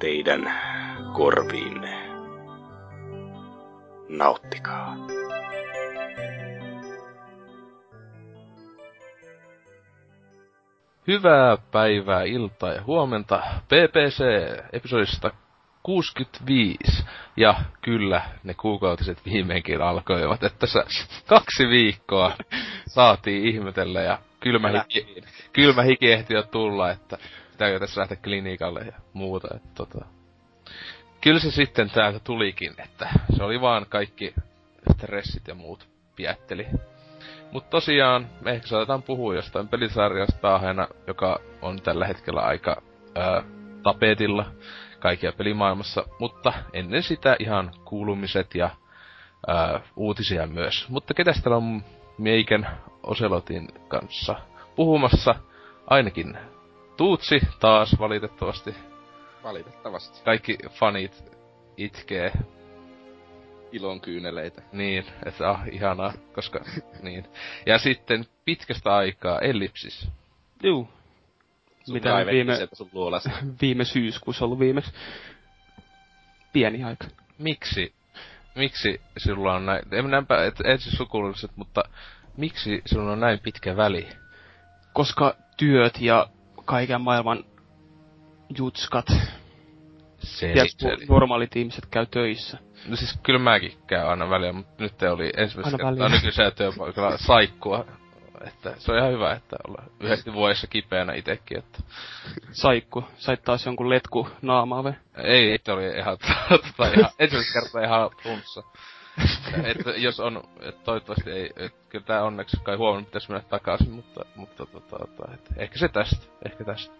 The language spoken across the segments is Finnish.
teidän korviinne. Nauttikaa. Hyvää päivää, iltaa ja huomenta PPC episodista 65. Ja kyllä, ne kuukautiset viimeinkin alkoivat, että tässä kaksi viikkoa saatiin ihmetellä ja kylmä hiki, kylmä hiki ehti jo tulla, että pitääkö tässä lähteä klinikalle ja muuta. Että tota. Kyllä se sitten täältä tulikin, että se oli vaan kaikki stressit ja muut pietteli Mut tosiaan, me ehkä saatetaan puhua jostain pelisarjasta aiheena, joka on tällä hetkellä aika ää, tapetilla kaikkia pelimaailmassa, mutta ennen sitä ihan kuulumiset ja ää, uutisia myös. Mutta ketä täällä on meikän Oselotin kanssa puhumassa? Ainakin Tuutsi taas valitettavasti. Valitettavasti. Kaikki fanit itkee ilon kyyneleitä. Niin, että ah, ihanaa, koska niin. Ja sitten pitkästä aikaa Ellipsis. Juu. Sun Mitä viime, sun viime syyskuussa ollut viimeksi. Pieni aika. Miksi, miksi sinulla on näin, en näinpä et, ensin sukulaiset, mutta miksi sinulla on näin pitkä väli? Koska työt ja kaiken maailman jutskat Se, ja normaalit ihmiset käy töissä. No siis kyllä mäkin käyn aina väliä, mutta nyt te oli ensimmäistä kertaa nykyisellä työpaikalla saikkua. Että se on ihan hyvä, että olla yhdessä vuodessa kipeänä itekin, että Saikku. Sait taas jonkun letku naamaa vai? ei, että oli ihan, tota, ihan ensimmäistä kertaa ihan flunssa. Että jos on, et toivottavasti ei, et, kyllä tää onneksi kai huomenna pitäisi mennä takaisin, mutta, mutta tota, tota, et, ehkä se tästä, ehkä tästä.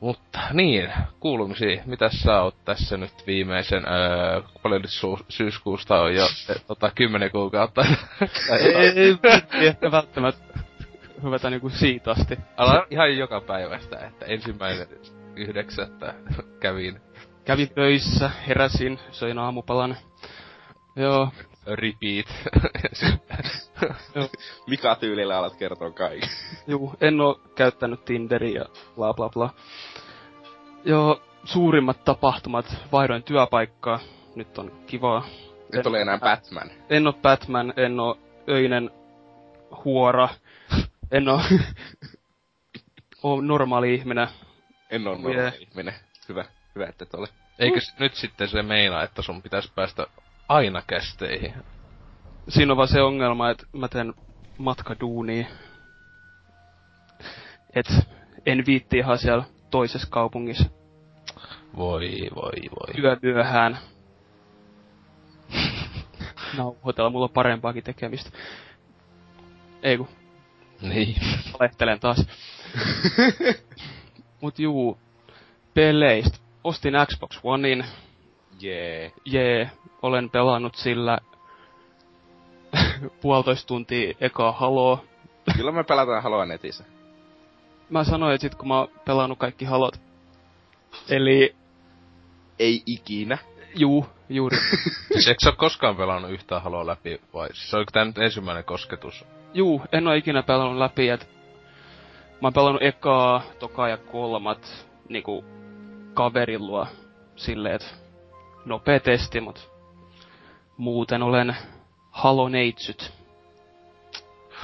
Mutta niin, kuulumisia. Mitäs sä oot tässä nyt viimeisen, öö, paljon nyt su- syyskuusta on jo e, tota, kymmenen kuukautta. Ei ehkä välttämättä hyvätä niinku siitä asti. Ala ihan joka päivästä, että ensimmäinen yhdeksättä kävin Kävin töissä, heräsin, söin aamupalan. Joo, repeat. Mika tyylillä alat kertoa kaiken. juu, en oo käyttänyt Tinderiä ja bla bla bla. Joo, suurimmat tapahtumat, vaihdoin työpaikkaa. Nyt on kivaa. Nyt oli enää Batman. En oo Batman, en oo öinen huora. En oo, oo normaali ihminen. En oo Yeah. normaali ihminen. Hyvä, hyvä, että et ole. Eikö nyt sitten se meinaa, että sun pitäisi päästä aina kästeihin? Siinä on vaan se ongelma, että mä teen matkaduunia. Et en viitti ihan siellä toisessa kaupungissa Voi, voi, voi. yömyöhään nauhoitella. Mulla on parempaakin tekemistä. Ei kun, Niin. valehtelen taas. Mut juu, peleistä. Ostin Xbox Onein. Jee. Jee, olen pelannut sillä puolitoista tuntia ekaa Haloa. Kyllä me pelataan Haloa netissä. Mä sanoin, että sit kun mä oon pelannut kaikki Halot. Eli, Ei ikinä. juu, juuri. Siis eikö sä oo koskaan pelannut yhtään Haloa läpi, vai siis oliko tää nyt ensimmäinen kosketus? juu, en oo ikinä pelannut läpi, et mä oon pelannut ekaa, tokaa ja kolmat niinku kaverin luo silleen, et nopea testi, mut muuten olen Halo neitsyt.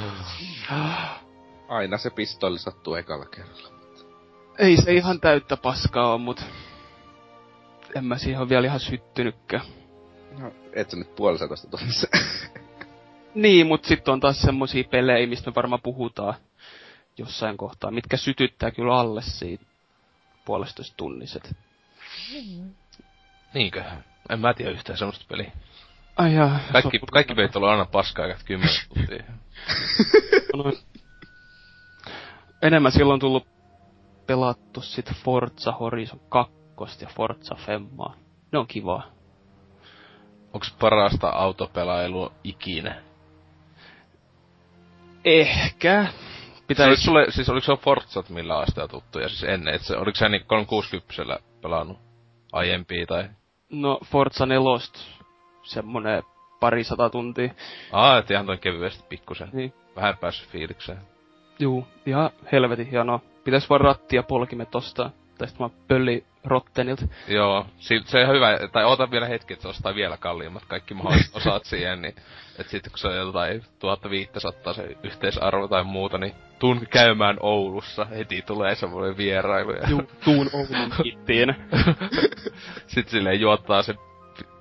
Aina se pistolli sattuu ekalla kerralla. Ei se ihan täyttä paskaa oo, mut en mä siihen ole vielä ihan syttynytkään. No, et sä nyt puolisatoista tunnissa. Niin, mut sitten on taas semmosia pelejä, mistä me varmaan puhutaan jossain kohtaa, mitkä sytyttää kyllä alle siitä puolestoista tunniset. Niinkö? En mä tiedä yhtään semmoista peliä. Ai jaa, Kaikki, sopii. kaikki pelit on aina paskaa kaikki 10 tuntia. Enemmän silloin tullut pelattu sit Forza Horizon 2 ja Forza Femmaa. Ne on kivaa. Onks parasta autopelailua ikinä? Ehkä. Se Pitäis... olis sulle, siis oliko se Forzat millä asteella tuttuja siis ennen? Et se, oliko sä niin 360 pelannut aiempia tai? No, Forza 4 semmonen parisata tuntia. Aa, et ihan toi kevyesti pikkusen. Niin. Vähän päässyt fiilikseen. Juu, ihan helvetin hienoa. Pitäis vaan rattia polkimet ostaa. Tai sit mä pölli Rottenilta. Joo, si- se on hyvä, tai oota vielä hetki, että se ostaa vielä kalliimmat kaikki mahdolliset osat siihen, niin että sitten kun se on jotain 1500 se yhteisarvo tai muuta, niin tuun käymään Oulussa, heti tulee semmoinen vierailu. Ja Juu, tuun Oulun kittiin. sitten silleen juottaa se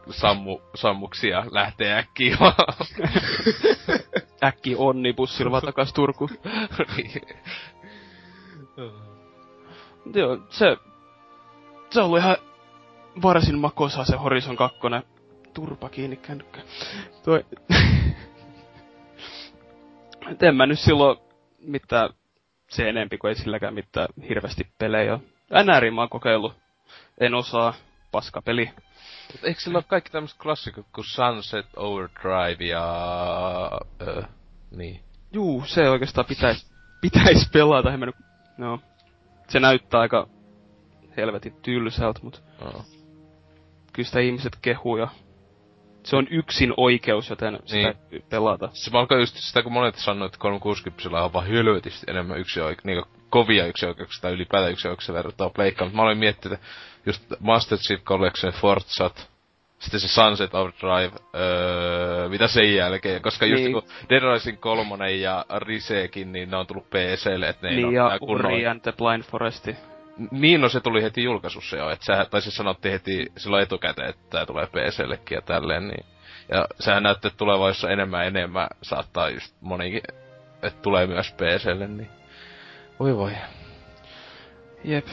sammu, sammuksia ja lähtee äkkiä vaan. Äkki onni bussilla vaan takas Turku. Niin. Joo, se... Se on ollut ihan varsin makosaa se Horizon 2. Turpa kiinni kännykkä. Toi... En mä nyt silloin mitään se enempi, kun ei silläkään mitään hirveästi pelejä. NR mä oon kokeillut. En osaa. Paskapeli. Mut eikö sillä ole kaikki tämmöiset klassikot kuin Sunset Overdrive ja... Öö, niin. Juu, se oikeastaan pitäis, pitäis pelata. En mä nyt... No. Se näyttää aika helvetin tylsältä, mut No. kyllä sitä ihmiset kehuu ja se on yksin oikeus, joten sitä Niin. täytyy pelata. Se alkaa just sitä, kun monet sanoo, että 360 on vaan hölötisti enemmän yksi oike, niin kovia yksi oikeuksia tai ylipäätään yksi oikeuksia verrattuna pleikkaan. Mutta mä olin miettinyt, että just Master Chief Collection, Forzat, sitten se Sunset Overdrive, öö, mitä sen jälkeen, koska just Niin. kun Dead Rising 3 ja Risekin, niin ne on tullut PClle, että ne ei Niin ole ja Uri and the Blind Foresti. Niin, no se tuli heti julkaisussa jo, että sä, tai se sanottiin heti silloin etukäteen, että tää tulee PCllekin ja tälleen, niin. Ja sehän näyttää, että tulevaisuudessa enemmän ja enemmän saattaa just monikin, että tulee myös PClle, niin. Voi voi. Jep.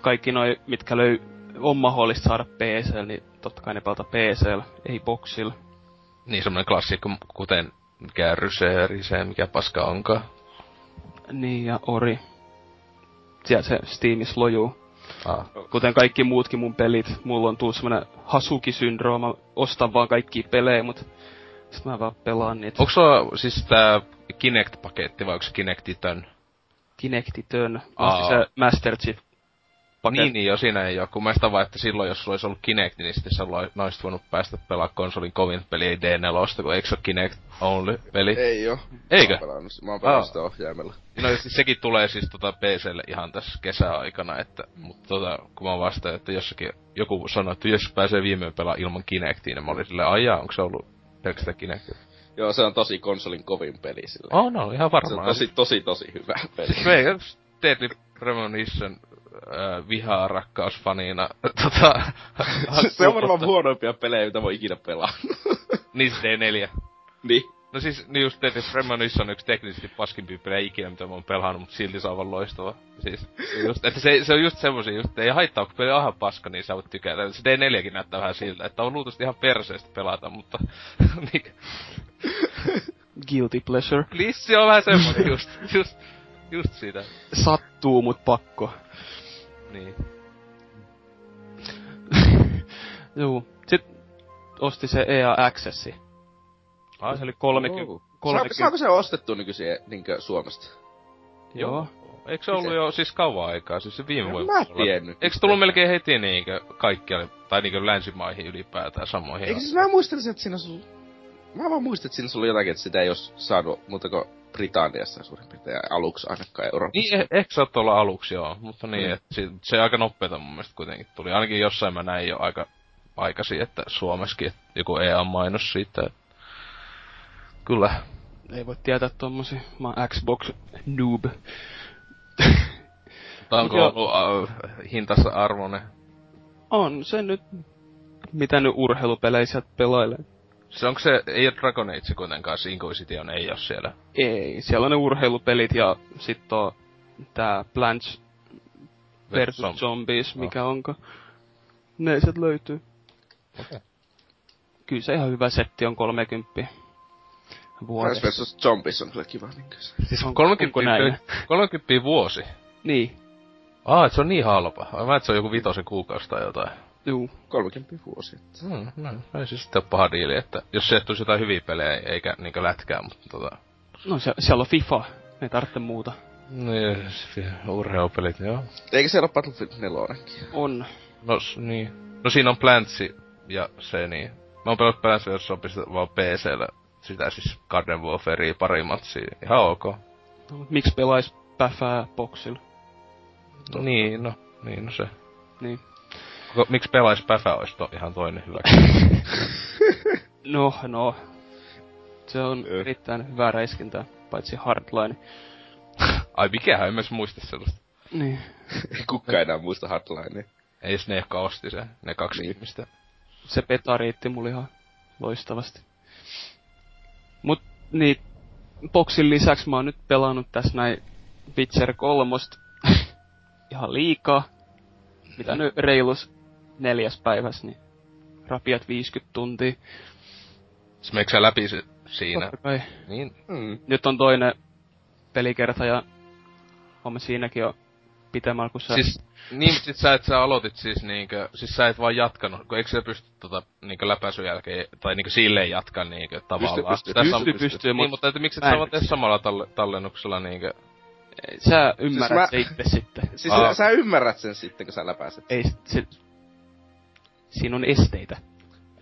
Kaikki noi, mitkä löy on mahdollista saada PCL, niin totta kai ne pelata PCL, ei boxilla. Niin semmonen klassikko, kuten mikä Ryse, Rise, mikä paska onkaan. Niin ja Ori. Siellä se Steamissa lojuu. Ah. Kuten kaikki muutkin mun pelit, mulla on tullut semmonen Hasuki-syndrooma, ostan vaan kaikki pelejä, mut sit mä vaan pelaan niitä. Onko sulla siis tää Kinect-paketti vai onko se Kinectitön? Kinectitön, Aa. se Master Chief paketti. Niin, niin jo siinä ei oo. Kun mä sitä vaan, että silloin jos sulla olisi ollut Kinect, niin sitten sä olisit voinut päästä pelaa konsolin kovin peli, ei D4, kun eikö se ole Kinect only peli? Ei oo. Eikö? Mä oon pelannut, mä oon pelannut sitä ohjaimella. No siis sekin tulee siis tota PClle ihan tässä kesäaikana, että, mutta tota, kun mä vastaan, että jossakin joku sanoi, että jos pääsee viimein pelaa ilman Kinectia, niin mä olin silleen, aijaa, onko se ollut pelkästään Kinect? Joo, se on tosi konsolin kovin peli sille. Oh, no, ihan Se on varmaan. tosi, tosi, tosi hyvä peli. Me Deadly Premonition vihaa rakkausfanina. tota, se on varmaan huonoimpia pelejä, mitä voi ikinä pelaa. Niin se D4. niin. No siis, niin just Deadly Premonition on yksi teknisesti paskimpia pelejä ikinä, mitä mä oon pelannut, mutta silti se on aivan loistava. Siis, just, että se, se on just semmosia, just, että ei haittaa, kun peli on ihan paska, niin sä voit tykätä. Se D4kin näyttää vähän siltä, että on luultavasti ihan perseestä pelata, mutta... niin, Guilty pleasure. Lissi on vähän semmonen just, just, just siitä. Sattuu, mut pakko. Niin. Juu. Sitten osti se EA Accessi. Ai, Se oli 30... Oh. Saako, 30 saako se ostettua nykyisin niinkö Suomesta? Joo. Eikö se ollut Miten? jo siis kauan aikaa, siis se viime En vuonna? mä tiennyt. Eikö se tullut melkein heti niinkö kaikkialle, tai niinkö länsimaihin ylipäätään samoihin? Eikö siis mä muistelisin, että siinä ollut... Mä vaan muistin, että siinä ollut jotakin, että sitä ei olisi saanut muuta kuin Britanniassa suurin piirtein aluksi ainakaan Euroopassa. Niin, eh- ehkä saattoi olla aluksi joo, mutta niin, Mm. että se, se aika nopeeta mun mielestä kuitenkin tuli. Ainakin jossain mä näin jo aika aikaisin, että Suomessakin että joku EA-mainos siitä. että- Kyllä. Ei voi tietää tommosia. Mä oon Xbox noob. Tai onko ollut äh, hintansa arvoinen? On se nyt... Mitä nyt urheilupelejä sieltä pelailee? Se onko se, ei ole Dragon Age kuitenkaan, se Inquisition ei ole siellä. Ei, siellä on ne urheilupelit ja sit on tää Plants versus Zom- Zombies, No. mikä onko. Ne sieltä löytyy. Okei. Kyllä se ihan hyvä setti on 30 Plants vuodessa. vs. Zombies on kyllä kiva niin se. Siis on 30, onko näin? 30 vuosi. Niin. Aa, et se on niin halpa. Mä et se on joku vitosen kuukausi tai jotain. Juu. 30 vuosi. Hmm, no, ei se sitten ole paha diili, että jos se tulisi jotain hyviä pelejä, eikä niinkö lätkää, mutta tota... No se, siellä on FIFA. Ei tarvitse muuta. Niin, urheilupelit, joo. Eikö siellä ole Battlefield 4 On. No, s- niin. No siinä on Plantsi ja se niin. Mä oon pelannut Plantsi, jos on pistetty vaan PCllä sitä siis Garden Warfarea pari matsia. Ihan ok. No, mut miksi pelais päfää boksilla? No, niin, no, niin, no se. Niin. Miksi pelais Päfä olisi to, ihan toinen hyvä. No, no. Se on Ö. erittäin hyvää räiskintää, paitsi Hardline. Ai mikähän, en mä muista sellaista. Niin. Kukka enää muista Hardlinea. Ei ne ehkä osti se, ne kaksi Niin. ihmistä. Se peta riitti mulle ihan loistavasti. Mut niin, boksin lisäksi mä oon nyt pelannut tässä näin Witcher 3 ihan liikaa. Mitä nyt reilus neljäs päivässä, niin rapiat 50 tuntia. Se meikö sä läpi se, siinä? Kai. Niin, Mm. Nyt on toinen pelikerta ja on siinäkin jo pitemmällä kuin sä. Siis, niin, mut sit sä et sä aloitit siis niinkö, siis sä et vaan jatkanut, kun eikö sä pysty tota niinkö läpäisyn jälkeen, tai niinkö silleen jatkaa niinkö tavallaan. pystyy. Sitä Pystyy, sam- pystyy, Niin, mut mutta että miksi et sä vaan tee samalla talle, tallennuksella niinkö, Sä ymmärrät Siis se mä- itse sitten. Siis Aa. sä, sä, ymmärrät sen sitten, kun sä läpäiset. Ei, se, siinä on esteitä.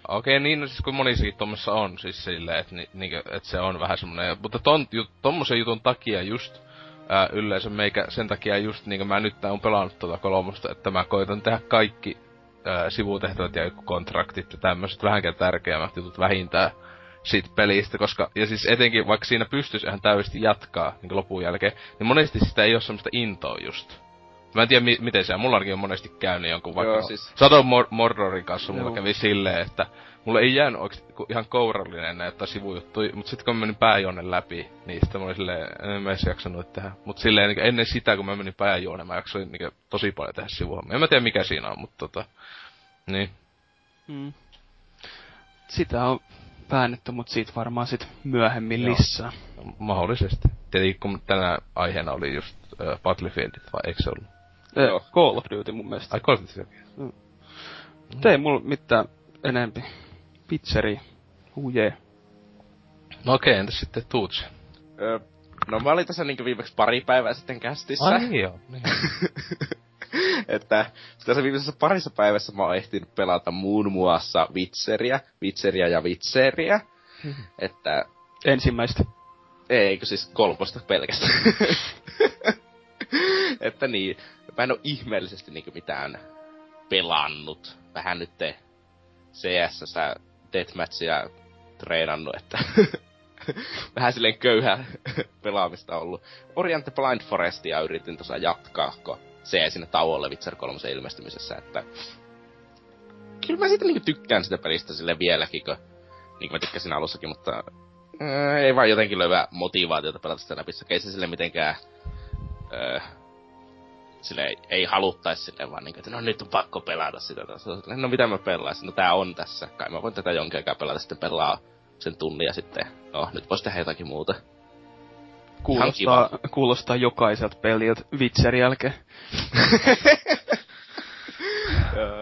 Okei, niin no siis kun monissakin tommassa on siis silleen, että ni, niinkö, et se on vähän semmonen, mutta ton, tommosen jutun takia just ää, yleensä meikä sen takia just niinkö mä nyt on pelannut tota kolmosta, että mä koitan tehdä kaikki ää, sivutehtävät ja kontraktit ja tämmöiset vähänkään tärkeämmät jutut vähintään siitä pelistä, koska, ja siis etenkin vaikka siinä pystyisi ihan täydesti jatkaa niin lopun jälkeen, niin monesti sitä ei ole semmoista intoa just. Mä en tiedä mi- miten se on, mulla ainakin on monesti käynyt jonkun vaikka Joo, siis- Shadow Mor- Mordorin kanssa mulla Joo. kävi silleen, että mulla ei jäänyt oikeesti ihan kourallinen näitä sivujuttuja, mutta sitten kun mä menin pääjuonen läpi, niin sitten mä olin silleen, en mä edes jaksanut tehdä. Mutta silleen niin ennen sitä, kun mä menin pääjuoneen, mä jaksoin niin tosi paljon tehdä sivuhommia. En mä tiedä mikä siinä on, mutta tota, niin. Mm. Sitä on väännetty, mutta siitä varmaan sit myöhemmin Joo. lisää. Mahdollisesti. Tietenkin kun tänä aiheena oli just äh, Battlefieldit, vai eikö se ollut? Joo. Call of Duty mun mielestä. Ai Call of Duty. Mutta ei mulla mitään enempi. Pizzeri. Huje. No okei, entäs sitten Tuutsi? Öö, no mä olin tässä niinku viimeksi pari päivää sitten kästissä. Ai niin joo. Niin. että tässä viimeisessä parissa päivässä mä oon ehtinyt pelata muun muassa Witcheria, Witcheria ja Witcheria. että Ensimmäistä. Eikö siis kolmosta pelkästään. että niin, mä en oo ihmeellisesti niinku mitään pelannut. Vähän nyt te CS Deathmatchia treenannut, että vähän silleen köyhää pelaamista ollut. Orient the Blind Forestia yritin tuossa jatkaa, kun se jäi sinne tauolle Witcher 3 ilmestymisessä, että kyllä mä siitä niinku tykkään sitä pelistä sille vieläkin, kun niin kuin mä tykkäsin alussakin, mutta ei vaan jotenkin löyvää motivaatiota pelata sitä läpi. Ei se sille mitenkään ää, sille ei, ei haluttais sille vaan niinku, että no nyt on pakko pelata sitä taas. No mitä mä pelaisin? No tää on tässä. Kai mä voin tätä jonkin aikaa pelata sitten pelaa sen tunnin ja sitten, no nyt vois tehdä jotakin muuta. Kuulostaa, kuulostaa jokaiselta peliltä Witcherin jälkeen.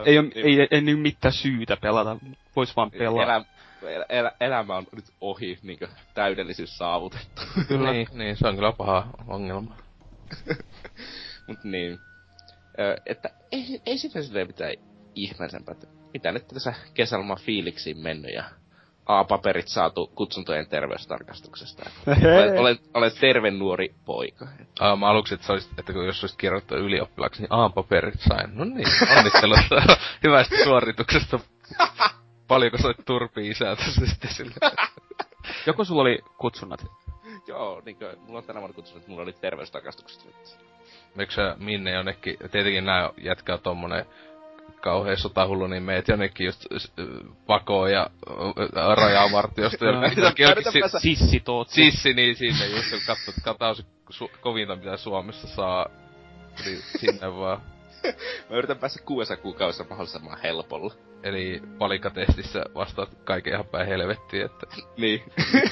Ei, on, Niin. ei, ei, nyt mitään syytä pelata. Vois vaan pelaa. Elä, elä, elä, elämä on nyt ohi, niinku täydellisyys saavutettu. Kyllä. niin, niin, se on kyllä paha ongelma. Mut niin. Ö, että ei, ei sitä silleen mitään ihmeellisempää. Että mitä nyt tässä kesäloman fiiliksiin mennyt ja A-paperit saatu kutsuntojen terveystarkastuksesta. Että olen, olen, olen terve nuori poika. Ah, mä aluksi, että, olisit, että kun jos olisit kirjoittanut ylioppilaaksi, niin A-paperit sain. No niin, onnittelut hyvästä suorituksesta. Paljonko soit turpi isää tässä sitten sille? Joko sulla oli kutsunnat? Joo, niinkö, mulla on tänä vuonna kutsunut, että mulla oli terveystarkastukset nyt. Eikö sä minne jonnekin, tietenkin nää jätkää tommonen kauhea sotahullu, niin meet jonnekin just pakoon ja rajavartiosta yritä si- Sissi toot. sissi, niin sinne just, kun katsot, su- kovinta mitä Suomessa saa, niin sinne vaan. Mä yritän päästä kuudessa kuukaudessa mahdollisimman helpolla. Eli palikatestissä vastaat kaiken ihan päin helvettiin, että Niin.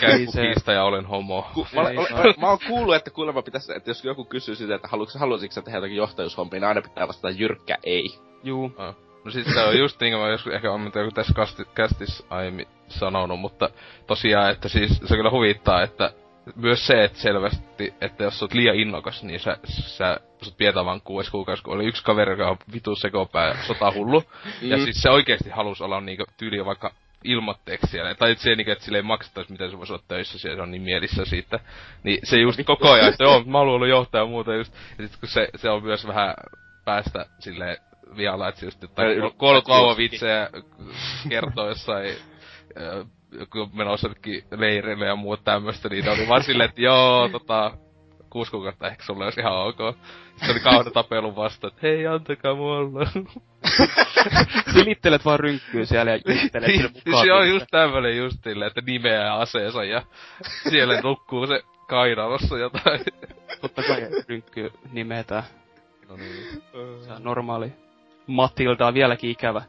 käy se- kukista ja olen homo. Ku, mä, olen, olen, mä oon kuullut, että kuulemma pitäisi, että jos joku kysyy sitä, että haluatko, haluaisitko sä tehdä jotakin johtajuushommia, niin aina pitää vastata jyrkkä ei. Juu. Ah. No siis se on just niin kuin mä joskus ehkä on joku tässä kasti, kästis aiemmin sanonut, mutta tosiaan, että siis se kyllä huvittaa, että myös se, että selvästi, että jos sä oot liian innokas, niin sä, sä sut pidetään vaan kuudes kuukausi, kun oli yksi kaveri, joka on vitu sekopää ja sotahullu. Ja Mm. siis se oikeesti halusi olla niinku tyyli vaikka ilmatteeksi siellä. Tai se niinku, että sille ei maksettaisi, miten se voisi olla töissä siellä, se on niin mielissä siitä. Niin se just koko ajan, että joo, mä haluan olla johtaja ja muuta just. Ja sit kun se, se on myös vähän päästä sille vialla, että se just jotain yl- kolklauvavitsejä kertoo jossain menossa jonnekin leireille ja muut tämmöstä, niin ne oli vaan silleen, että joo, tota, kuusi kuukautta ehkä sulle olisi ihan ok. Sitten oli kauhean tapelun vasta, että hei, antakaa mulle. Silittelet vaan rynkkyy siellä ja juttelet sinne Siis mukaan. se on just tämmönen just silleen, että nimeää aseensa ja siellä nukkuu se kainalossa jotain. Totta kai rynkkyy nimetään. No niin. Se on normaali. Matilda on vieläkin ikävä.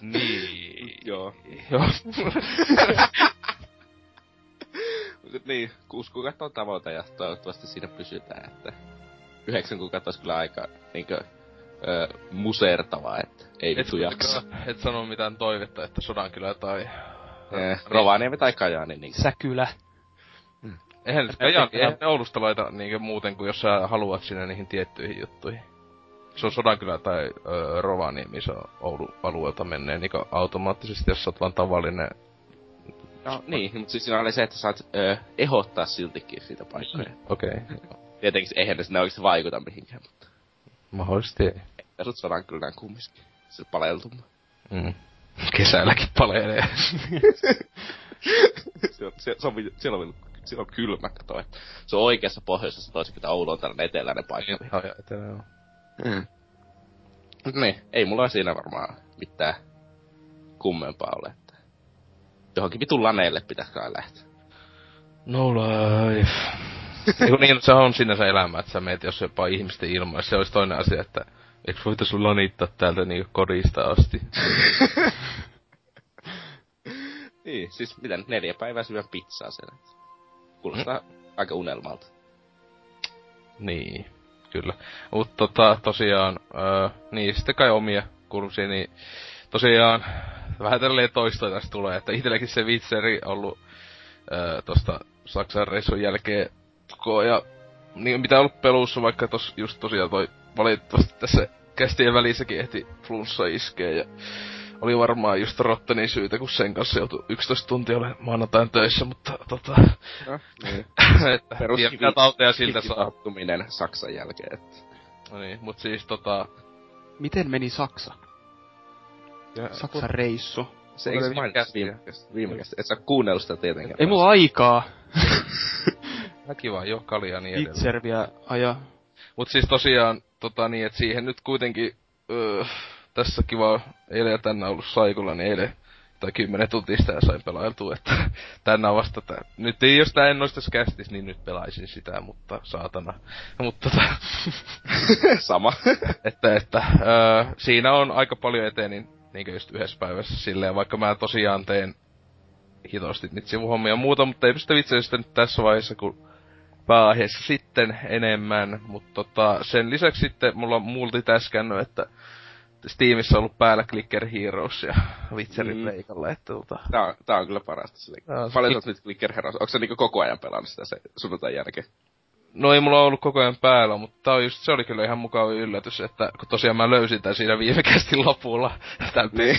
Niin. Joo. Joo. Mut niin, kuusi kuukautta on tavoite ja toivottavasti siinä pysytään, että yhdeksän kuukautta olisi kyllä aika niinkö ö, musertavaa, että ei Et, vittu jaksa. et sano mitään toivetta, että Sodankylä tai... Eh, Rovaniemi tai Kajaani, niin Säkylä. Eihän se Kajaani, eihän ne Oulusta laita niinkö muuten kuin jos sä haluat sinne niihin tiettyihin juttuihin. Se on Sodankylä tai ö, Rovaniemi, se on Oulun alueelta menee niinkö automaattisesti, jos sä oot vaan tavallinen... No niin, mutta siis siinä oli se, että saat ö, ehdottaa siltikin siitä paikkoja. Okei. Okay. Tietenkin eihän ne sinne oikeesti vaikuta mihinkään, mutta Mahdollisesti ei. ja sut näin kumminkin. Se paleltuma. Mm. Kesälläkin palelee. se, on, se, se on, siellä on, siellä on kylmä, kato, se on oikeassa pohjoisessa toisin kuin Oulu on tällainen eteläinen paikka. Ja etelä on. Mm. Niin, ei mulla siinä varmaan mitään kummempaa ole, että johonkin vitun laneelle pitäis kai lähteä. No life. Eiku niin, se on sinänsä elämä, että sä meet jos jopa ihmisten ilmoissa. Se olisi toinen asia, että eikö voitais lanittaa täältä niinku kodista asti. Niin, siis miten neljä päivää syön pizzaa siellä. Kuulostaa mm. aika unelmalta. Niin, kyllä. Mut tota, tosiaan, öö, niin sitten kai omia kurssia, niin tosiaan vähän tälleen toista tästä tulee, että itselläkin se vitseri ollut öö, tosta Saksan reissun jälkeen ajan, niin mitä ollut pelussa, vaikka tos just tosiaan toi valitettavasti tässä kästien välissäkin ehti flunssa iskee ja oli varmaan just Rottenin syytä, kun sen kanssa joutui 11 tuntia ole maanantain töissä, mutta tota, No, niin. että Perus mitä tauteja siltä saa. Sattuminen Saksan jälkeen. Että. No niin, mut siis tota... Miten meni Saksa? Ja, Saksan reissu. Se viime mainittu kästiä. viime kästiä. Et sä kuunnellut sitä tietenkään. Ei mulla aikaa Mäkin vaan jo kalia niin edelleen. itserviä ajaa. Mut siis tosiaan, tota niin, että siihen nyt kuitenkin, öö, tässä kiva eilen ja tänään ollut saikulla, niin eilen tai kymmenen tuntista ja sain pelailtua, että tänään vasta tää. Nyt ei, jos tää en tässä kästis, niin nyt pelaisin sitä, mutta saatana. Mutta tota, Sama. että, että öö, siinä on aika paljon etenin niinkö just yhdessä päivässä silleen, vaikka mä tosiaan teen hitosti niitä sivuhommia ja muuta, mutta ei sitä vitseistä nyt tässä vaiheessa, kun pääaiheessa sitten enemmän, mutta tota, sen lisäksi sitten mulla on multitaskannut, että Steamissa on ollut päällä Clicker Heroes ja Witcherin Mm. leikalla, että tota... Tää on, tää on kyllä parasta. Tää on se- Paljon sä oot nyt Clicker Heroes? Onko sä niinku koko ajan pelannut sitä se sunnuntain jälkeen? No ei mulla ollut koko ajan päällä, mutta tää on just, se oli kyllä ihan mukava yllätys, että kun tosiaan mä löysin tän siinä viime kästin lopulla, Niin.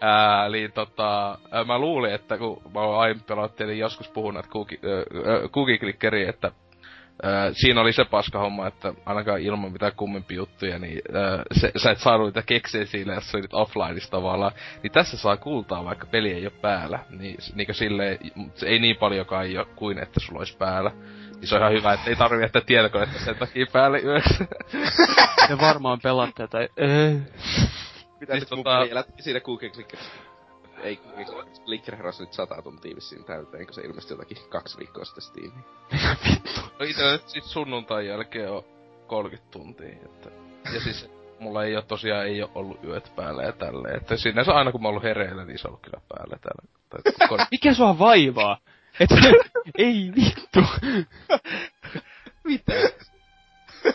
Ää, eli tota, ää, mä luulin, että kun mä oon aiemmin pelannut, joskus puhunut kuki, kukiklikkeri, että ää, siinä oli se paska homma, että ainakaan ilman mitään kummempia juttuja, niin ää, se, sä et saanut niitä keksejä siinä, jos sä olit offlineissa tavallaan. Niin tässä saa kultaa, vaikka peli ei ole päällä. Niin, niinkö silleen, se ei niin paljonkaan ei ole kuin että sulla olisi päällä. Niin se on ihan hyvä, että ei tarvi jättää tietokonetta sen takia päälle yössä. Te varmaan pelaatte tätä. Mitä Siis nyt mun tota- peli elät siinä Google? Ei Heroes nyt sata tuntia vissiin täyteen, kun se ilmestyi jotakin kaksi viikkoa sitten Steamiin. No itse nyt sit sunnuntain jälkeen on 30 tuntia. Että, ja siis mulla ei ole tosiaan ei ole ollut yöt päällä ja tälleen. Että sinänsä aina kun mä oon ollut hereillä, niin se on ollut kyllä päällä täällä. Tai, Mikä sua vaivaa? Et, ei vittu. Mitä?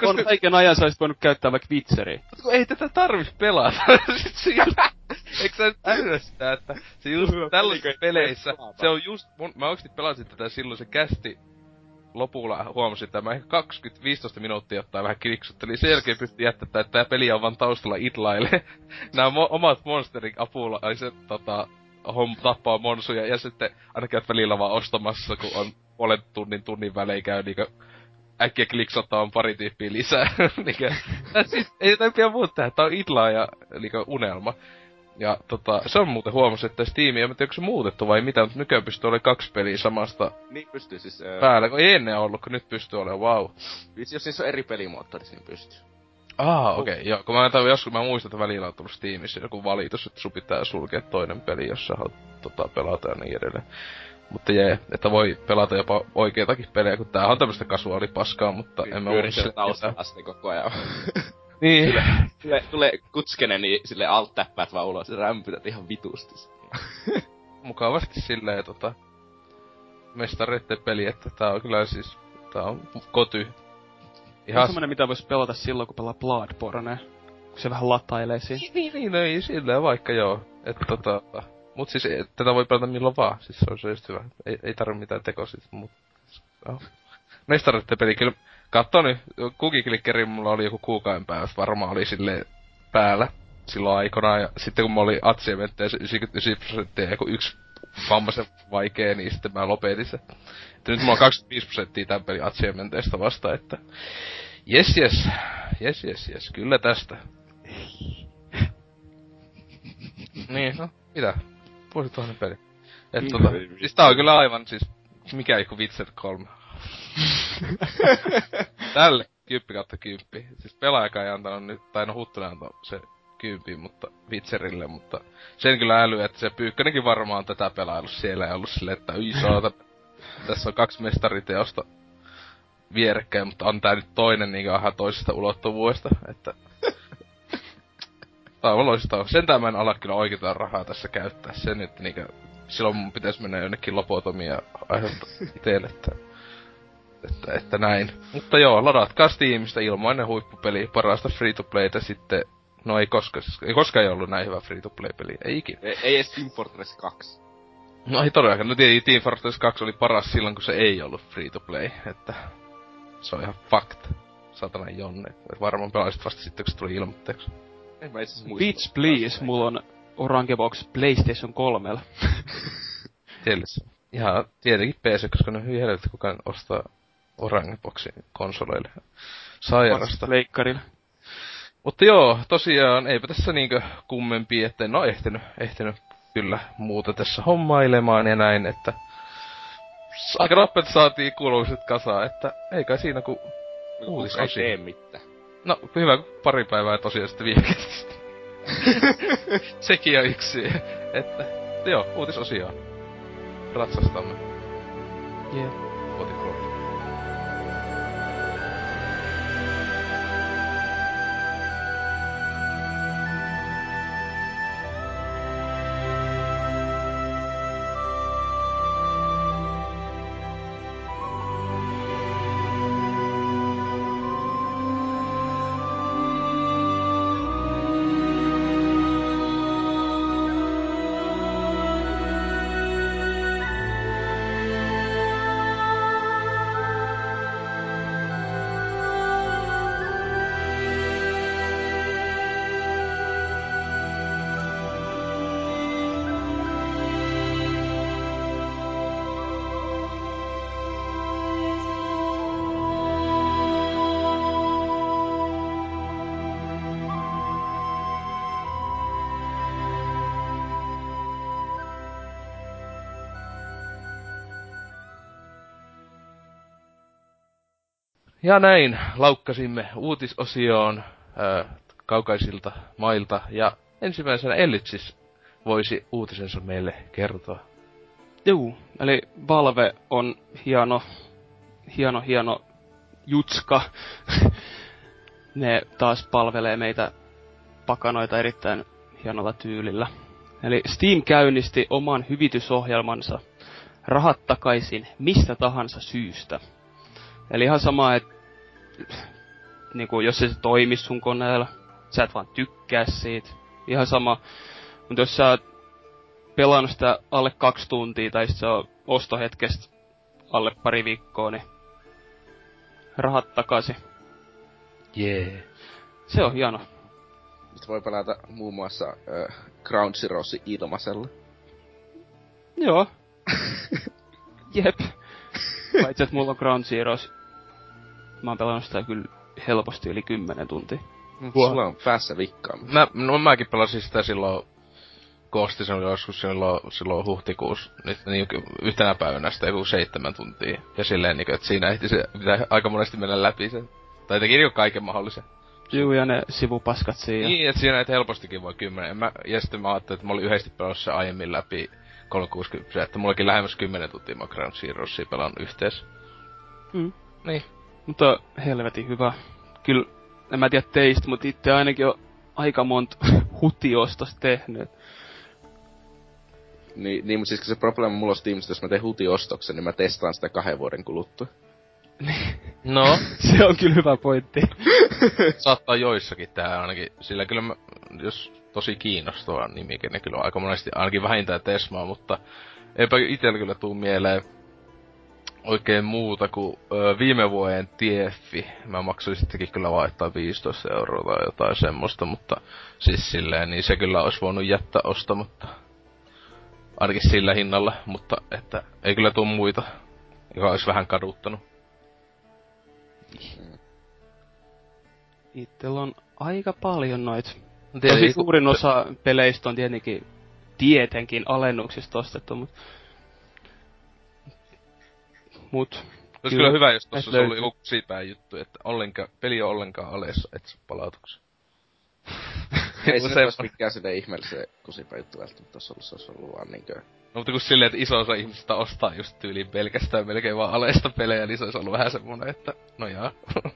On kaiken ajan sä voinut käyttää vaikka. Kun ei tätä tarvis pelata. Sit se just, eikö sä nyt että se just tällaisissa peleissä, se on just, mun, mä oikeesti pelasin tätä silloin se kästi lopulla huomasin, että mä ehkä 20-15 minuuttia ottaa vähän kliksuttelin. Sen jälkeen pystyi jättämään, että tää peli on vaan taustalla itlaille. Nämä mo- omat monsterin apulla, ai se tota, hom, tappaa monsuja ja sitten aina käyt välillä vaan ostamassa, kun on puolen tunnin tunnin välein käy niinkö äkkiä kliksottaa pari tyyppiä lisää. niinkö, siis, ei tätä pidä muuta tehdä, tää on itlaa ja niinkö unelma. Ja tota, se on muuten huomasin, että Steam, en tiedä, onko se muutettu vai mitä, mutta nykyään pystyy olemaan kaksi peliä samasta Niin pystyy siis... Öö, päällä, kun ei ennen ollut, kun nyt pystyy olemaan, wow. Siis jos niissä on eri pelimoottori, niin pystyy. Ah, okei, okay, joo. Kun mä tämän joskus, mä muistan, että välillä on tullut Steamissa joku valitus, että sun pitää sulkea toinen peli, jos sä haluat tota, pelata ja niin edelleen. Mutta jee, että voi pelata jopa oikeitakin pelejä, kun tää on tämmöstä kasuaalipaskaa, mutta en mä Pyörin siellä taustalla koko ajan. Niin. Tulee, tulee kutskene, niin sille alt täppäät vaan ulos ja rämpytät ihan vitusti. Mukavasti silleen tota... Mestareitten peli, että tää on kyllä siis... Tää on koty. Ihan semmonen, mitä vois pelata silloin, kun pelaa Bloodborne. Kun se vähän latailee siinä. Niin, niin, niin, no ei silleen vaikka joo. Että tota... Mut siis et, tätä voi pelata milloin vaan. Siis se on se just hyvä. Ei, ei tarvi mitään tekoa sit, mut... Oh. Mestareitten peli kyllä... Katso nyt, Kukiklikkeri mulla oli joku kuukauden päivä, varmaan oli sille päällä silloin aikana. Ja sitten kun mä olin achievementteja 99 prosenttia ja yksi vammaisen vaikee, niin sitten mä lopetin se. Että nyt mulla on 25 prosenttia tämän pelin achievementeista vasta, että... Jes, jes. Jes, jes, jes. Kyllä tästä. niin, no, mitä? Vuosituhannen peli. Et tota, siis tää on kyllä aivan siis, mikä joku Witcher 3. Tälle kymppi kautta kymppi. Siis pelaajakaan ei antanut nyt, tai no Huttunen antoi se kymppi, mutta Witcherille, mutta sen kyllä äly, että se Pyykkönenkin varmaan tätä pelailu siellä ei ollut silleen, että yi tässä on kaksi mestariteosta vierekkäin, mutta on tää nyt toinen niin aha toisesta ulottuvuudesta, että Tää on loistavaa. Sentään mä en ala kyllä oikeeta rahaa tässä käyttää. Sen, että niinkö, silloin mun pitäisi mennä jonnekin lopotomia aiheuttaa itelle, että, että, että, näin. Mutta joo, ladatkaa Steamista ilmainen huippupeli, parasta free-to-playtä sitten No ei koskaan, ei koskaan ei ollut näin hyvä free-to-play-peli, ei ikinä. Ei, ei edes Team Fortress 2. No ei todellakaan, no Team Fortress 2 oli paras silloin, kun se ei ollut free-to-play, että se on ihan fakt. Satana jonne. Et varmaan pelasit vasta sitten, kun se tuli ilmoitteeksi. En mä itse muista. Beach Please, mulla on Orange Box PlayStation 3. Tiedätkö? Ihan tietenkin PC, koska ne on hyvin helvetti, kukaan ostaa Orange Boxin konsoleille. Sairasta. Leikkarille. Mutta joo, tosiaan, eipä tässä niinkö kummempi, että en oo ehtinyt, ehtinyt kyllä muuta tässä hommailemaan ja näin, että aika nopeasti saatiin kuuluiset kasaan, että ei kai siinä ku uutis ei tee mitään. No, hyvä, pari päivää tosiaan sitten viimeisesti. Sekin on yksi, että joo, uutisosioon. Ratsastamme. Jee. Yeah. Ja näin laukkasimme uutisosioon ää, kaukaisilta mailta ja ensimmäisenä Ellitsis voisi uutisensa meille kertoa. Juu, eli Valve on hieno, hieno, hieno jutska. ne taas palvelee meitä pakanoita erittäin hienolla tyylillä. Eli Steam käynnisti oman hyvitysohjelmansa rahat takaisin mistä tahansa syystä. Eli ihan sama, että niinku, jos se toimi sun koneella, sä et vaan tykkää siitä. Ihan sama. Mutta jos sä oot pelannut sitä alle kaksi tuntia, tai sit se on ostohetkestä alle pari viikkoa, niin rahat takaisin. Jee. Yeah. Se on hieno. Nyt voi pelata muun muassa äh, Ground Zeroes ilmaisella. Joo. Jep. Paitsi, että mulla on Ground Zeroes. Mä oon pelannut sitä kyllä helposti yli 10 tuntia. Wow. Sulla on päässä vikkaa. Mä, no mäkin pelasin sitä silloin koosti se oli joskus silloin, silloin huhtikuussa, nyt niin, yhtenä päivänä sitä joku seitsemän tuntia. Ja silleen, niin, että siinä ehti se, pitää aika monesti mennä läpi sen. Tai teki niin kaiken mahdollisen. Juu, ja ne sivupaskat siinä. Niin, että siinä et helpostikin voi kymmenen. Mä, ja sitten mä ajattelin, että mä olin yhdesti pelannut aiemmin läpi 360, että mullakin lähemmäs 10 tuntia mä Ground Zeroesia pelannut yhteensä. Mm. Niin. Mutta helvetin hyvä. Kyllä, en mä tiedä teistä, mutta itse ainakin on aika monta hutiostosta tehnyt. Niin, niin mutta siis se probleema mulla on Steamista, jos mä teen hutiostoksen, niin mä testaan sitä kahden vuoden kuluttua. no. se on kyllä hyvä pointti. Saattaa joissakin tää ainakin, sillä kyllä mä, jos tosi kiinnostava nimikin, ne kyllä aika monesti ainakin vähintään Tesmaa, mutta eipä itellä kyllä tuu mieleen oikein muuta kuin ö, viime vuoden Tieffi. Mä maksoin sittenkin kyllä vaihtaa 15 euroa tai jotain semmoista, mutta siis silleen, niin se kyllä olisi voinut jättää ostamatta. Ainakin sillä hinnalla, mutta että ei kyllä tuu muita, joka olisi vähän kaduttanut. Itellä on aika paljon noit. Tosi suurin osa peleistä on tietenkin tietenkin alennuksista ostettu, mutta mut olisi kyllä hyvä, jos tuossa olisi ollut joku kusipää juttu, että ollenkaan, peli on ollenkaan alessa, et saa palautuksen. Ei se olisi mikään sinne ihmeellisen kusipää juttu välttämättä olisi ollut, se olisi ollut vaan niinkö... No mutta kun silleen, että iso osa ihmisistä ostaa just tyyliin pelkästään melkein vaan alesta pelejä, niin se olisi ollut vähän semmonen, että no jaa. No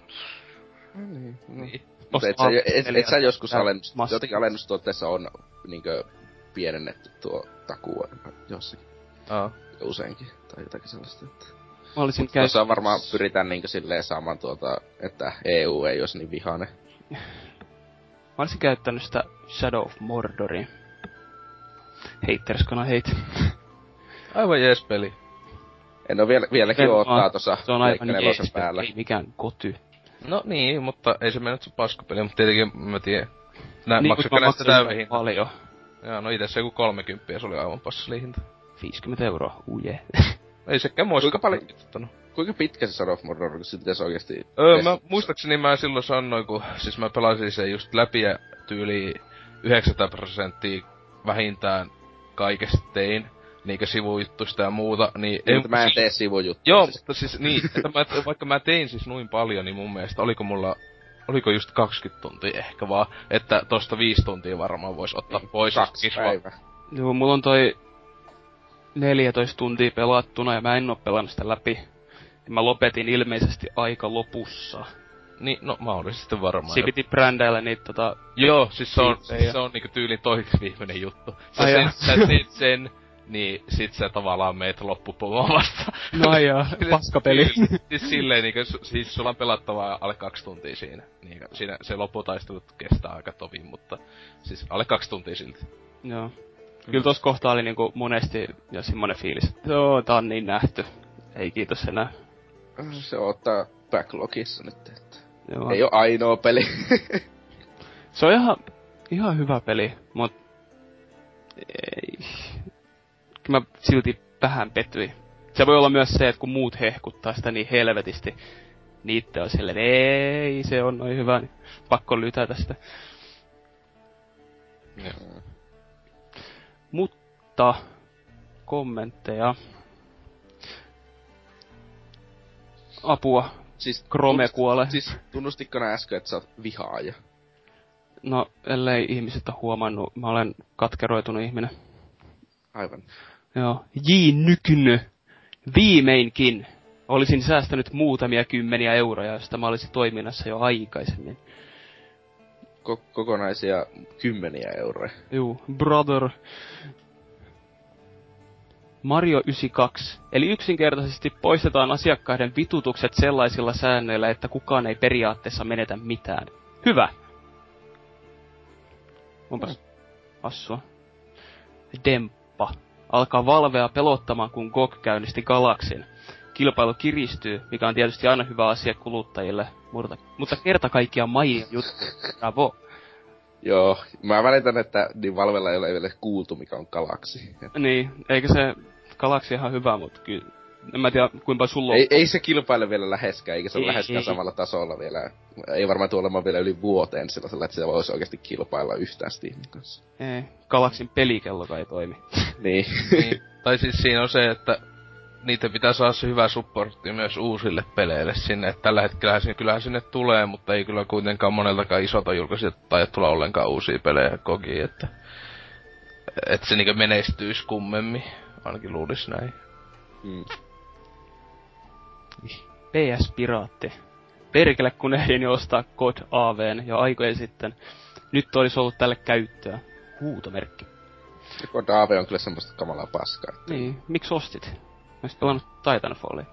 niin, no. niin. Mutta et, sä, et, et, sä joskus alennus, jotenkin alennustuotteessa on niinkö pienennetty tuo takuu jossakin. Aa. Useinkin, tai jotakin sellaista, että... Mä olisin käy... Tuossa varmaan pyritään niinkö silleen saamaan tuota, että EU ei olisi niin vihane. Mä olisin käyttänyt sitä Shadow of Mordoria. Haters hate. Aivan jees peli. En oo vielä, vieläkin odottaa tossa Se on aivan jees päällä. Ei mikään koty. No niin, mutta ei se mennyt se paskapeli, mutta tietenkin mä tiedän. Nää niin, maksako näistä täyden Paljon. Joo, no itse se joku 30 se oli aivan passalihinta. 50 euroa, uje. ei sekään kuinka paljon, kuinka pitkä se Shadow of Mordor, kun se pitäisi oikeesti... Öö, mä muistaakseni mä silloin sanoin, kun siis mä pelasin sen just läpi ja tyyli 90 prosenttia vähintään kaikesta tein niinkö sivujuttuista ja muuta, niin... Ei, mutta mä en tee sivujuttuja. Joo, siis. mutta siis niin, että mä, vaikka mä tein siis noin paljon, niin mun mielestä oliko mulla oliko just 20 tuntia ehkä vaan, että tosta 5 tuntia varmaan vois ottaa niin, pois. Kaksi päivää. Joo, mulla on toi 14 tuntia pelattuna ja mä en oo pelannut sitä läpi. Ja mä lopetin ilmeisesti aika lopussa. Niin, no mä olin sitten varmaan. Siinä piti brändäillä niitä tota... Joo, siis se on, siis se on niinku tyylin toiseksi viimeinen juttu. Sä, Ai sen, sä teet sen, niin sit sä tavallaan meet loppupomoa vasta. No joo, paskapeli. siis, siis silleen niinku, siis sulla on pelattavaa alle kaksi tuntia siinä. Niin, siinä se lopputaistelu kestää aika tovin, mutta siis alle kaksi tuntia silti. Joo. Kyllä tossa kohtaa oli niinku monesti ja semmonen fiilis, että joo, tää on niin nähty. Ei kiitos enää. Se ottaa backlogissa nyt, että joo. ei oo ainoa peli. se on ihan, ihan hyvä peli, mut ei, mä silti vähän pettyin. Se voi olla myös se, että kun muut hehkuttaa sitä niin helvetisti, niin itse on silleen, ei, se on noin hyvä, niin pakko lytätä sitä. Ja. Mutta, kommentteja. Apua. Siis Chrome kuolee. Siis tunnustitko nää äsken, että sä oot vihaaja? No, ellei ihmiset ole huomannut, mä olen katkeroitunut ihminen. Aivan. Joo. J. Nykynö. Viimeinkin olisin säästänyt muutamia kymmeniä euroja, josta mä olisin toiminnassa jo aikaisemmin. ko- kokonaisia kymmeniä euroja. Juu, brother. Mario 92. Eli yksinkertaisesti poistetaan asiakkaiden vitutukset sellaisilla säännöillä, että kukaan ei periaatteessa menetä mitään. Hyvä. Onpas assua. Demppa. Alkaa Valvea pelottamaan, kun GOG käynnisti Galaxin. Kilpailu kiristyy, mikä on tietysti aina hyvä asia kuluttajille, mutta, mutta kerta kaikkiaan Maijin juttu. Bravo. Joo, mä välitän, että niin Valvella ei ole vielä kuultu, mikä on galaksi. Niin, eikä se Galaxy ihan hyvä, mutta kyllä... En mä tiedä, kuinka sulla on... Ei, ei se kilpaile vielä läheskään, eikä se ole Ei, läheskään ei. samalla tasolla vielä. Ei varmaan tule olemaan vielä yli vuoteen sellaisella, että se voisi oikeasti kilpailla yhtään Steamin kanssa. Ei, Galaxin pelikello ei toimi. Niin. niin, tai siis siinä on se, että niitä pitää saada se hyvä supportti myös uusille peleille sinne. Et tällä hetkellä sinne, kyllähän sinne tulee, mutta ei kyllä kuitenkaan moneltakaan isolta julkaisijat tai tulla ollenkaan uusia pelejä koki, että että se niinku menestyisi kummemmin. Ainakin luulis näin. Mm. PS-piraatti. Perkele, kun ehdin jo ostaa God AVn jo aikoja sitten. Nyt olisi ollut tälle käyttöä. Huutomerkki. Joko Dave on kyllä semmoista kamalaa paskaa. Niin, miksi ostit? Olisit pelannut Titanfallia.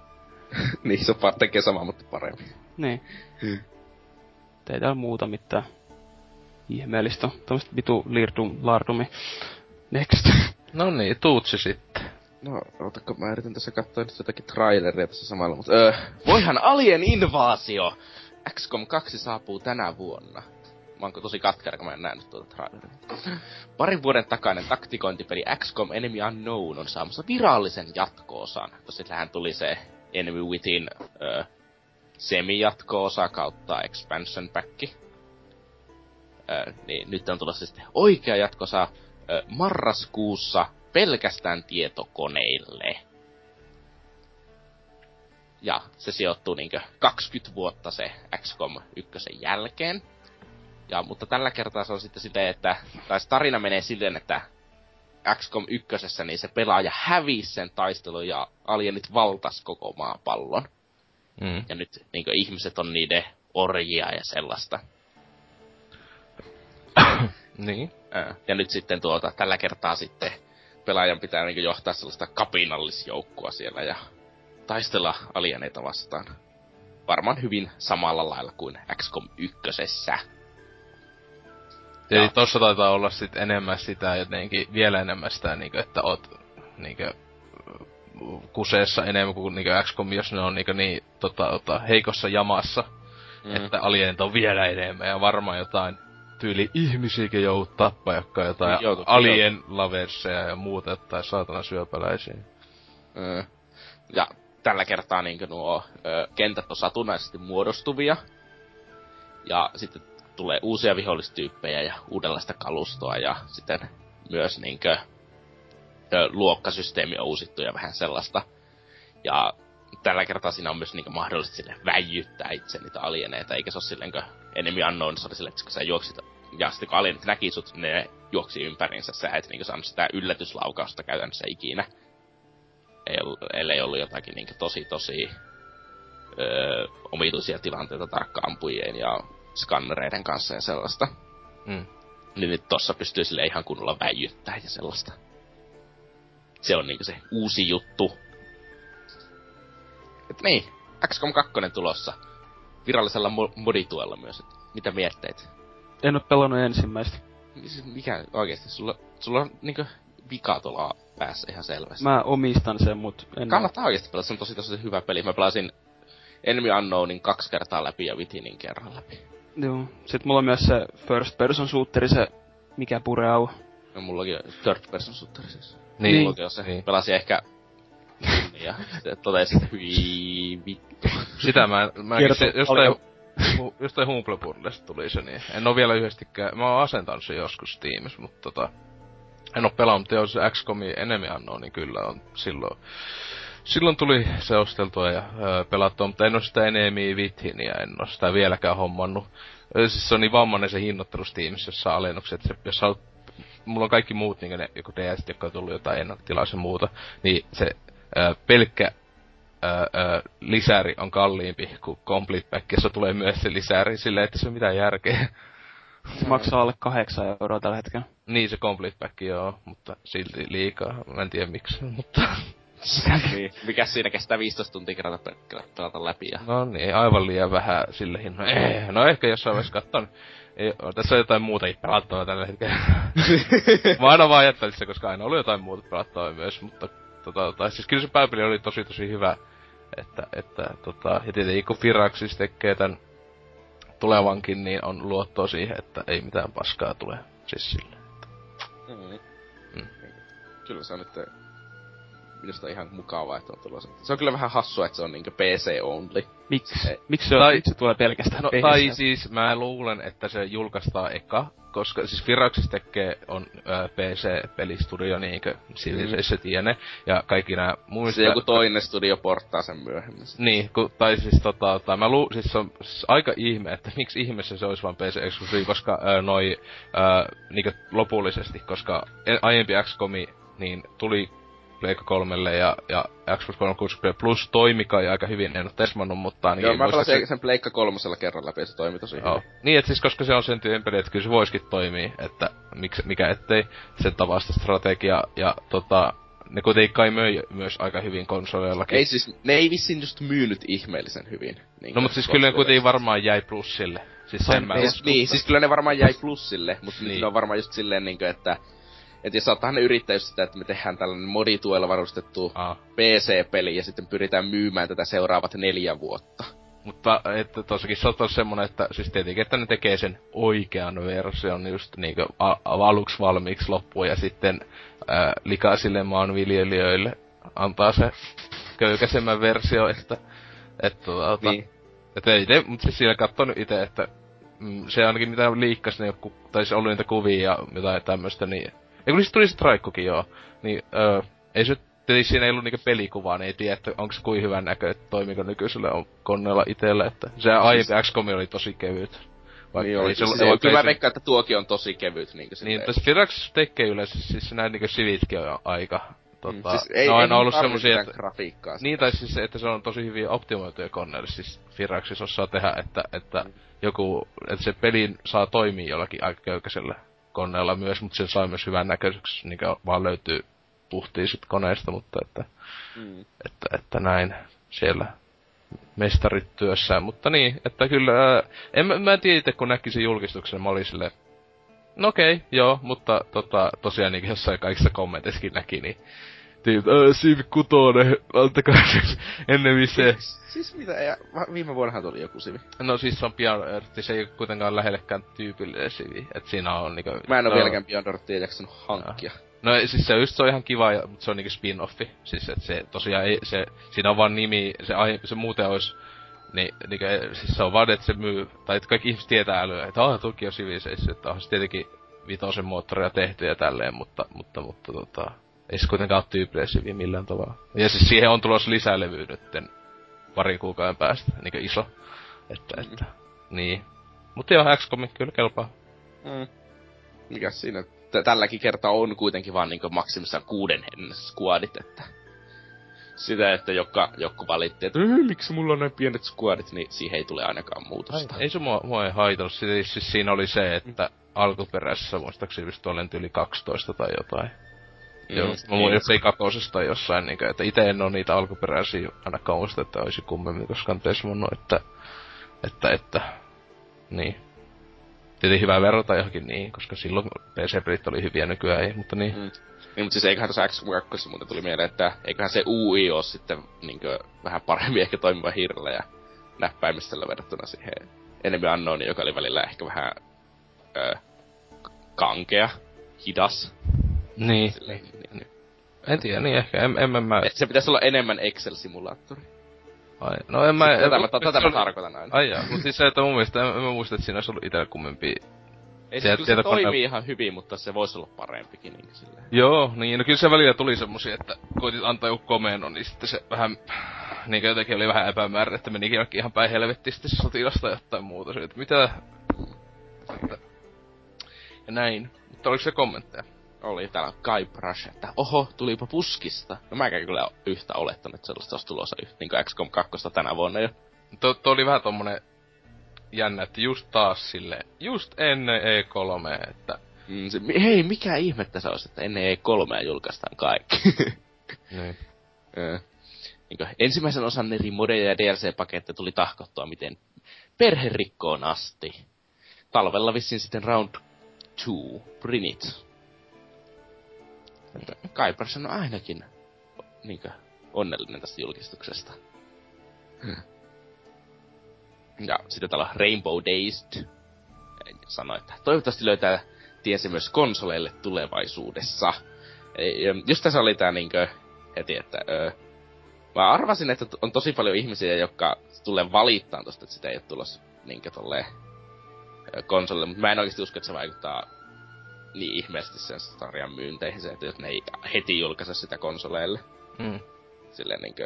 niin, se on tekee samaa, mutta paremmin. Niin. Hmm. Ei täällä muuta mitään ihmeellistä. Tämmöstä vitu lirdum, lardumi. Next. No niin, tuutsi sitten. No, ootako mä yritän tässä katsoa nyt jotakin traileria tässä samalla, mutta öö, voihan Alien Invaasio! XCOM 2 saapuu tänä vuonna. Mä oon tosi katkera, kun mä en nähnyt tuota traileria. Parin vuoden takainen taktikointipeli XCOM Enemy Unknown on saamassa virallisen jatko-osan. Tosittenhän tuli se Enemy Within öö, semi-jatko-osa kautta expansion pack. Öö, niin nyt on tulossa sitten oikea jatkosa öö, marraskuussa pelkästään tietokoneille. Ja se sijoittuu niinkö 20 vuotta se XCOM 1 jälkeen. Ja, mutta tällä kertaa se on sitten silleen, että, tai tarina menee silleen, että XCOM 1, niin se pelaaja hävisi sen taistelun ja alienit valtas koko maapallon. Mm. Ja nyt niinkö ihmiset on niiden orjia ja sellaista. Niin. Ja nyt sitten tuota, tällä kertaa sitten pelaajan pitää niin johtaa sellaista kapinallisjoukkoa siellä ja taistella alieneita vastaan. Varmaan hyvin samalla lailla kuin XCOM 1. Eli tossa taitaa olla sit enemmän sitä jotenkin, vielä enemmän sitä niinku, että oot niinku kuseessa enemmän kuin niinku XCOM, jos ne on niinku niin tota, tota, heikossa jamassa, mm. että alienit on vielä enemmän ja varmaan jotain tyyli ihmisiäkin joutuu tappaa, jotka on jotain Niin, joutuu- alien laverseja ja muuta, jotain saatana syöpäläisiä. Ja tällä kertaa niin nuo ö, kentät on satunnaisesti muodostuvia. Ja sitten tulee uusia vihollistyyppejä ja uudenlaista kalustoa ja sitten myös niinkö ö, luokkasysteemi on uusittu ja vähän sellaista. Ja tällä kertaa siinä on myös niinkö mahdollista sille väijyttää itse niitä alieneita, eikä se ole silleen kuin Enemy Unknown, se oli silleen, että kun sä juoksit ja sitten kun alienit näki sut, ne juoksi ympäriinsä, sä et niinkö saanut sitä yllätyslaukausta käytännössä ikinä ei ollut, ellei ollut jotakin niin tosi tosi öö, omituisia tilanteita tarkkaampujien ja skannereiden kanssa ja sellaista. Mm. Niin nyt tossa pystyy sille ihan kunnolla väijyttää ja sellaista. Se on niinku se uusi juttu. Et niin, XCOM 2 tulossa. Virallisella mo- modituella myös. Et mitä mietteet? En oo pelannut ensimmäistä. Siis Mikä oikeesti? Sulla, sulla on niinku vika tuolla päässä ihan selvästi. Mä omistan sen, mut en... Kannattaa oikeesti pelata, se on tosi tosi hyvä peli. Mä pelasin Enemy Unknownin kaksi kertaa läpi ja Vitinin kerran läpi. Joo. Sitten mulla on myös se first person shooteri, se mikä pureau. Ja mullakin on third person shooter siis. Niin. Mullakin on se. Niin. Pelasin ehkä ja sitten totesin, että hyi vittu. Sitä mä, mä Kertoo se, jostain, paljon. Jostain Humble Bundlesta tuli se, niin en oo vielä yhdestikään, mä oon asentanut sen joskus Steamissa, mutta tota, en oo pelannut, mutta jos se XCOMin Enemy Unknown, niin kyllä on silloin, silloin tuli se osteltua ja öö, pelattua, mutta en oo sitä Enemy Within ja en oo sitä vieläkään hommannut. Siis se on niin vammainen se hinnoittelu Steamissa, jos saa alennukset, se, jos sä mulla on kaikki muut, niin ne, joku DS, jotka on tullut jotain ennakkotilaa ja muuta, niin se öö, pelkkä öö, lisäri on kalliimpi kuin complete pack, jossa tulee myös se lisäri silleen, että se on mitään järkeä. Se maksaa alle kahdeksan euroa tällä hetkellä. Niin se complete pack joo, mutta silti liikaa. Mä en tiedä miksi, mutta... niin, mikä siinä kestää 15 tuntia kerrata pelata läpi ja... No niin, aivan liian vähän sille hinnoin. Eh, no ehkä jossain vaiheessa katson. Ei, tässä on jotain muuta pelattavaa tällä hetkellä. Mä aina vaan jättänyt se, koska aina oli jotain muuta pelattavaa myös, mutta tota, tai siis kyllä se pääpeli oli tosi tosi hyvä. Että, että tota, ja tietenkin kun Firaxis tekee tän tulevankin, niin on luottoa siihen, että ei mitään paskaa tule. Siis sille. Mm. Mm. Kyllä se on nyt minusta ihan mukavaa, että on tulossa. Se on kyllä vähän hassua, että se on niinku PC only. Miksi? Miksi se, tai, se tulee pelkästään no, PC? Tai siis mä luulen, että se julkaistaan eka, koska siis Firaxis tekee on äh, PC-pelistudio niinkö, sillä mm. se tiene. Ja kaikki nää muista... Se joku toinen studio porttaa sen myöhemmin. Niin, ku, tai siis tota, tai mä lu, siis se on siis aika ihme, että miksi ihmeessä se olisi vaan PC-eksklusiivi, koska äh, noi, äh, niinkö lopullisesti, koska aiempi XCOMi niin tuli Pleikka 3 ja, ja Xbox 360 Plus toimi kai aika hyvin, en oo tesmannut, mutta ainakin... Joo, mä pelasin se... sen Pleikka 3 kerran läpi ja se toimi tosi hyvin. Niin, että siis koska se on sen työn peli, että kyllä se voisikin toimii, että miksi, mikä ettei sen tavasta strategia ja tota, ne kuitenkin kai möi myös aika hyvin konsoleillakin. Ei siis, ne ei vissiin just myynyt ihmeellisen hyvin. Niin no mutta siis kyllä ne kuitenkin varmaan jäi plussille. Siis sen mä siis, Niin, siis kyllä ne varmaan jäi plussille, mutta niin. ne on varmaan just silleen niinkö, että että jos saattahan ne yrittää sitä, että me tehdään tällainen modituella varustettu Aa. PC-peli ja sitten pyritään myymään tätä seuraavat neljä vuotta. Mutta että tossakin se on semmonen, että siis tietenkin, että ne tekee sen oikean version just niinku a- aluksi valmiiksi loppuun ja sitten ää, likaisille maanviljelijöille antaa se köykäisemmän versio, että että tuota, niin. että ei te, mutta siis siellä katson itse, että mm, se ainakin mitä liikkas ne joku, tai se ollut niitä kuvia ja jotain tämmöstä, niin ja kun siis tuli se traikkukin joo, niin öö, ei se tietysti siinä ei ollut niinku pelikuvaa, niin ei tiedä, että onko se kuin hyvän näkö, että toimiko nykyisellä on koneella itsellä, että se siis... aiempi XCOM oli tosi kevyt. Vaikka niin oli, siis, se, kyllä mä veikkaan, että tuokin on tosi kevyt. Niin, niin tässä Firax tekee yleensä, siis näin niinku sivitkin on aika Tota, mm, siis ei, no on ei ollut semmosia, että... grafiikkaa. Niin, tai siis että se on tosi hyvin optimoituja koneille. Siis Firaxis osaa tehdä, että, että mm. joku, että se pelin saa toimia jollakin aika köykäisellä koneella myös, mutta sen sai myös hyvän näköiseksi, niin vaan löytyy puhtia sit koneesta, mutta että, mm. että, että näin siellä mestarit työssään. Mutta niin, että kyllä, en, mä en tiedä kun näkisin julkistuksen, mä olin silleen, no okei, okay, joo, mutta tota, tosiaan niin jossain kaikissa kommenteissakin näki, niin tyyppi, Civ 6, antakaa ennen se. Siis mitä, ja viime vuonnahan tuli joku Civi. No siis on Beyond Earth, se ei kuitenkaan lähellekään tyypillinen Civi, et siinä on niinku... Mä en oo no, vieläkään Beyond Earthia jaksanut hankkia. No. siis se just se on ihan kiva, mutta se on niinku spin-offi. Siis et se tosiaan ei, se, siinä on vaan nimi, se, ai, se muuten olisi niin, niin siis se on vaan, että se myy, tai että kaikki ihmiset tietää älyä, että aah, toki on Civi että on se tietenkin vitosen moottoria tehty ja tälleen, mutta, mutta, mutta tota, ei se kuitenkaan ole tyypillisiä millään tavalla. Ja siis siihen on tulossa lisälevy nytten parin kuukauden päästä, niinkö iso. Että, mm. että, niin. Mutta joo, XCOM kyllä kelpaa. Mm. Mikä siinä? Tälläkin kertaa on kuitenkin vaan niinku maksimissaan kuuden hengen skuadit, että sitä, että joka, joku valitti, että miksi mulla on näin pienet skuadit, niin siihen ei tule ainakaan muutosta. Ai, ei se mua, mua ei haitannut. Siis, siis siinä oli se, että mm. alkuperäisessä muistaakseni just olen yli 12 tai jotain. Joo, mä muistan Play kakosesta jossain, niin kuin, että itse en oo niitä alkuperäisiä ainakaan muista, että olisi kummemmin koskaan tesmannut, että, että, että, niin. Tietenkin hyvä verrata johonkin niin, koska silloin PC-pelit oli hyviä nykyään ei, mutta niin. Mm. Niin, mutta siis eiköhän tuossa x workissa muuten tuli mieleen, että eiköhän se UI ole sitten niinkö vähän paremmin ehkä toimiva hirrellä ja näppäimistöllä verrattuna siihen enemmän Unknowniin, joka oli välillä ehkä vähän ö, kankea, hidas. Niin. Silleen, niin, niin. En tiedä, niin ehkä, en, en, en mä... Se pitäisi olla enemmän Excel-simulaattori. Ai, no en mä... Tätä, mä, tätä mä tarkoitan aina. Ai jaa, mut siis se, että mun mielestä, en, en mä muista, että siinä olisi ollut itellä kummempi... Ei se, kyllä se toimii ihan hyvin, mutta se voisi olla parempikin niin silleen. Joo, niin, no kyllä se välillä tuli semmosia, että koitit antaa joku komennon, niin sitten se vähän... Niin jotenkin oli vähän epämäärä, että menikin ihan päin helvettiin sitten se sotilasta jotain muuta. Että mitä... Että... Ja näin. Mutta oliko se kommentteja? Oli täällä Guybrush, että oho, tulipa puskista. No mä kyllä yhtä olettanut, että sellaista olisi tulossa yhtä, niin kuin XCOM 2 tänä vuonna jo. Tuo to oli vähän tommonen jännä, että just taas sille, just ennen E3, että... Mm, se, hei, mikä ihme tässä olisi, että ennen E3 julkaistaan kaikki. niin. niin ensimmäisen osan eri modeja ja DLC-paketteja tuli tahkottua miten perherikkoon asti. Talvella vissiin sitten Round 2, It. Kaipers on ainakin niinkö, onnellinen tästä julkistuksesta. Hmm. Ja sitten täällä Rainbow Dazed sanoi, että toivottavasti löytää tiesi myös konsoleille tulevaisuudessa. Just tässä oli tää niinkö heti, että öö, mä arvasin, että on tosi paljon ihmisiä, jotka tulee valittaa tosta, että sitä ei ole tulossa niinkö tolleen konsolille, mutta mä en oikeasti usko, että se vaikuttaa niin ihmeesti sen sarjan myynteihin se, että jos ne ei heti julkaise sitä konsoleille. Mm. Silleen niinkö...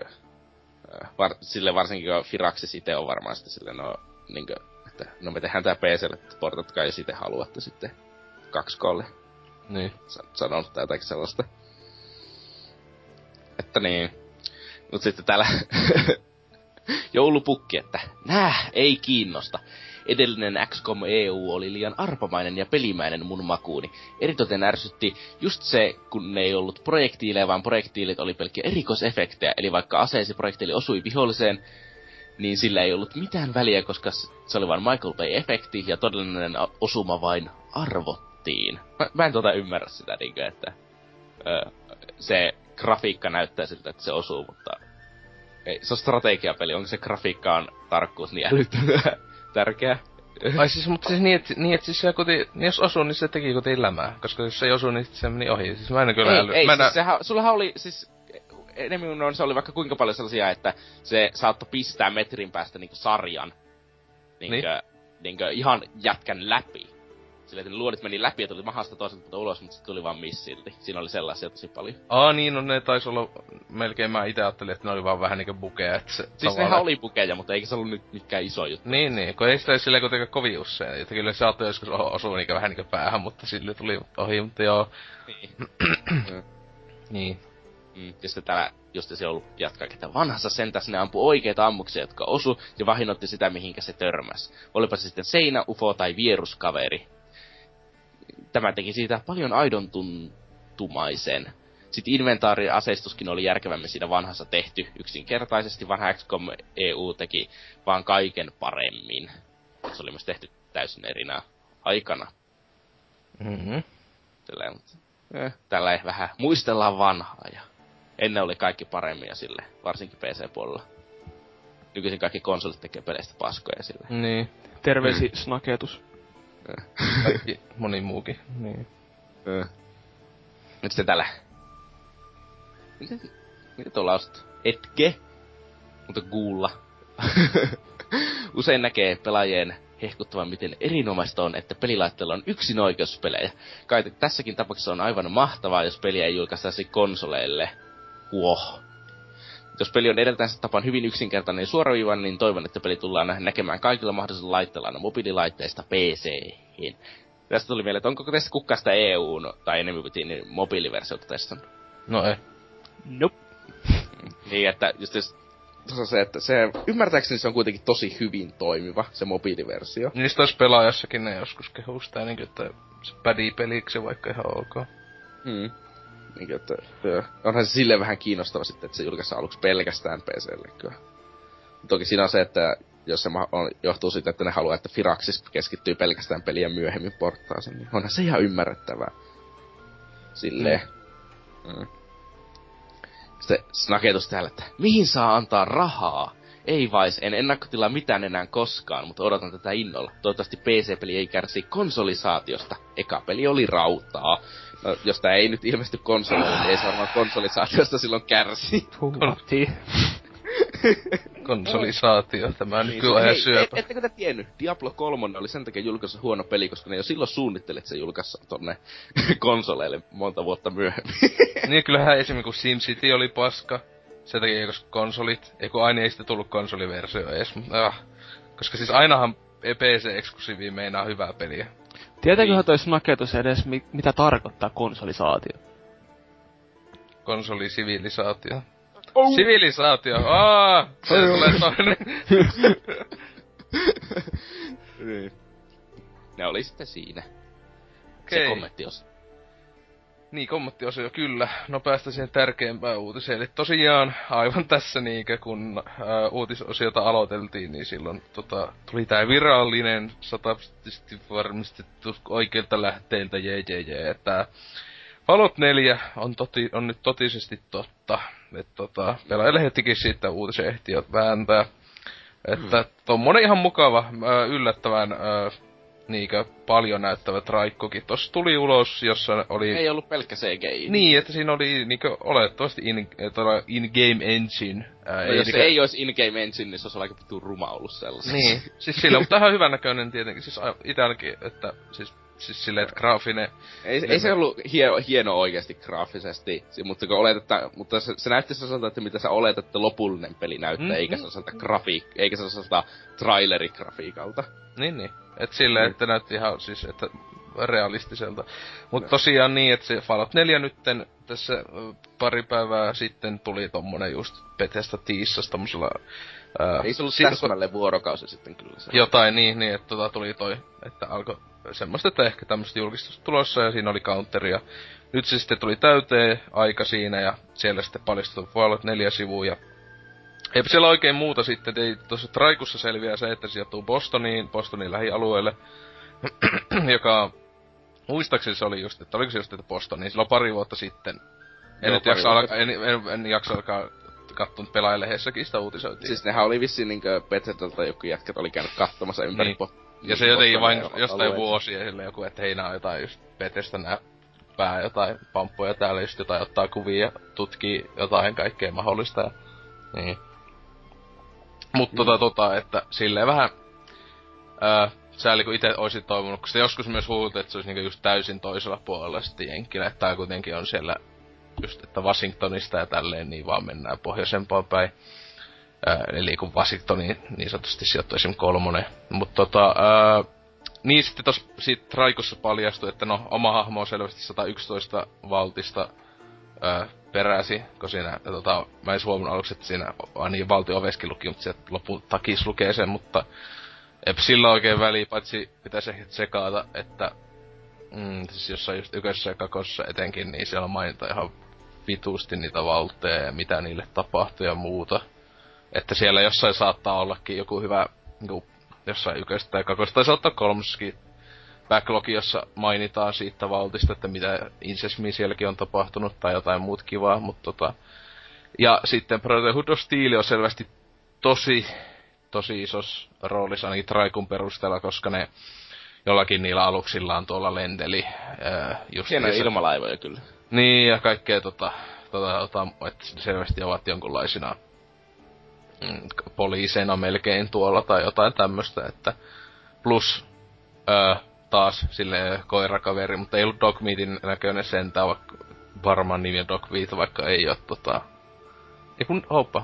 Var, sille varsinkin kun Firaxis itse on varmaan sitten silleen, no niinkö, että no me tehdään tää PClle, että portatkaa jos itse haluatte sitten kaksi kolle. Niin. Sanonut tai jotakin sellaista. Että niin. Mut sitten täällä joulupukki, että nää ei kiinnosta. Edellinen XCOM EU oli liian arpamainen ja pelimäinen mun makuuni. Eritoten ärsytti just se, kun ne ei ollut projektiileja, vaan projektiilit oli pelkkiä erikoisefektejä. Eli vaikka aseesi projektiili osui viholliseen, niin sillä ei ollut mitään väliä, koska se oli vain Michael Bay-efekti ja todellinen osuma vain arvottiin. Mä, mä en tuota ymmärrä sitä, että ö, se grafiikka näyttää siltä, että se osuu, mutta ei, se on strategiapeli, onko se grafiikkaan tarkkuus niin älyttömän tärkeä? Ai siis, mutta siis niin, että, niin, että siis se koti, niin jos osuu, niin se teki kotiin lämää. Koska jos se ei osu, niin se meni ohi. Siis mä en kyllä ei, äly... Ei, mä siis sehän, sullahan oli siis enemmän se oli vaikka kuinka paljon sellaisia, että se saattoi pistää metrin päästä niinku sarjan. Niinkö, niin. niinkö ihan jätkän läpi. Silleen, että ne luodit meni läpi ja tuli mahasta toiselta ulos, mutta se tuli vaan missilti. Siinä oli sellaisia tosi paljon. Aa niin, no ne taisi olla, melkein mä itse ajattelin, että ne oli vaan vähän niinku bukeja, että se... Siis tavallaan... nehän oli bukeja, mutta eikä se ollut nyt mikään iso juttu. Niin, niin, kun ei sitä silleen kuitenkaan kovin usein. Että kyllä se saattoi joskus osua niinku vähän niinku päähän, mutta sille tuli ohi, mutta joo. Niin. niin. Mm, ja sitten täällä just se ollut jatkaa, että vanhassa sentäs ne ampui oikeita ammuksia, jotka osu ja vahinnoitti sitä, mihinkä se törmäs. Olipa se sitten seinä, ufo tai vieruskaveri tämä teki siitä paljon aidon tuntumaisen. Sitten inventaariaseistuskin oli järkevämmin siinä vanhassa tehty. Yksinkertaisesti vanha XCOM EU teki vaan kaiken paremmin. Se oli myös tehty täysin erinä aikana. Mm-hmm. Tällä, eh, tällä ei vähän muistellaan vanhaa ja ennen oli kaikki paremmin ja sille, varsinkin PC-puolella. Nykyisin kaikki konsolit tekee peleistä paskoja sille. Niin. Terveisi mm. snaketus. Kaikki, moni muukin, niin. Nyt sitten täällä. Miten, miten tuolla lausut? Etke? Mutta kuulla. Usein näkee pelaajien hehkuttavan, miten erinomaista on, että pelilaitteella on yksin oikeuspelejä. Kai tässäkin tapauksessa on aivan mahtavaa, jos peliä ei julkaistaisi konsoleille. Huoh jos peli on edeltänsä tapaan hyvin yksinkertainen ja suoraviivainen, niin toivon, että peli tullaan näkemään kaikilla mahdollisilla laitteilla aina mobiililaitteista pc Tästä tuli mieleen, että onko tässä kukkasta EU tai enemmän niin mobiiliversiota testannut? No ei. Nope. niin, että just jos se, että se, ymmärtääkseni se on kuitenkin tosi hyvin toimiva, se mobiiliversio. Niistä olisi pelaajassakin ne joskus kehustaa, niin että se pädii peliksi vaikka ihan ok. Hmm. Niin, että, onhan se silleen vähän kiinnostava sitten, että se julkaisi aluksi pelkästään PClle kyllä. Toki siinä on se, että jos se on, johtuu siitä, että ne haluaa, että Firaxis keskittyy pelkästään peliä myöhemmin porttaansa, niin onhan se ihan ymmärrettävää. Silleen. Mm. Mm. Sitten snaketus täällä, että mihin saa antaa rahaa? Ei vais, en ennakkotilaa mitään enää koskaan, mutta odotan tätä innolla. Toivottavasti PC-peli ei kärsi konsolisaatiosta. Eka peli oli rautaa. No, jos tää ei nyt ilmesty konsolille, niin ei se varmaan konsolisaatiosta silloin kärsi. Huhti. Konsolisaatio, tämä niin, nykyajan syöpä. Et, ettekö te tiennyt? Diablo 3 oli sen takia julkaissa huono peli, koska ne jo silloin suunnittelit se julkaissa tonne konsoleille monta vuotta myöhemmin. niin, kyllähän esimerkiksi kun SimCity oli paska, sen takia koska konsolit, ei kun aina ei sitten tullut konsoliversio edes, ah, koska siis ainahan PC-eksklusiivi meinaa hyvää peliä. Tietääköhän niin. toi snaketus edes, mi- mitä tarkoittaa konsolisaatio? Konsolisivilisaatio. Oh. Sivilisaatio, aah! Se tulee toinen. Niin. Ne oli sitten siinä. Okei. Se kommenttiosa. Niin, kommenttiosio kyllä. No päästä siihen tärkeimpään uutiseen. Eli tosiaan aivan tässä niinkö, kun ää, uutisosiota aloiteltiin, niin silloin tota, tuli tää virallinen, sataprosenttisesti varmistettu oikeilta lähteiltä JJJ, että Fallout 4 on, toti, on nyt totisesti totta. Että tota, pelaajalehtikin siitä uutisen vääntää. Että Hmm. tommonen ihan mukava, ää, yllättävän ää, niinkö paljon näyttävä traikkokin. Tossa tuli ulos, jossa oli... Ei ollut pelkkä CGI. Niin, että siinä oli niinkö olettavasti in, todella in-game engine. Ää, No, jos niinkö- se ei olisi in-game engine, niin se olisi aika vittu ruma ollut sellaisen. Niin, siis sillä, mutta ihan hyvän näköinen tietenkin. Siis ainakin, että siis, siis silleen, että graafinen... Ei, ei se ollut hieno, hieno oikeasti graafisesti, mutta, kun oletetta, mutta se, se näytti sellaiselta, että mitä sä oletat, että lopullinen peli näyttää, Mm, eikä mm. sellaiselta grafiik, eikä sellaiselta trailerigrafiikalta. Niin, niin. Et silleen, Niin. että näytti ihan siis, että realistiselta. Mutta tosiaan niin, että se Fallout 4 nytten tässä pari päivää sitten tuli tommonen just Bethesda tiissas tommosella... ää, Ei se ollut täsmälleen vuorokausi sitten kyllä se. Jotain niin, niin että tota tuli toi, että alkoi semmoista, että ehkä tämmöistä julkistusta tulossa ja siinä oli counteri ja nyt se sitten tuli täyteen aika siinä ja siellä sitten paljastui Fallout 4 sivua ja Eipä siellä oikein muuta sitten, ei tuossa Traikussa selviää se, että se sijoittuu Bostoniin, Bostonin lähialueelle, joka muistaakseni se oli just, että oliko se just, että Bostoniin silloin pari vuotta sitten. En Joo, nyt jaksa, alka, en, en, en, jaksa alkaa katsoa pelaajalehdessäkin sitä uutisoitiin. Siis nehän oli vissiin niinkö Bethesdalta joku jätkät oli käynyt katsomassa ympäri Niin. po- Ja se jotenkin vain jostain vuosia sille joku, että hei nää on jotain just Betestä nää pää jotain pamppuja täällä just jotain ottaa kuvia, tutkii jotain kaikkea mahdollista ja niin. Mut tota tota, että silleen vähän ää, sääli kun ite oisin toivonut, kun se joskus myös huulut, että se olisi niinku just täysin toisella puolella sitten Jenkkilä, että tää kuitenkin on siellä just, että Washingtonista ja tälleen niin vaan mennään pohjoisempaan päin. Ää, eli kun Washingtoniin niin sanotusti sijoittui esim. kolmonen. Mutta tota, niin sitten tos siitä Traikossa paljastui, että no oma hahmo on selvästi 111 valtista ää, peräsi, kun siinä, tota, mä en huomannut aluksi, että siinä vaan niin valtio oveskin luki, mutta sieltä lopun takis lukee sen, mutta eipä sillä oikein väliä, paitsi pitäisi ehkä tsekata, että mm, siis jossain just ykössä ja kakossa etenkin, niin siellä mainita ihan vitusti niitä valtteja ja mitä niille tapahtui ja muuta. Että siellä jossain saattaa ollakin joku hyvä, niinku, jossain yköstä tai kakosta, tai saattaa kolmossakin backlog, jossa mainitaan siitä valtista, että mitä Incesmi sielläkin on tapahtunut, tai jotain muut kivaa, mutta tota... Ja sitten Brotherhood of Steel on selvästi tosi, tosi isos roolissa ainakin Traikun perusteella, koska ne jollakin niillä aluksillaan tuolla lenteli. Ää, just Hienoja ilmalaivoja kyllä. Niin, ja kaikkea tota, tota, tota että selvästi ovat jonkunlaisina mm, poliiseina melkein tuolla tai jotain tämmöstä, että plus öö, taas sille koirakaveri, mutta ei ollut Dogmeatin näköinen sentään, vaikka varmaan nimi on Dogmeat, vaikka ei oo tota... Ja kun, hoppa.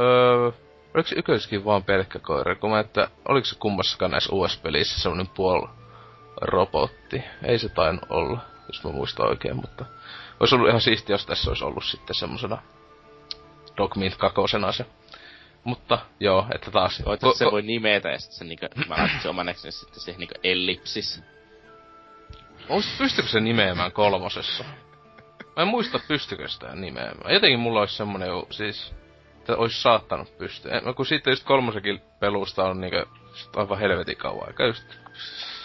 Öö, oliko se yköiskin vaan pelkkä koira, kun mä, että oliko se kummassakaan näissä US-pelissä semmonen puol robotti? Ei se tainnut olla, jos mä muistan oikein, mutta olisi ollut ihan siistiä, jos tässä olisi ollut sitten semmosena Dogmeat kakosena se. Mutta joo, että taas... Voit, ko- se voi nimetä ja sitten se niinku, mä laitan sen omaneksi sitten siihen niinku ellipsis. Muista, pystyykö se nimeämään kolmosessa? Mä en muista, pystykö sitä nimeämään. Jotenkin mulla olisi semmonen, jo- siis, että olisi saattanut pystyä. En- Kun siitä just kolmosekin pelusta on niinkö, sit aivan helvetin kauan aika just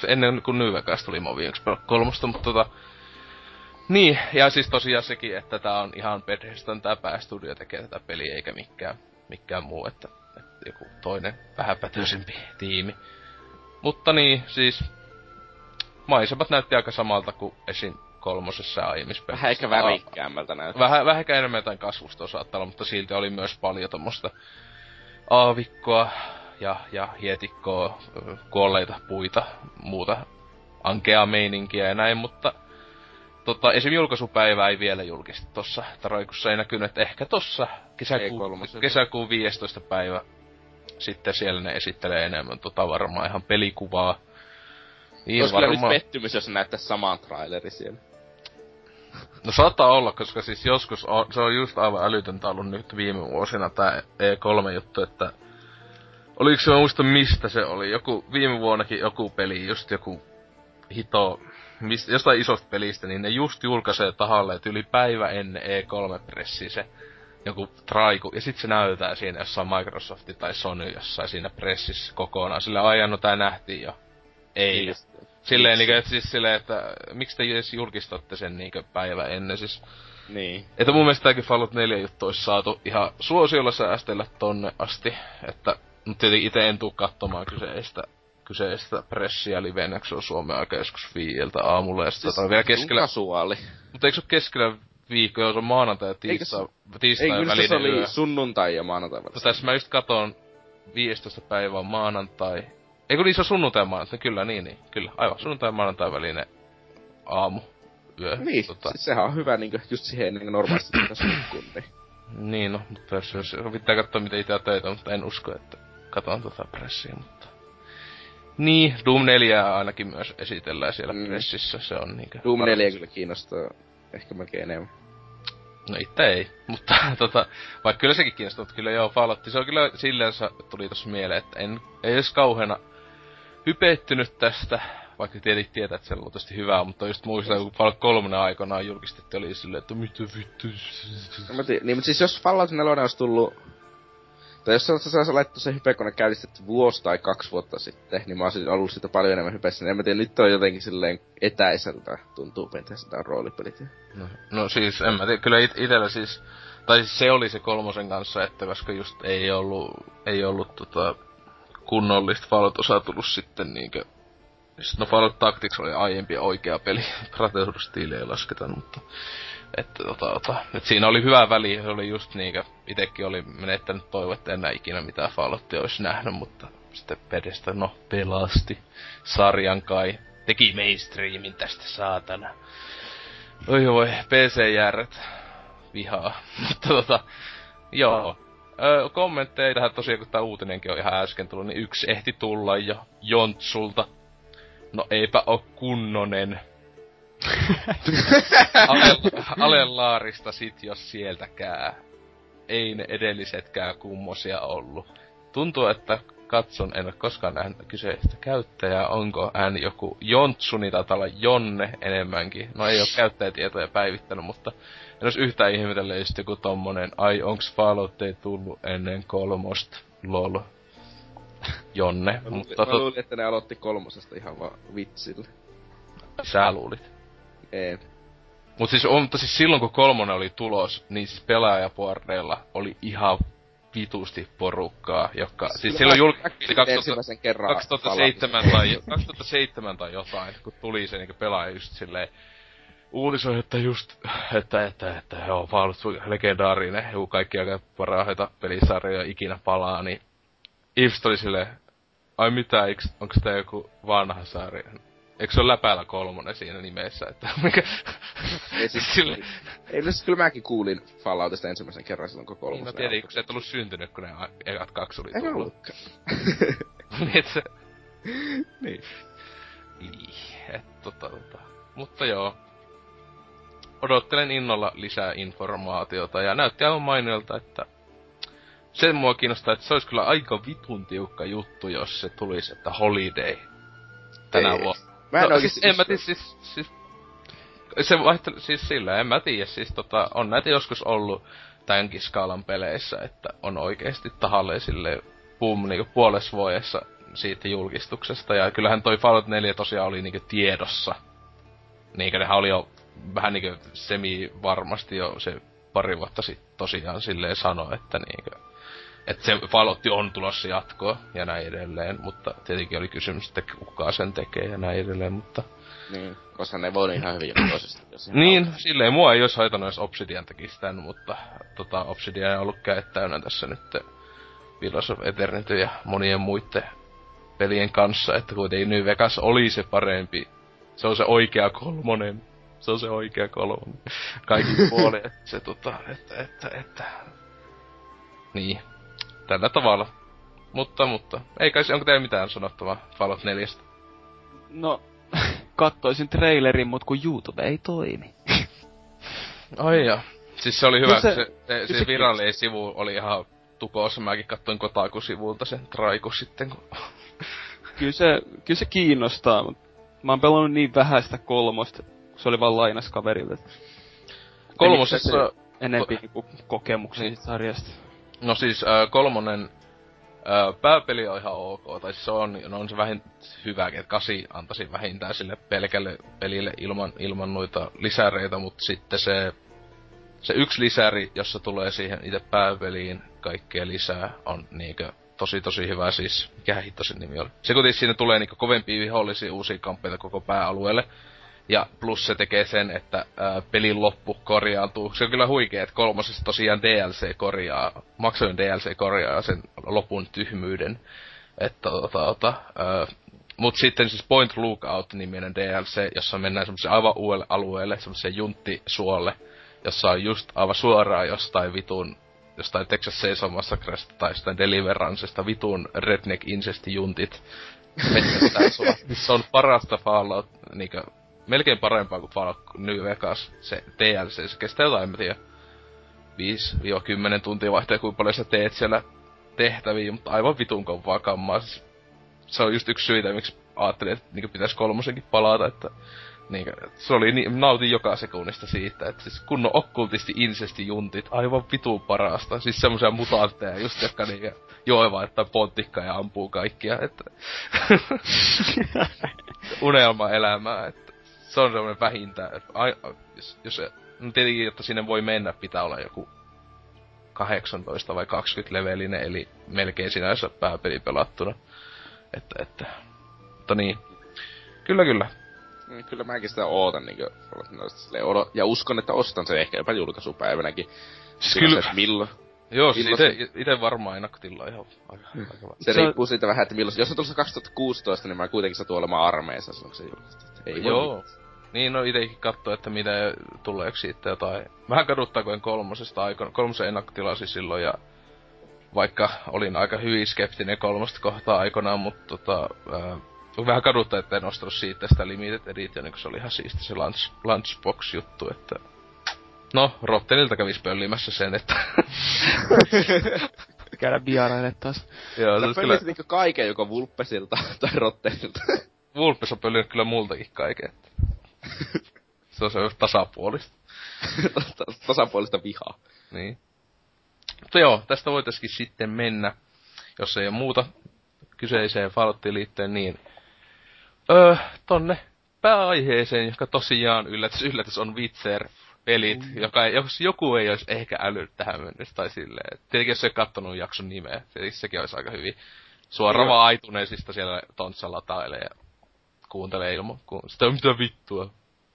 ennen kuin New Vegas tuli pelaa kolmosta, mutta tota, niin, ja siis tosiaan sekin, että tää on ihan Bethesdan tää päästudio tekee tätä peliä, eikä mikään, mikään muu, että, että joku toinen vähäpätöisempi tiimi. Mutta niin, siis maisemat näytti aika samalta kuin esim. kolmosessa aiemmissa Vähän ehkä värikkäämmältä näyttää. Vähän, vähän ehkä enemmän jotain kasvusta saattaa olla, mutta silti oli myös paljon tommoista aavikkoa ja, ja hietikkoa, kuolleita puita, muuta ankea meininkiä ja näin, mutta tota, esim. julkaisupäivää ei vielä julkistu tossa Taroikussa, ei näkynyt, että ehkä tossa kesäkuun, E3. kesäkuun 15. päivä sitten siellä ne esittelee enemmän tota varmaan ihan pelikuvaa. Niin Olisi kyllä nyt pettymys, jos näyttäisi saman traileri siellä. No saattaa olla, koska siis joskus on, se on just aivan älytöntä ollut nyt viime vuosina tää E3-juttu, että Oliko se, mä muista mistä se oli, joku, viime vuonnakin joku peli, just joku hito, mistä, jostain isosta pelistä, niin ne just julkaisee tahalle, että yli päivä ennen E3-pressiä se joku traiku, ja sitten se näytetään siinä jossain Microsofti tai Sony jossain siinä pressissä kokonaan. Sillä ajan no tää nähtiin jo. Ei. Niin, silleen niinku, että siis silleen, että miksi te edes julkistatte sen niinku päivä ennen siis. Niin. Että mun mielestä tääkin Fallout 4 juttu olisi saatu ihan suosiolla säästellä tonne asti, että mutta tietenkin itse en tuu katsomaan kyseistä kyseistä pressiä livenä, se on Suomen aika joskus viieltä aamulla, ja siis on vielä keskellä... Kasuaali. Mutta eikö se ole keskellä viikko, jos on maanantai ja tiistai, tiistai ei, välinen se oli yö. sunnuntai ja maanantai No tässä mä just katon 15. päivä on maanantai. Eikö niin se on sunnuntai ja maanantai? Kyllä, niin, niin. Kyllä, aivan. Sunnuntai ja maanantai välinen aamu. Yö. Niin, tota. siis sehän on hyvä niinku just siihen kuin normaalisti pitäisi nukkua, niin. Niin, no, mutta jos, jos pitää katsoa mitä itse töitä, mutta en usko, että katon tota pressiä, mutta... Niin, Doom 4 ainakin myös esitellään siellä mm. pressissä, se on niinkö... Doom 4 kyllä kiinnostaa ehkä melkein enemmän. No itse ei, mutta tota, vaikka kyllä sekin kiinnostaa, mutta kyllä joo, Fallout, se on kyllä silleen tuli tossa mieleen, että en, ei edes kauheena hypettynyt tästä, vaikka tietenkin tietää, että se on luultavasti hyvää, mutta just muistan, kun Fallout 3 aikanaan julkistettiin, oli silleen, että mitä vittu. No, tii, niin, mutta siis jos Fallout 4 olisi tullut tai jos se olisi laittu se hype, kun ne käynnistetty vuosi tai kaksi vuotta sitten, niin mä olisin ollut sitä paljon enemmän hypessä. En mä tiedä, nyt on jotenkin silleen etäiseltä tuntuu sitä roolipelit. No, no siis, en mä tiedä, kyllä it- itellä siis, tai siis se oli se kolmosen kanssa, että koska just ei ollut, ei ollut tota, kunnollista Fallout-osaa tullut sitten niinkö No Fallout Tactics oli aiempi oikea peli. Prateusstiili ei lasketa, mutta... Että tota, tota, et siinä oli hyvä väli, se oli just niinkö, itekin oli menettänyt toivo, että enää ikinä mitään Falloutia olisi nähnyt, mutta sitten pedestä, no, pelasti sarjan kai. Teki mainstreamin tästä saatana. Oi voi, PC-järret. Vihaa. mutta tota, joo. Öö, kommentteja tähän tosiaan, kun tää uutinenkin on ihan äsken tullut, niin yksi ehti tulla jo Jontsulta. No eipä oo kunnonen Ale, laarista sit, jos sieltäkää. Ei ne edellisetkään kummosia ollut. Tuntuu, että katson, en ole koskaan nähnyt kyseistä käyttäjää. Onko hän joku Jontsu, niin taitaa olla Jonne enemmänkin. No ei ole käyttäjätietoja päivittänyt, mutta en olisi yhtään ihmetellä just joku tommonen, ai onks Fallout ei tullut ennen kolmosta, lol. Jonne. Mä, luulin, mutta mä luulin, että ne aloitti kolmosesta ihan vaan vitsillä. Sä luulit. Ei. Mut siis, on, mutta siis silloin kun kolmonen oli tulos, niin siis pelaajapuoreilla oli ihan vitusti porukkaa, joka... Kyllä siis silloin julkaisi 2000, kerran 2007 tai, 2007 tai jotain, kun tuli se niinku pelaaja just silleen uutisoi, että just, että, että, että joo, Fallout legendaarinen, joku kaikki aika parhaita pelisarjoja ikinä palaa, niin Ifst oli silleen, ai mitä, onko tää joku vanha sarja? Eikö se ole läpäällä kolmonen siinä nimessä, että mikä... Ei siis, Sille... ei, siis kyllä mäkin kuulin Falloutista ensimmäisen kerran silloin, kun kolmosen Niin, mä tiedän, kun sä et ollut syntynyt, kun ne ekat kaksi oli tullut. ollutkaan. niin, se... niin. Niin, et tota, tota. Mutta joo. Odottelen innolla lisää informaatiota ja näytti aivan mainiolta, että se mua kiinnostaa, että se olisi kyllä aika vitun tiukka juttu, jos se tulisi, että holiday tänä vuonna. Mä en no, siis, en mä tiedä, siis, siis, se vaihtelu, siis sillä, en mä tiedä, siis tota, on näitä joskus ollut tämänkin skaalan peleissä, että on oikeesti tahalleen sille boom niinku puolessa vuodessa siitä julkistuksesta, ja kyllähän toi Fallout 4 tosiaan oli niinku tiedossa. Niinkö nehän oli jo vähän niinku semi varmasti jo se pari vuotta sitten tosiaan silleen sano, että niinkö että se Fallout on tulossa jatkoa ja näin edelleen, mutta tietenkin oli kysymys, että kuka sen tekee ja näin edelleen, mutta... Niin, koska ne voi ihan hyvin toisesta. niin, auto. silleen mua ei olisi haitannut, jos Obsidian tekisi tämän, mutta tota, Obsidian on ollut kädet täynnä tässä nyt Pillars of Eternity ja monien muiden pelien kanssa, että kuitenkin New Vegas oli se parempi. Se on se oikea kolmonen. Se on se oikea kolmonen. Kaikki puoli, että se tota, että, että, että. Niin, tällä tavalla. Mutta, mutta, ei kai onko teillä mitään sanottavaa Fallout 4? No, kattoisin trailerin, mut kun YouTube ei toimi. Ai ja. Siis se oli hyvä, no se, se, se, se, se virallinen sivu oli ihan tukossa. Mäkin katsoin Kotaku-sivulta sen traiku sitten, kun... kyllä, se, kyllä se kiinnostaa, mutta mä oon pelannut niin vähän sitä kolmosta, se oli vaan lainas kaverille. Kolmosessa... Enempi niinku kokemuksia niin. sarjasta. No siis äh, kolmonen äh, pääpeli on ihan ok, tai siis se on, no on se vähin hyväkin, että kasi antaisi vähintään sille pelkälle pelille ilman, ilman noita lisäreitä, mutta sitten se, se yksi lisäri, jossa tulee siihen itse pääpeliin kaikkea lisää, on niinkö tosi tosi hyvä siis, mikä hitto sen nimi oli. Se kuitenkin siinä tulee niinku kovempia vihollisia uusia kamppeita koko pääalueelle, ja plus se tekee sen, että ää, pelin loppu korjaantuu. Se on kyllä huikea, että kolmosessa tosiaan DLC korjaa, maksojen DLC korjaa sen lopun tyhmyyden. Että tota, tota, ää, mut sitten siis Point Lookout-niminen DLC, jossa mennään semmoisen aivan uudelle alueelle, semmoiseen junttisuolle, jossa on just aivan suoraan jostain vitun jostain Texas Chainsaw Massacresta tai jostain Deliverancesta vitun redneck incesti juntit se on parasta Fallout niinkö melkein parempaa kuin Fallout New Vegas, se DLC. Se kestää jotain, en tiedä, 5-10 tuntia vaihtelee, kuinka paljon sä teet siellä tehtäviä, mutta aivan vitun kovaa kammaa. Siis se on just yksi syitä, miksi ajattelin, että niin pitäisi kolmosenkin palata, että niin, se oli niin, nautin joka sekunnista siitä, että siis kunnon okkultisti insesti juntit, aivan vitun parasta. Siis semmoisia mutantteja just, jotka niin joiva, että pontikkaa ja ampuu kaikkia, että unelma elämää, että se on semmoinen vähintään. Ai, jos, jos, no tietenkin, jotta sinne voi mennä, pitää olla joku 18 vai 20 levelinen, eli melkein sinänsä pääpeli pelattuna. Että, että, mutta niin. Kyllä, kyllä. Niin, kyllä mäkin sitä ootan, niin kuin, ja uskon, että ostan sen ehkä jopa julkaisupäivänäkin. Siis kyllä. Se, milloin, Joo, siis ite, ite varmaan ennakkotilla ihan aika, hmm. aika Se, se riippuu siitä vähän, että milloin, jos on tulossa 2016, niin mä kuitenkin satun olemaan armeessa silloin, kun se julkaistaan. Ei Joo. Voi. Niin, no itekin katso, että mitä tuleeko siitä jotain. Vähän kaduttaa, kun en kolmosesta aikana, kolmosen ennakkotilasi silloin ja vaikka olin aika hyvin skeptinen kolmosta kohtaa aikanaan, mutta tota, ää, vähän kaduttaa, että en ostanut siitä sitä Limited Edition, kun se oli ihan siisti se lunch, Lunchbox-juttu, että... No, Rottenilta kävis pöllimässä sen, että... Käydä vieraille taas. Joo, se kyllä... niinku kaiken joko Vulppesilta tai Rottenilta. Vulpes on pöllinyt kyllä multakin kaiken. Se on se tasapuolista. tasapuolista vihaa. Niin. Mutta joo, tästä voitaisiin sitten mennä, jos ei ole muuta kyseiseen Falloutiin liittyen, niin öö, tonne pääaiheeseen, joka tosiaan yllätys, yllätys on Witcher pelit, mm. joka ei, jos joku ei olisi ehkä älynyt tähän mennessä, tai silleen. Tietenkin jos ei kattonut jakson nimeä, tietenkin sekin olisi aika hyvin. Suoraan vaan aituneisista siellä Tontsa latailee ja kuuntelee ilman, kun sitä on mitä vittua.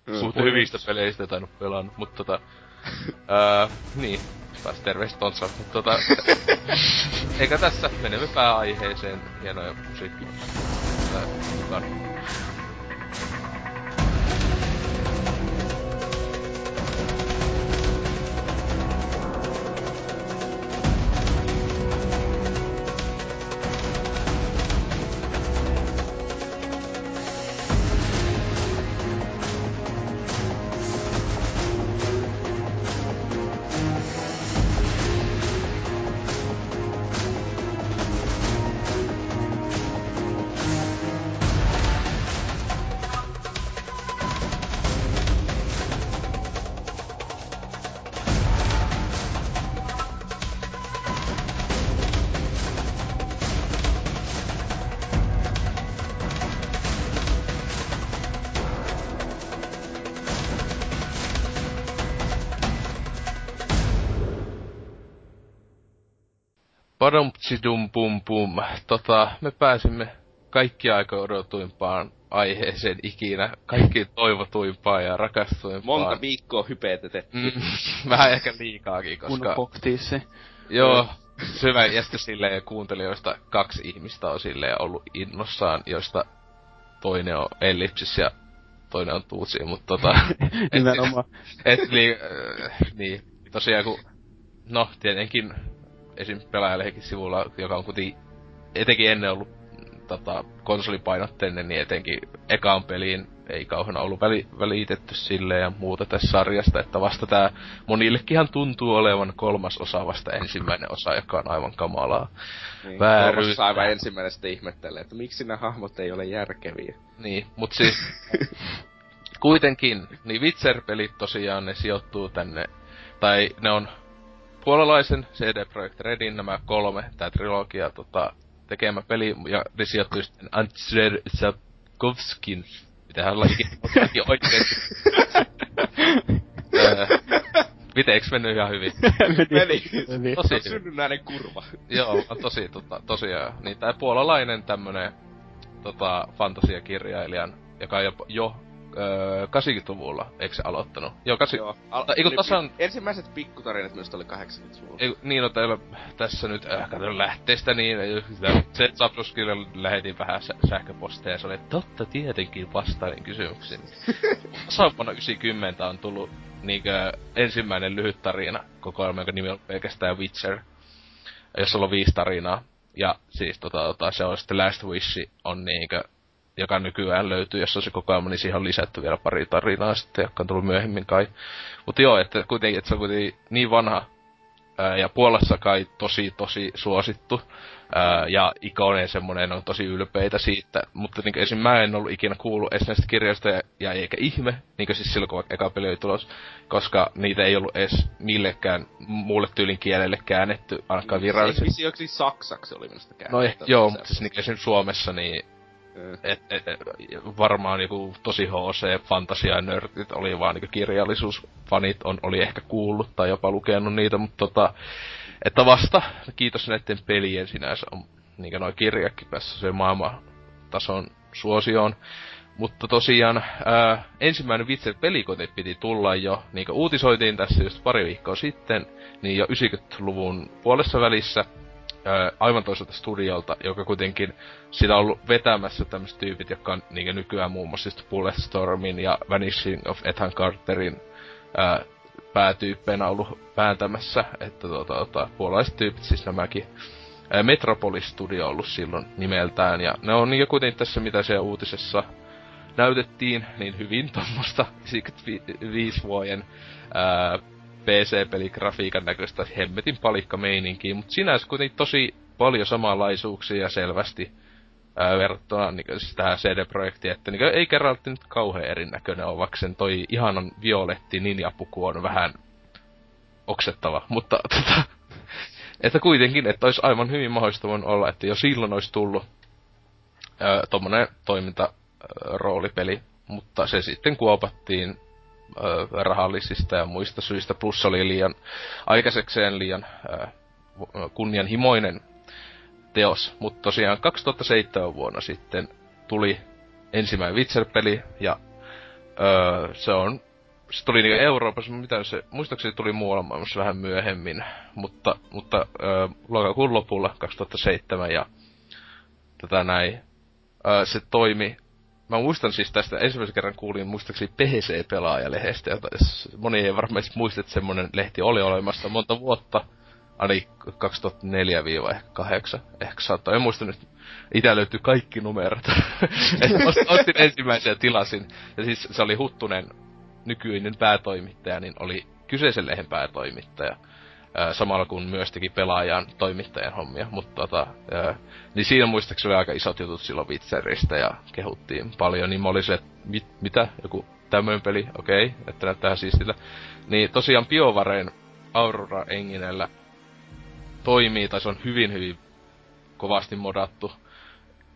Mm. Puhutte hyvistä peleistä, en oo pelannut, mutta tota... ää, niin, taas terveistä Tontsa, mutta tota... eikä tässä, menemme pääaiheeseen, hienoja musiikkia. Tää, Padumtsidum pum pum. Tota, me pääsimme kaikki aika odotuimpaan aiheeseen ikinä. Kaikki toivotuimpaan ja rakastuimpaan. Monta viikkoa hypetetetty. Mm, vähän ehkä liikaakin, koska... Kun se. Joo, syvä ja sitten silleen kuuntelijoista kaksi ihmistä on silleen ollut innossaan, joista toinen on Ellipsis ja toinen on Tuutsi, mutta tota... Nimenomaan. et, et, niin, äh, niin, tosiaan kun... No, tietenkin esim. pelaajalehdenkin sivulla, joka on kuitenkin etenkin ennen ollut tota, konsolipainotteinen, niin etenkin ekaan peliin ei kauhean ollut väli, välitetty silleen ja muuta tässä sarjasta, että vasta tää monillekinhan tuntuu olevan kolmas osa vasta ensimmäinen osa, joka on aivan kamalaa. Niin, Vääryyttä. aivan ensimmäinen sitten ihmettelee, että miksi nämä hahmot ei ole järkeviä. Niin, mut siis kuitenkin, niin Witcher-pelit tosiaan ne sijoittuu tänne, tai ne on puolalaisen CD Projekt Redin nämä kolme, tää trilogia tota, tekemä peli, ja ne sijoittuu sitten Andrzej Sapkowskin, mitähän olla ikinä oikeesti. Miten, eikö mennyt ihan hyvin? Meni. Meni. Tosi hyvin. Synnynnäinen kurva. Joo, on tosi, tota, tosiaan. Niin tää puolalainen tämmönen tota, fantasiakirjailijan, joka on jo, jo öö, 80-luvulla, eikö se aloittanut? Joo, 80 Joo. Al- Eiku, tasan... Ensimmäiset pikkutarinat myös oli 80-luvulla. Eiku, niin, no täällä tässä nyt, äh, katson lähteestä niin, se Zapruskille lähetin vähän sä- sähköposteja ja se oli, totta tietenkin vastailin kysymyksiin. tasan vuonna 90 on tullut niinkö ensimmäinen lyhyt tarina kokoelma, jonka nimi on pelkästään Witcher, jossa on viisi tarinaa. Ja siis tota, tota, se on sitten Last Wish on niinkö joka nykyään löytyy, jos on se kokoelma, niin siihen on lisätty vielä pari tarinaa sitten, jotka on tullut myöhemmin kai. Mutta joo, että kuitenkin, että se on kuitenkin niin vanha, ää, ja Puolassa kai tosi, tosi suosittu, ää, ja ikoneen semmonen on tosi ylpeitä siitä, mutta niin esim. mä en ollut ikinä kuullut edes näistä kirjoista, ja, ja eikä ihme, niin siis silloin kun eka peli oli tulos, koska niitä ei ollut edes millekään muulle tyylin kielelle käännetty, ainakaan virallisesti. Se ei saksaksi oli minusta käännetty. No eh, joo, mutta siis niin Suomessa niin et, et, varmaan joku tosi HC fantasia nörtit oli vaan niinku kirjallisuusfanit on, oli ehkä kuullut tai jopa lukenut niitä, mutta tota, että vasta kiitos näiden pelien sinänsä on niinku noin kirjakin päässä se maailmantason suosioon. Mutta tosiaan ää, ensimmäinen Witcher pelikoti piti tulla jo, niin kuin uutisoitiin tässä just pari viikkoa sitten, niin jo 90-luvun puolessa välissä aivan toiselta studiolta, joka kuitenkin sitä on ollut vetämässä tämmöiset tyypit, jotka on niin nykyään muun muassa Bulletstormin ja Vanishing of Ethan Carterin ää, päätyyppeinä ollut pääntämässä, että tuota, tuota, puolalaiset tyypit siis nämäkin. Ää, Metropolis Studio on ollut silloin nimeltään, ja ne on niin kuitenkin tässä, mitä siellä uutisessa näytettiin, niin hyvin tuommoista 55 vuoden PC-peligrafiikan näköistä hemmetin palikka meininkiä, mutta sinänsä kuitenkin tosi paljon samanlaisuuksia selvästi ää, verrattuna niin siis tähän CD-projektiin, että niin ei kerralti nyt kauhean erinäköinen ole, vaikka sen toi ihanan violetti ninjapuku on vähän oksettava, mutta tota, että kuitenkin, että olisi aivan hyvin mahdollista olla, että jo silloin olisi tullut ää, tommonen toiminta roolipeli, mutta se sitten kuopattiin rahallisista ja muista syistä, plus oli liian aikaisekseen liian kunnianhimoinen teos. Mutta tosiaan 2007 vuonna sitten tuli ensimmäinen Witcher-peli, ja ö, se on se tuli niinku Euroopassa, mitä se, muistaakseni tuli muualla maailmassa vähän myöhemmin, mutta, mutta ö, lokakuun lopulla 2007 ja tätä näin. Ö, se toimi Mä muistan siis tästä, ensimmäisen kerran kuulin muistaakseni PC-pelaajalehdestä, jota moni ei varmasti muista, että semmonen lehti oli olemassa monta vuotta. Ani 2004-2008, ehkä saattaa. En muista nyt. Itä löytyy kaikki numerot. ostin ensimmäisen ja tilasin. Ja siis se oli Huttunen, nykyinen päätoimittaja, niin oli kyseisen lehen päätoimittaja samalla kun myös teki pelaajan toimittajan hommia, mutta tota, ää, niin siinä muistaakseni oli aika isot jutut silloin Witcheristä ja kehuttiin paljon, niin mä olin se, että mit, mitä, joku tämmöinen peli, okei, okay, että näyttää siistillä. Niin tosiaan BioVaren Aurora Enginellä toimii, tai se on hyvin hyvin kovasti modattu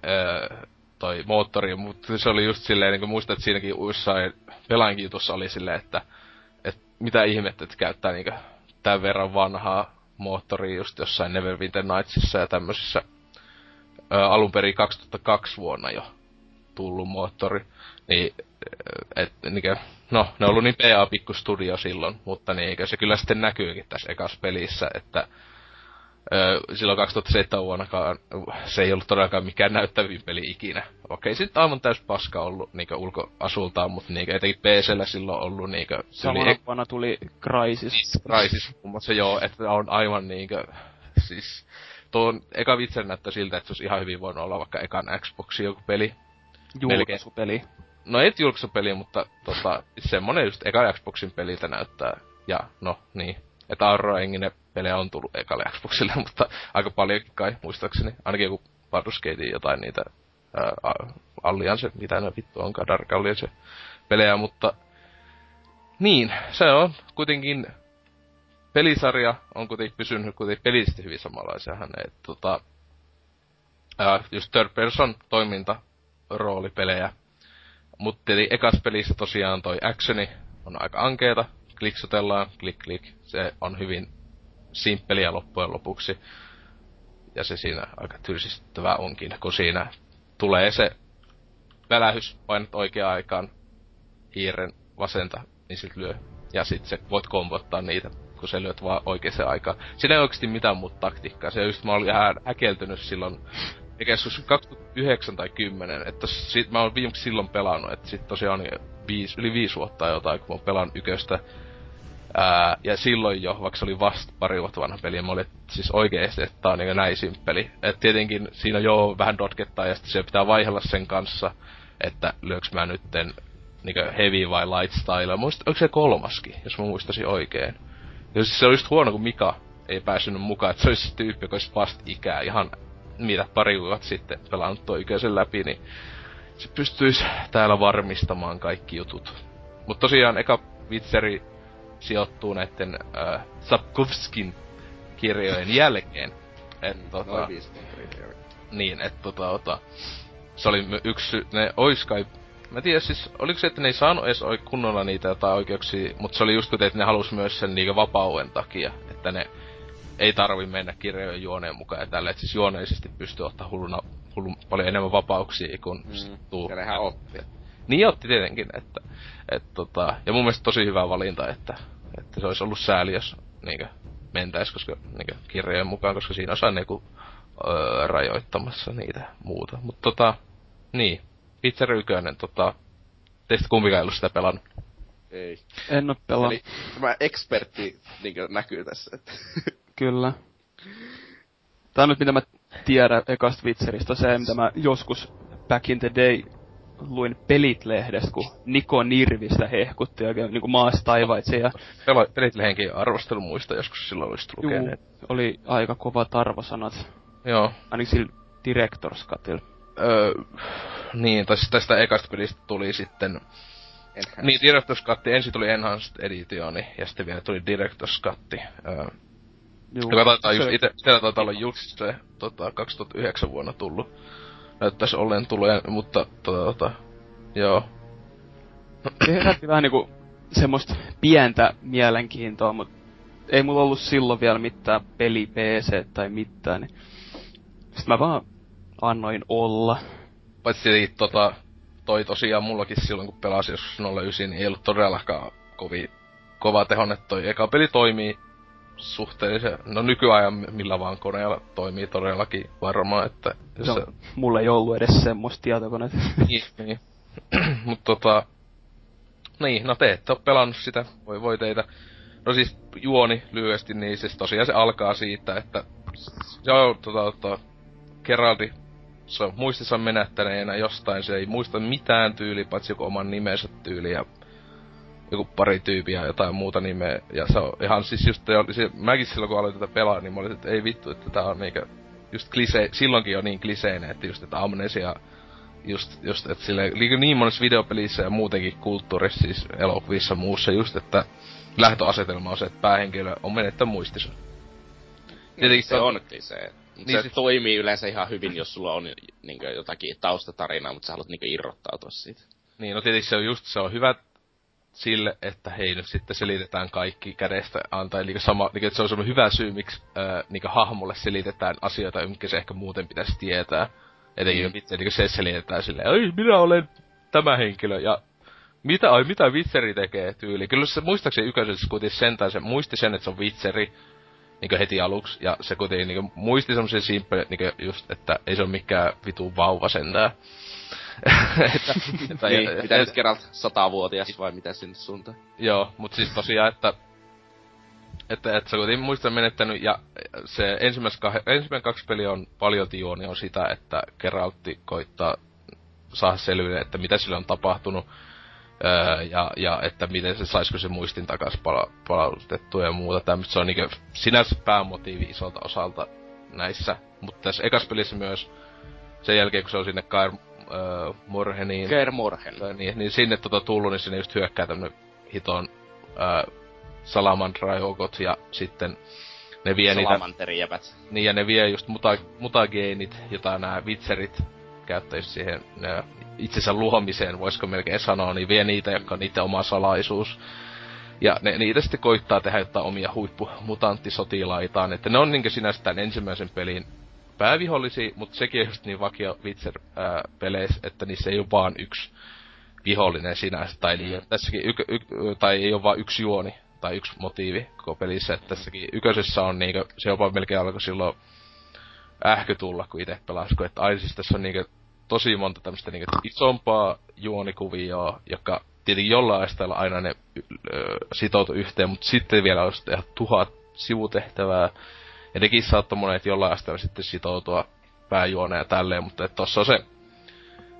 ää, toi moottori, mutta se oli just silleen, niin kuin muistat, että siinäkin jossain pelainkin jutussa oli silleen, että, että mitä ihmettä, että käyttää niinku tämän verran vanhaa moottoria just jossain Neverwinter Nightsissa ja tämmöisissä alun perin 2002 vuonna jo tullut moottori. Niin, et, niinkö, no, ne on ollut niin PA pikku studio silloin, mutta niinkö, se kyllä sitten näkyykin tässä ekassa pelissä, että silloin 2007 vuonnakaan se ei ollut todellakaan mikään näyttävin peli ikinä. Okei, sitten aivan täys paska ollut niinku ulkoasultaan, mutta niinku etenkin PCllä silloin ollut niinku... Samana e- vuonna tuli Crysis. Siis Crysis, muun muassa joo, että on aivan niinku... Siis... Tuo eka vitsen näyttää siltä, että se olisi ihan hyvin voinut olla vaikka ekan Xboxin joku peli. Julkaisupeli. No et julkaisupeli, mutta tota, semmonen just eka Xboxin peliltä näyttää. Ja no niin, että Aurora Engine pelejä on tullut ekalle Xboxille, mutta aika paljonkin kai, muistaakseni. Ainakin joku Baldur's Gate jotain niitä ää, Allianse, mitä ne vittu onkaan, Dark Allianse pelejä, mutta niin, se on kuitenkin pelisarja on kuitenkin pysynyt kuitenkin pelisesti hyvin samanlaisia hänen, tota, ää, just third person toiminta, roolipelejä. Mutta tietenkin ekas pelissä tosiaan toi actioni on aika ankeeta, kliksutellaan, klik klik, se on hyvin simppeliä loppujen lopuksi. Ja se siinä aika tylsistyttävää onkin, kun siinä tulee se välähys, painat oikeaan aikaan hiiren vasenta, niin sit lyö. Ja sit se voit kombottaa niitä, kun se lyöt vaan oikeaan aikaan. Siinä ei oikeasti mitään muuta taktiikkaa. Se just mä olin ihan häkeltynyt silloin, mikä se 2009 tai 10, että sit mä oon viimeksi silloin pelannut, että sit tosiaan viisi, yli viisi vuotta jotain, kun mä oon pelannut yköstä Ää, ja silloin jo, vaikka se oli vasta pari vuotta vanha peli, ja mä olin siis oikeesti, että tää on niinku näin simppeli. Et tietenkin siinä jo vähän dotkettaa, ja sitten se pitää vaihella sen kanssa, että lyöks mä nytten niinku heavy vai light style. Muista, onko se kolmaskin, jos mä muistasin oikein. Ja siis se oli just huono, kun Mika ei pääsynyt mukaan, että se olisi tyyppi, joka olisi vasta ikää ihan mitä pari vuotta sitten pelannut tuo ikäisen läpi, niin se pystyisi täällä varmistamaan kaikki jutut. Mutta tosiaan eka Witcheri sijoittuu näiden äh, Sapkovskin kirjojen jälkeen. Et, mm, tota, niin, että tota, tota, se oli yksi, ne ois kai, mä tiedän siis, oliko se, että ne ei saanut edes kunnolla niitä jotain oikeuksia, mutta se oli just kuten, että ne halus myös sen niinkö vapauden takia, että ne ei tarvi mennä kirjojen juoneen mukaan ja tällä, että siis juoneisesti pystyy ottaa hulluna, hullun paljon enemmän vapauksia kuin mm, tuu. Ja nehän otti. Niin otti tietenkin, että, että tota, ja mun mielestä tosi hyvä valinta, että, että se olisi ollut sääli, jos niinkö mentäis, koska niinkö kirjojen mukaan, koska siinä osaa niinku öö, rajoittamassa niitä muuta. Mutta tota, niin, Pizza Ykönen, tota, teistä kumpikaan ei ollut sitä pelannut. Ei. En oo pelannut. Eli tämä ekspertti niinkö näkyy tässä, että... Kyllä. Tää on nyt mitä mä tiedän ekasta Witcherista, se mitä mä joskus back in the day luin Pelit-lehdestä, kun Niko Nirvistä hehkutti oikein niin maasta taivaitse. Ja... Pelo, Pelit-lehenkin arvostelun muista joskus silloin olisi lukeneet. oli aika kovat arvosanat. Joo. Ainakin sillä Director's Cutil. Öö, niin, tai siis tästä ekasta pelistä tuli sitten... Enhanced. Niin, Director's Cut, ensin tuli Enhanced Editioni, ja sitten vielä tuli Director's Cut. Öö, Juu. Joka taitaa just ite, taitaa olla just se tota, 2009 vuonna tullut näyttäisi olleen tulee, mutta tota, tota, joo. Se herätti vähän niinku semmoista pientä mielenkiintoa, mutta ei mulla ollut silloin vielä mitään peli PC tai mitään, niin sitten mä vaan annoin olla. Paitsi tota, toi tosiaan mullakin silloin kun pelasin joskus 09, niin ei ollut todellakaan kovin kova tehon, että toi eka peli toimii suhteellisen, no nykyajan millä vaan koneella toimii todellakin varmaan, että... No, se... mulla ei ollut edes semmoista tietokoneet. niin, niin. Mut tota... Niin, no te ette oo pelannut sitä, voi voi teitä. No siis juoni lyhyesti, niin siis tosiaan se alkaa siitä, että... Joo, tota, tota... Geraldi se on muistissa menettäneenä jostain, se ei muista mitään tyyli, paitsi joku oman nimensä tyyli, ja joku pari tyypiä jotain muuta nimeä. Ja se on ihan siis just, oli se, mäkin silloin kun aloin tätä pelaa, niin mä olin, että ei vittu, että tää on niinkö, just klise, silloinkin jo niin kliseinen, että just, että amnesia, just, just että sille, niin, niin monessa videopelissä ja muutenkin kulttuurissa, siis elokuvissa muussa, just, että lähtöasetelma on se, että päähenkilö on menettänyt muistinsa. Tietenkin se on klisee. Niin se sit... toimii yleensä ihan hyvin, jos sulla on niin jotakin taustatarinaa, mutta sä haluat niin irrottautua siitä. Niin, no tietenkin se on just, se on hyvä sille, että hei nyt sitten selitetään kaikki kädestä antaa. Eli sama, niin, että se on semmoinen hyvä syy, miksi ää, niin hahmolle selitetään asioita, mitkä se ehkä muuten pitäisi tietää. Etenkin mm. itse niin se selitetään silleen, ei minä olen tämä henkilö ja mitä, ai mitä vitseri tekee tyyli. Kyllä se muistaakseni yköisessä kuitenkin sentään se muisti sen, että se on vitseri niin heti aluksi. Ja se kuitenkin niin muisti semmoisen simppeli, niin just, että ei se ole mikään vitu vauva sentään että, että, niin, ja, mitä nyt kerran satavuotias vai mitä sinne suuntaan. Joo, mut siis tosiaan, että että, että sä kuitenkin muistan menettänyt, ja se ensimmäis kah- ensimmäinen kaksi peliä on paljon juoni on sitä, että Geraltti koittaa saada selville, että mitä sille on tapahtunut. Öö, ja, ja että miten se saisiko se muistin takas pala- palautettua ja muuta tämmöistä. Se on niinku sinänsä päämotiivi isolta osalta näissä. Mutta tässä ekas pelissä myös sen jälkeen, kun se on sinne Kair äh, Morheniin. Kair Morhen. Niin, niin sinne tota tullut, niin sinne just hyökkää tämmönen hiton äh, salamandra-joukot ja sitten ne vie niitä... Niin, ja ne vie just muta, mutageenit, jota nämä vitserit käyttää just siihen ne, itsensä luomiseen, voisiko melkein sanoa, niin vie niitä, jotka on niiden oma salaisuus. Ja ne, niitä sitten koittaa tehdä jotain omia huippumutanttisotilaitaan. Että ne on niinkö sinänsä tämän ensimmäisen pelin päävihollisia, mutta sekin on just niin vakio Witcher-peleissä, että niissä ei ole vaan yksi vihollinen sinänsä. Tai, niin, tässäkin y, y, tai ei ole vaan yksi juoni tai yksi motiivi koko pelissä. Että tässäkin yköisessä on niinkö, se jopa melkein alkoi silloin ähky tulla, kun itse pelasin. Että aina siis tässä on niinkö tosi monta tämmöistä niinkö isompaa juonikuvioa, joka tietenkin jollain asteella aina ne sitoutu yhteen, mutta sitten vielä olisi tehdä tuhat sivutehtävää. Ja nekin saattoi monet jollain asteella sitten sitoutua pääjuoneen ja tälleen, mutta että tossa on se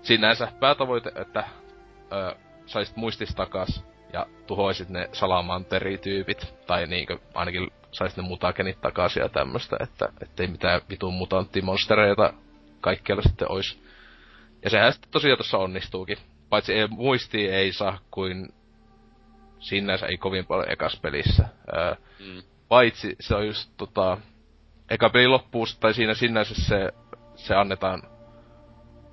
sinänsä päätavoite, että ö, saisit muistis takas ja tuhoisit ne salamanterityypit, tai niinkö ainakin saisit ne mutagenit takaisin ja tämmöstä, että ettei mitään vitun mutanttimonstereita kaikkialla sitten ois. Ja sehän sitten tosiaan tuossa onnistuukin. Paitsi ei, muisti ei saa kuin sinänsä ei kovin paljon ekas pelissä. Öö, mm. Paitsi se on just tota, eka peli loppuun, tai siinä sinänsä se, se annetaan,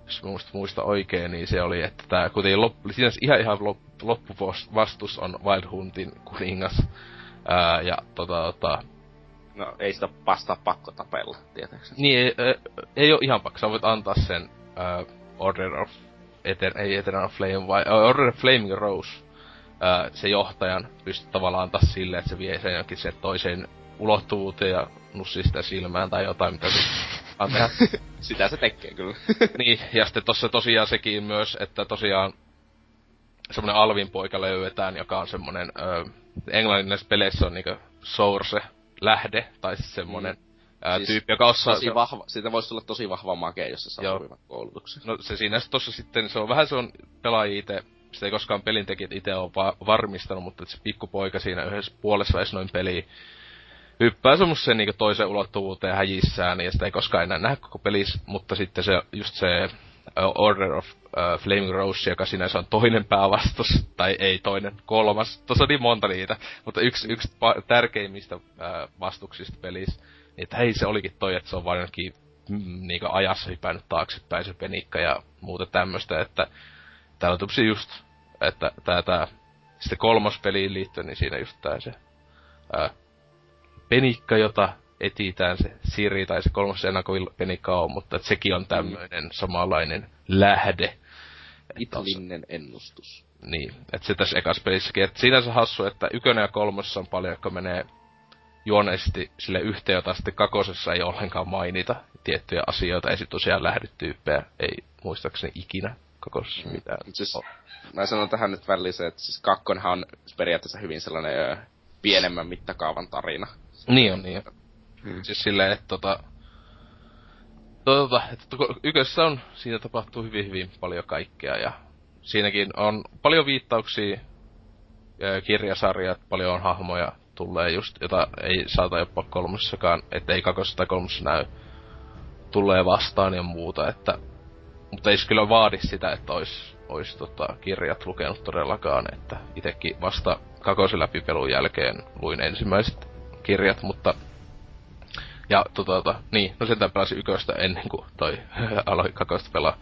jos muista, muista oikein, niin se oli, että tää kuitenkin loppu, sinänsä ihan ihan loppuvastus on Wild Huntin kuningas. Ää, ja tota, tota, No ei sitä vastaa pakko tapella, tietääkseni. Niin, ei, ei, ole ihan pakko. Sä voit antaa sen ää, Order of Eter, ei Eternal Flame, vai Order of Flaming Rose. Ää, se johtajan pystyt tavallaan antaa sille, että se vie sen jonkin se toiseen ulottuvuuteen ja nussi sitä silmään tai jotain, mitä se antaa. sitä se tekee kyllä. niin, ja sitten tossa tosiaan sekin myös, että tosiaan semmonen Alvin poika löydetään, joka on semmonen, ö, englannin peleissä on niinku source, lähde, tai siis semmonen mm. ää, siis tyyppi, joka osaa... Tosi vahva, siitä voisi olla tosi vahva make, jos se saa koulutuksen. No se siinä tossa sitten, se on vähän se on pelaajia itse, sitä ei koskaan pelintekijät itse ole va- varmistanut, mutta se pikkupoika siinä yhdessä puolessa edes noin peliä hyppää semmoiseen niinku toiseen ulottuvuuteen häjissään, ja sitä ei koskaan enää nähdä koko pelissä, mutta sitten se, just se Order of uh, Flaming Rose, joka sinänsä on toinen päävastus, tai ei toinen, kolmas. Tuossa on niin monta niitä, mutta yksi, yksi pa- tärkeimmistä uh, vastuksista pelissä, niin että hei se olikin toi, että se on vain jonkin mm, niinku ajassa hypännyt taaksepäin se penikka ja muuta tämmöistä, että täällä on just, että tää, tää sitten kolmas peliin liittyen, niin siinä just tää se ää, penikka, jota etitään se Siri tai se kolmas kovin penikka on, mutta että sekin on tämmöinen mm. samanlainen lähde. Itallinen ennustus. Niin, että se tässä ekas pelissäkin. Siinä se hassu, että ykönen ja kolmossa on paljon, jotka menee juoneisesti sille yhteen, jota sitten kakosessa ei ollenkaan mainita tiettyjä asioita, ei sit tosiaan lähdytyyppejä, ei muistaakseni ikinä kakosessa mm. mitään. Siis, mä sanon tähän nyt väliin se, että siis kakkonhan on periaatteessa hyvin sellainen ö, pienemmän mittakaavan tarina. Niin on, niin on. Mm. Siis silleen, että tota... Tota, että ykössä on, siinä tapahtuu hyvin hyvin paljon kaikkea ja siinäkin on paljon viittauksia kirjasarjat, paljon on hahmoja tulee just, jota ei saata jopa kolmossakaan, että ei kakossa tai kolmossa näy, tulee vastaan ja muuta, että mutta ei se kyllä vaadi sitä, että ois, ois tota, kirjat lukenut todellakaan, että itekin vasta kakosen läpipelun jälkeen luin ensimmäiset kirjat, mutta ja tota, tota, niin, no sentään pelasin yköstä ennen kuin toi aloin kakosta pelaa.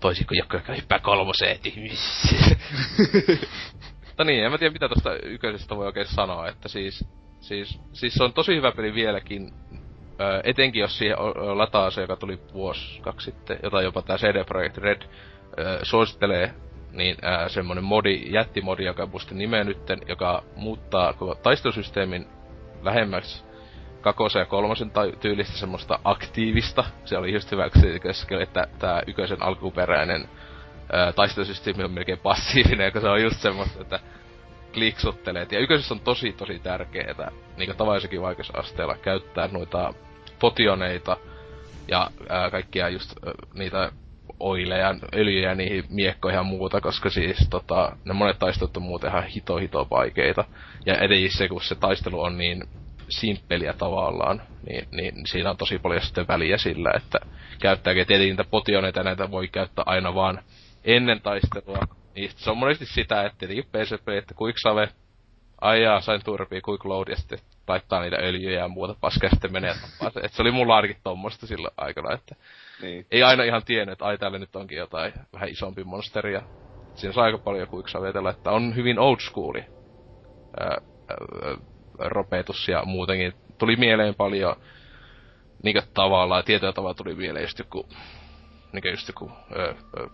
Toisin kuin joku, joka hyppää kolmoseen, Mutta niin, en mä tiedä mitä tosta yköisestä voi oikein sanoa, että siis, siis, siis se on tosi hyvä peli vieläkin, Ö, etenkin jos siihen lataa se, joka tuli vuosi, kaksi sitten, jota jopa tää CD Projekt Red ö, suosittelee, niin ää, semmonen modi, jättimodi, joka muista nimeä nytten, joka muuttaa koko taistelusysteemin lähemmäksi kakosen ja kolmosen tai tyylistä semmoista aktiivista. Se oli just hyvä, että tämä yköisen alkuperäinen taistelusysteemi on melkein passiivinen, kun se on just semmoista, että kliksuttelee. Ja yköisessä on tosi tosi tärkeää, niin tavallisenkin vaikeusasteella, käyttää noita potioneita ja ää, kaikkia just ää, niitä oileja, öljyjä niihin miekkoihin ja muuta, koska siis tota, ne monet taistelut on muuten ihan hito hito vaikeita. Ja edes se, kun se taistelu on niin simppeliä tavallaan, niin, niin siinä on tosi paljon sitten väliä sillä, että käyttääkin tietenkin niitä potioneita näitä voi käyttää aina vaan ennen taistelua. Niin se on monesti sitä, että tietenkin PCP, että Quicksave, ajaa, sain turpia, quick load, ja sitten laittaa niitä öljyjä ja muuta paskaa, sitten menee tappaa Et se oli mulla ainakin tommoista silloin aikana, että niin. ei aina ihan tiennyt, että ai täällä nyt onkin jotain vähän isompi monsteri, ja siinä saa aika paljon quicksavetella, että on hyvin old schooli ropetus ja muutenkin. Tuli mieleen paljon niinkö tavallaan, tietyllä tavalla tuli mieleen just joku niinkö just joku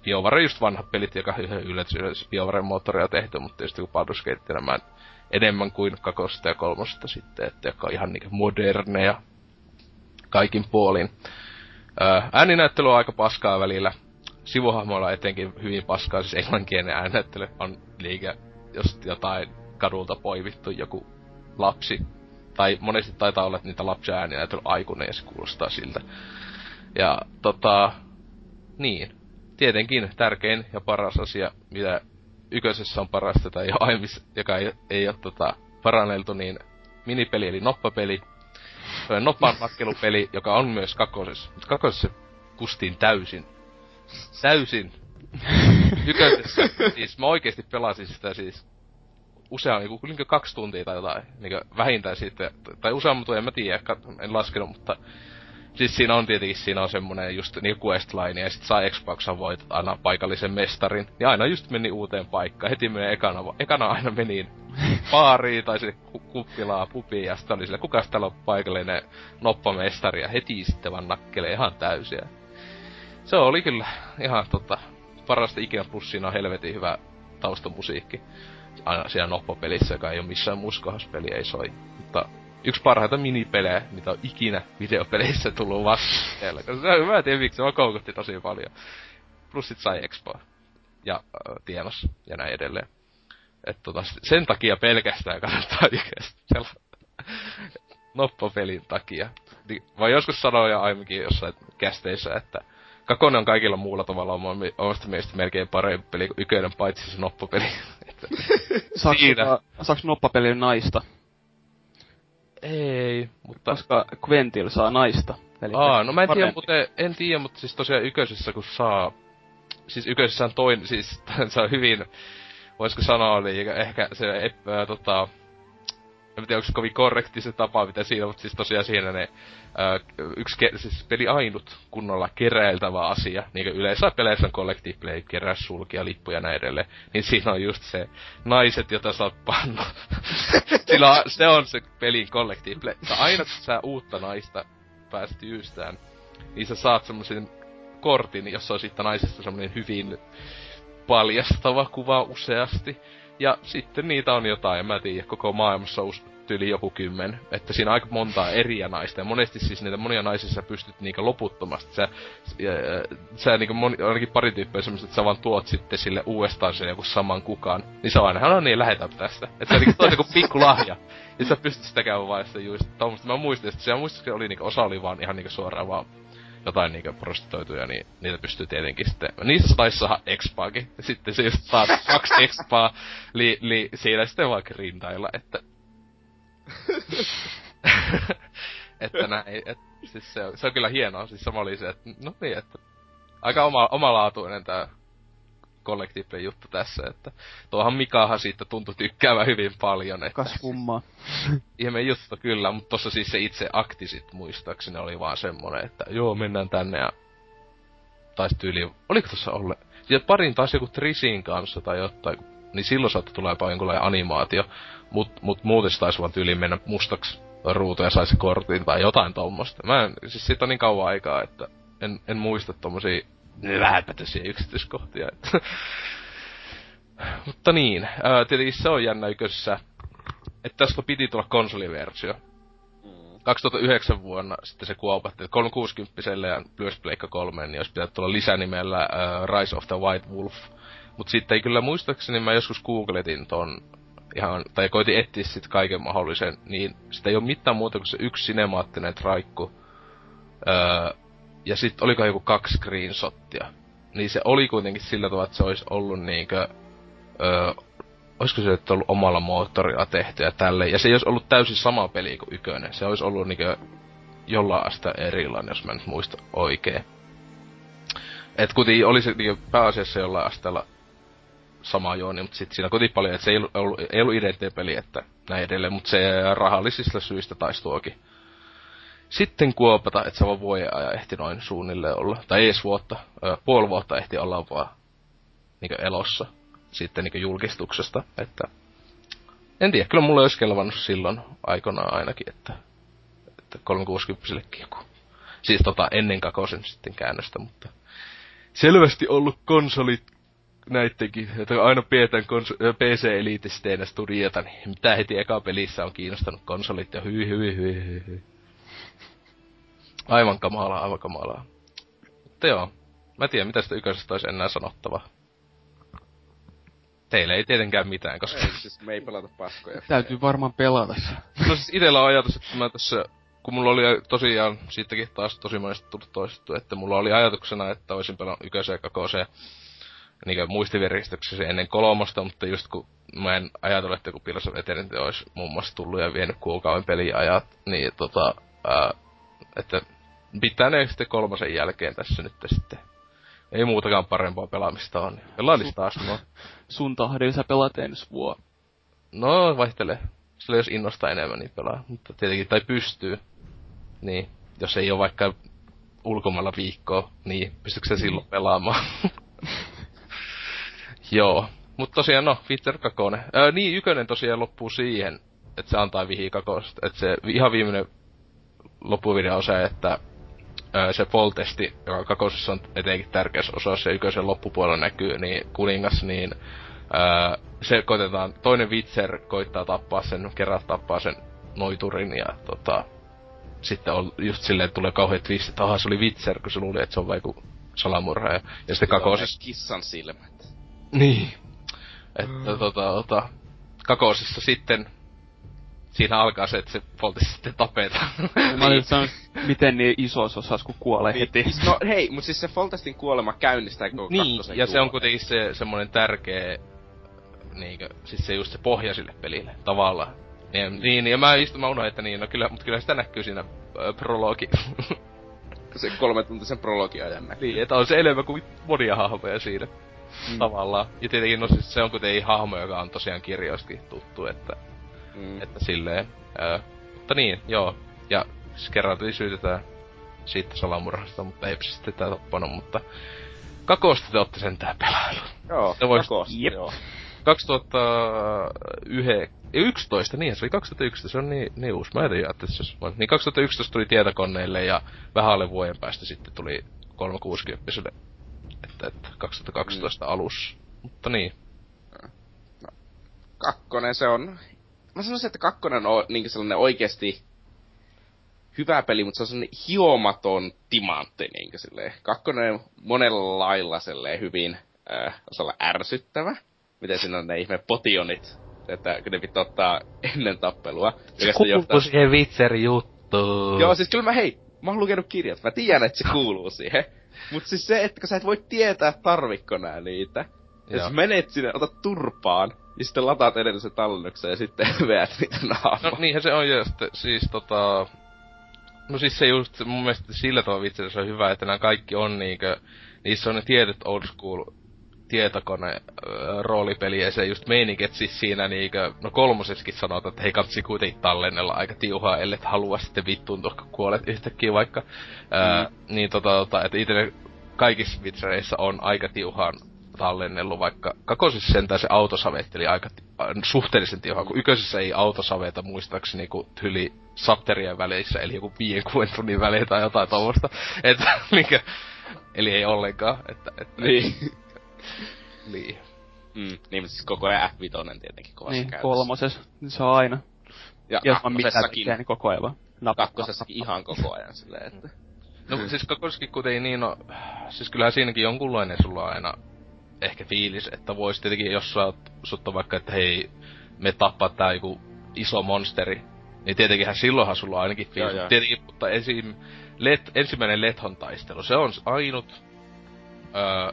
BioWare just vanhat pelit, joka yllätys, yllätys BioWaren moottoria tehty, mutta just joku Baldur's Gate enemmän, kuin kakosta ja kolmosta sitten, että joka on ihan niinkö moderneja kaikin puolin. Ääninäyttely on aika paskaa välillä. Sivuhahmoilla etenkin hyvin paskaa, siis englanninkielinen ääninäyttely on liikä, jos jotain kadulta poivittu joku lapsi. Tai monesti taitaa olla, että niitä lapsia on aikuinen ja se kuulostaa siltä. Ja tota, niin. Tietenkin tärkein ja paras asia, mitä yköisessä on parasta tai jo aiemmissa, joka ei, ei ole tota, paranneltu, niin minipeli eli noppapeli. Noppan nakkelupeli, joka on myös kakosessa. Mutta kakosessa kustiin täysin. Täysin. Yköisessä. siis mä oikeesti pelasin sitä siis usein niinku, niinku kaksi tuntia tai jotain, niinku vähintään sitten, tai useamman tuntia, en mä tiedä, en laskenut, mutta siis siinä on tietenkin, siinä on semmonen just niinku questline, ja sit saa Xboxan voit aina paikallisen mestarin, niin aina just meni uuteen paikkaan, heti menee ekana, ekana aina meni baariin tai sitten kuppilaa pupiin, ja sitten oli sille, kukas täällä on paikallinen noppamestari, ja heti sitten vaan nakkelee ihan täysiä. Se oli kyllä ihan tota, parasta ikinä, plus siinä on helvetin hyvä taustamusiikki aina siellä noppopelissä, joka ei ole missään muussa peli ei soi. Mutta yksi parhaita minipelejä, mitä on ikinä videopeleissä tullut vastaan. Mä en tiedä miksi, se koukutti tosi paljon. Plus sit sai expoa. Ja äh, tienos ja näin edelleen. Et tota, sen takia pelkästään kannattaa siellä noppopelin takia. Niin, vai joskus sanoin jo aiemminkin jossain kästeissä, että Kakone on kaikilla muulla tavalla omasta mielestä melkein parempi peli kuin Ykönen, paitsi se noppopeli. saaks, Siinä. saaks noppapeli naista? Ei, mutta... Koska Quentil saa naista. Eli Aa, no mä en tiedä, mutta en tiedä, mutta siis tosiaan Yköisessä kun saa... Siis Yköisessä on toinen, siis se on hyvin... Voisiko sanoa, niin ehkä se, epä, tota, en tiedä, onko se kovin korrekti se tapa, mitä siinä, mutta siis tosiaan siinä ne, ää, yksi ke- siis peli ainut kunnolla keräiltävä asia, niin kuin yleensä peleissä on collective play, kerää sulkia, lippuja ja näin edelleen, niin siinä on just se naiset, jota sä oot pannu. Sillä on, se on se pelin collective play. Sä aina, kun sä uutta naista pääst yystään, niin sä saat semmoisen kortin, jossa on sitten naisesta semmoinen hyvin paljastava kuva useasti. Ja sitten niitä on jotain, en mä tiedä, koko maailmassa on tyyli joku kymmen. Että siinä aika montaa eriä naista. Ja monesti siis niitä monia naisissa pystyt niinkö loputtomasti. Sä, ja, sä niinkö moni, ainakin pari tyyppiä semmoista, että sä vaan tuot sitten sille uudestaan sen joku saman kukaan. Niin on aina, no niin, lähetä tästä. Että se niinku on niinku pikku lahja. Ja sä pystyt sitä käymään vaan just tommoista. Mä muistin, että se muistin, oli niinku, osa oli vaan ihan niinku suoraan vaan jotain niinkö prostituoituja, niin niitä pystyy tietenkin sitten... Niissä taisi saada expaakin. Sitten just saa kaksi expaa, li, li, siinä sitten vaikka rintailla, että... että näin, et, siis se on, se on kyllä hienoa, siis sama oli se, että no niin, että aika oma, omalaatuinen tää Collective juttu tässä, että tuohan Mikahan siitä tuntui tykkäävän hyvin paljon. Että Kas kummaa. Ihme juttu kyllä, mutta tossa siis se itse aktisit muistaakseni oli vaan semmonen, että joo mennään tänne ja taisi tyyli, oliko tossa olle? Ja parin taas joku Trisin kanssa tai jotain, niin silloin saattoi tulla jopa jonkunlainen animaatio, mut, mut muuten se taisi vaan tyyliin mennä mustaksi ruutu ja saisi kortin tai jotain tommosta. Mä en, siis siitä on niin kauan aikaa, että en, en muista tommosia vähäpätöisiä yksityiskohtia. Mutta niin, ää, tietenkin se on jännä ykössä, että tästä piti tulla konsoliversio. 2009 mm. vuonna sitten se kuopatti, että 360 ja myös Pleikka 3, niin olisi pitänyt tulla lisänimellä uh, Rise of the White Wolf. Mutta sitten ei kyllä muistaakseni, mä joskus googletin ton ihan, tai koitin etsiä sit kaiken mahdollisen, niin sitä ei ole mitään muuta kuin se yksi sinemaattinen traikku. Öö, ja sitten oliko joku kaksi screenshottia. niin se oli kuitenkin sillä tavalla, että se olisi ollut niinkö, öö, olisiko se että ollut omalla moottorilla tehty ja tälle. Ja se ei olisi ollut täysin sama peli kuin ykönen. Se olisi ollut niinkö jollain asta erilainen, jos mä nyt muista oikein. Et kuitenkin oli se niinkö pääasiassa jollain asteella sama juoni, mutta sitten siinä kuitenkin paljon, että se ei ollut, ollut, ollut identtinen peli, että näin edelleen, mutta se rahallisista syistä taisi tuokin sitten kuopata, että on vuoden ajan ehti noin suunnilleen olla. Tai ees vuotta, puoli vuotta ehti olla vaan niin elossa sitten niin julkistuksesta. Että en tiedä, kyllä mulle olisi kelvannut silloin aikanaan ainakin, että, että 360 joku. Siis tota ennen kakosen sitten käännöstä, mutta selvästi ollut konsolit näittenkin, että aina pidetään PC-elitisteenä studiota, niin mitä heti eka pelissä on kiinnostanut konsolit ja hyi hyi hyi hyi hyi. Aivan kamalaa, aivan kamalaa. Mutta joo, mä tiedän mitä sitä yköisestä olisi enää sanottava. Teille ei tietenkään mitään, koska... Ei, siis me ei pelata paskoja. Täytyy varmaan pelata se. No siis itellä on ajatus, että mä tässä... Kun mulla oli tosiaan, siitäkin taas tosi monesti tullut toistettu, että mulla oli ajatuksena, että olisin pelannut yköiseen kakoseen niin muistiveristyksessä ennen kolmosta, mutta just kun mä en ajatellut, että joku Eternity olisi muun muassa tullut ja vienyt kuukauden peliajat, niin tota, ää, että pitää ne sitten kolmosen jälkeen tässä nyt sitten. Ei muutakaan parempaa pelaamista on. Pelailisi taas no. Sun tahdin sä pelaat ensi vuonna. No, vaihtelee. Sillä jos innostaa enemmän, niin pelaa. Mutta tietenkin, tai pystyy. Niin. Jos ei ole vaikka ulkomailla viikkoa, niin pystytkö sä silloin pelaamaan? Joo. Mutta tosiaan, no, Witcher 2. Öö, niin, ykönen tosiaan loppuu siihen, että se antaa vihi kakosta. Että se ihan viimeinen loppuvideo on se, että se Fall-testi, joka kakosessa on etenkin tärkeässä osassa ja yköisen loppupuolella näkyy, niin kuningas, niin se koitetaan, toinen Witcher koittaa tappaa sen, kerran tappaa sen noiturin ja tota, sitten on just silleen, että tulee kauhean twist, että aha, se oli Witcher, kun se luuli, että se on vaiku salamurha. Ja, ja sitten kakosessa... kissan silmät. Niin. Että mm. tota, tota, kakosessa sitten siinä alkaa se, että se poltti sitten tapetaan. Mä olin sanonut, miten niin isossa osassa, kun kuolee niin, heti. No hei, mutta siis se Foltestin kuolema käynnistää koko Niin, ja kuolema. se on kuitenkin se semmoinen tärkeä, niinkö, siis se just se pohja sille pelille, tavallaan. Niin, niin ja mä istun, mä unohdin, että niin, no kyllä, mutta kyllä sitä näkyy siinä äh, prologi. se kolme tuntisen prologi ajan näkyy. Niin, että on se enemmän kuin monia hahmoja siinä. Mm. Tavallaan. Ja tietenkin, no siis se on kuitenkin hahmo, joka on tosiaan kirjoistakin tuttu, että Mm. Että silleen. Ää, mutta niin, joo. Ja siis kerran syytetään siitä salamurhasta, mutta ei sitten tää tappanut, mutta Kakosta te ootte sentään pelailu. Joo, se vois... Jep. joo. 2011, niin se oli 2011, se on niin, niin uusi. Mä en tiedä, että se on. Niin 2011 tuli tietokoneille ja vähän alle vuoden päästä sitten tuli 360 että, että 2012 mm. alussa. Mutta niin. No, kakkonen se on mä sanoisin, että kakkonen on niin sellainen oikeasti hyvä peli, mutta se on sellainen hiomaton timantti, niin silleen. Kakkonen monella lailla hyvin äh, osalla ärsyttävä. Miten siinä on ne ihme potionit, että kun ne pitää ottaa ennen tappelua. Se kuuluu johtaa... siihen Witcher-juttuun. Joo, siis kyllä mä hei, mä oon lukenut kirjat, mä tiedän, että se kuuluu siihen. Mut siis se, että sä et voi tietää tarvikko nää niitä. Ja jos menet sinne, otat turpaan, ja sitten lataat edellisen tallennuksen ja sitten veät niitä naamaa. No niinhän se on, ja sitten siis tota... No siis se just, mun mielestä sillä tavalla vitsi, se on hyvä, että nämä kaikki on niinkö... Niissä on ne tietyt old school tietokone äh, roolipeli ja se just meininki, että siis siinä niinkö, no kolmoseskin sanotaan, että hei katsi kuitenkin tallennella aika tiuhaa, ellei halua sitten vittuun kun kuolet yhtäkkiä vaikka. Mm. Ää, niin tota, tota että itse kaikissa vitsereissä on aika tiuhaan tallennellut, vaikka kakosissa sentään se autosavetteli aika äh, suhteellisen tiuhaa, kun yköisessä ei autosaveta muistaakseni kuin tyli sapterien väleissä, eli joku 5-6 tunnin välein tai jotain tuommoista. Että, niinkö, eli ei ollenkaan. Että, että, niin. niin. Mm, niin, mutta siis koko ajan F5 tietenkin kovassa niin, kolmoses, se on aina. Ja Jos on mitään niin koko ajan vaan. kakkosessakin ihan koko ajan silleen, että... No siis kakkosessakin kuten niin, no, siis kyllähän siinäkin jonkunlainen sulla on aina ehkä fiilis, että vois tietenkin, jos sä oot, sut on vaikka, että hei, me tappaa tää joku iso monsteri, niin tietenkinhän silloinhan sulla on ainakin fiilis. Joo, tietenkin, mutta esim, let, ensimmäinen Lethon taistelu, se on ainut, öö,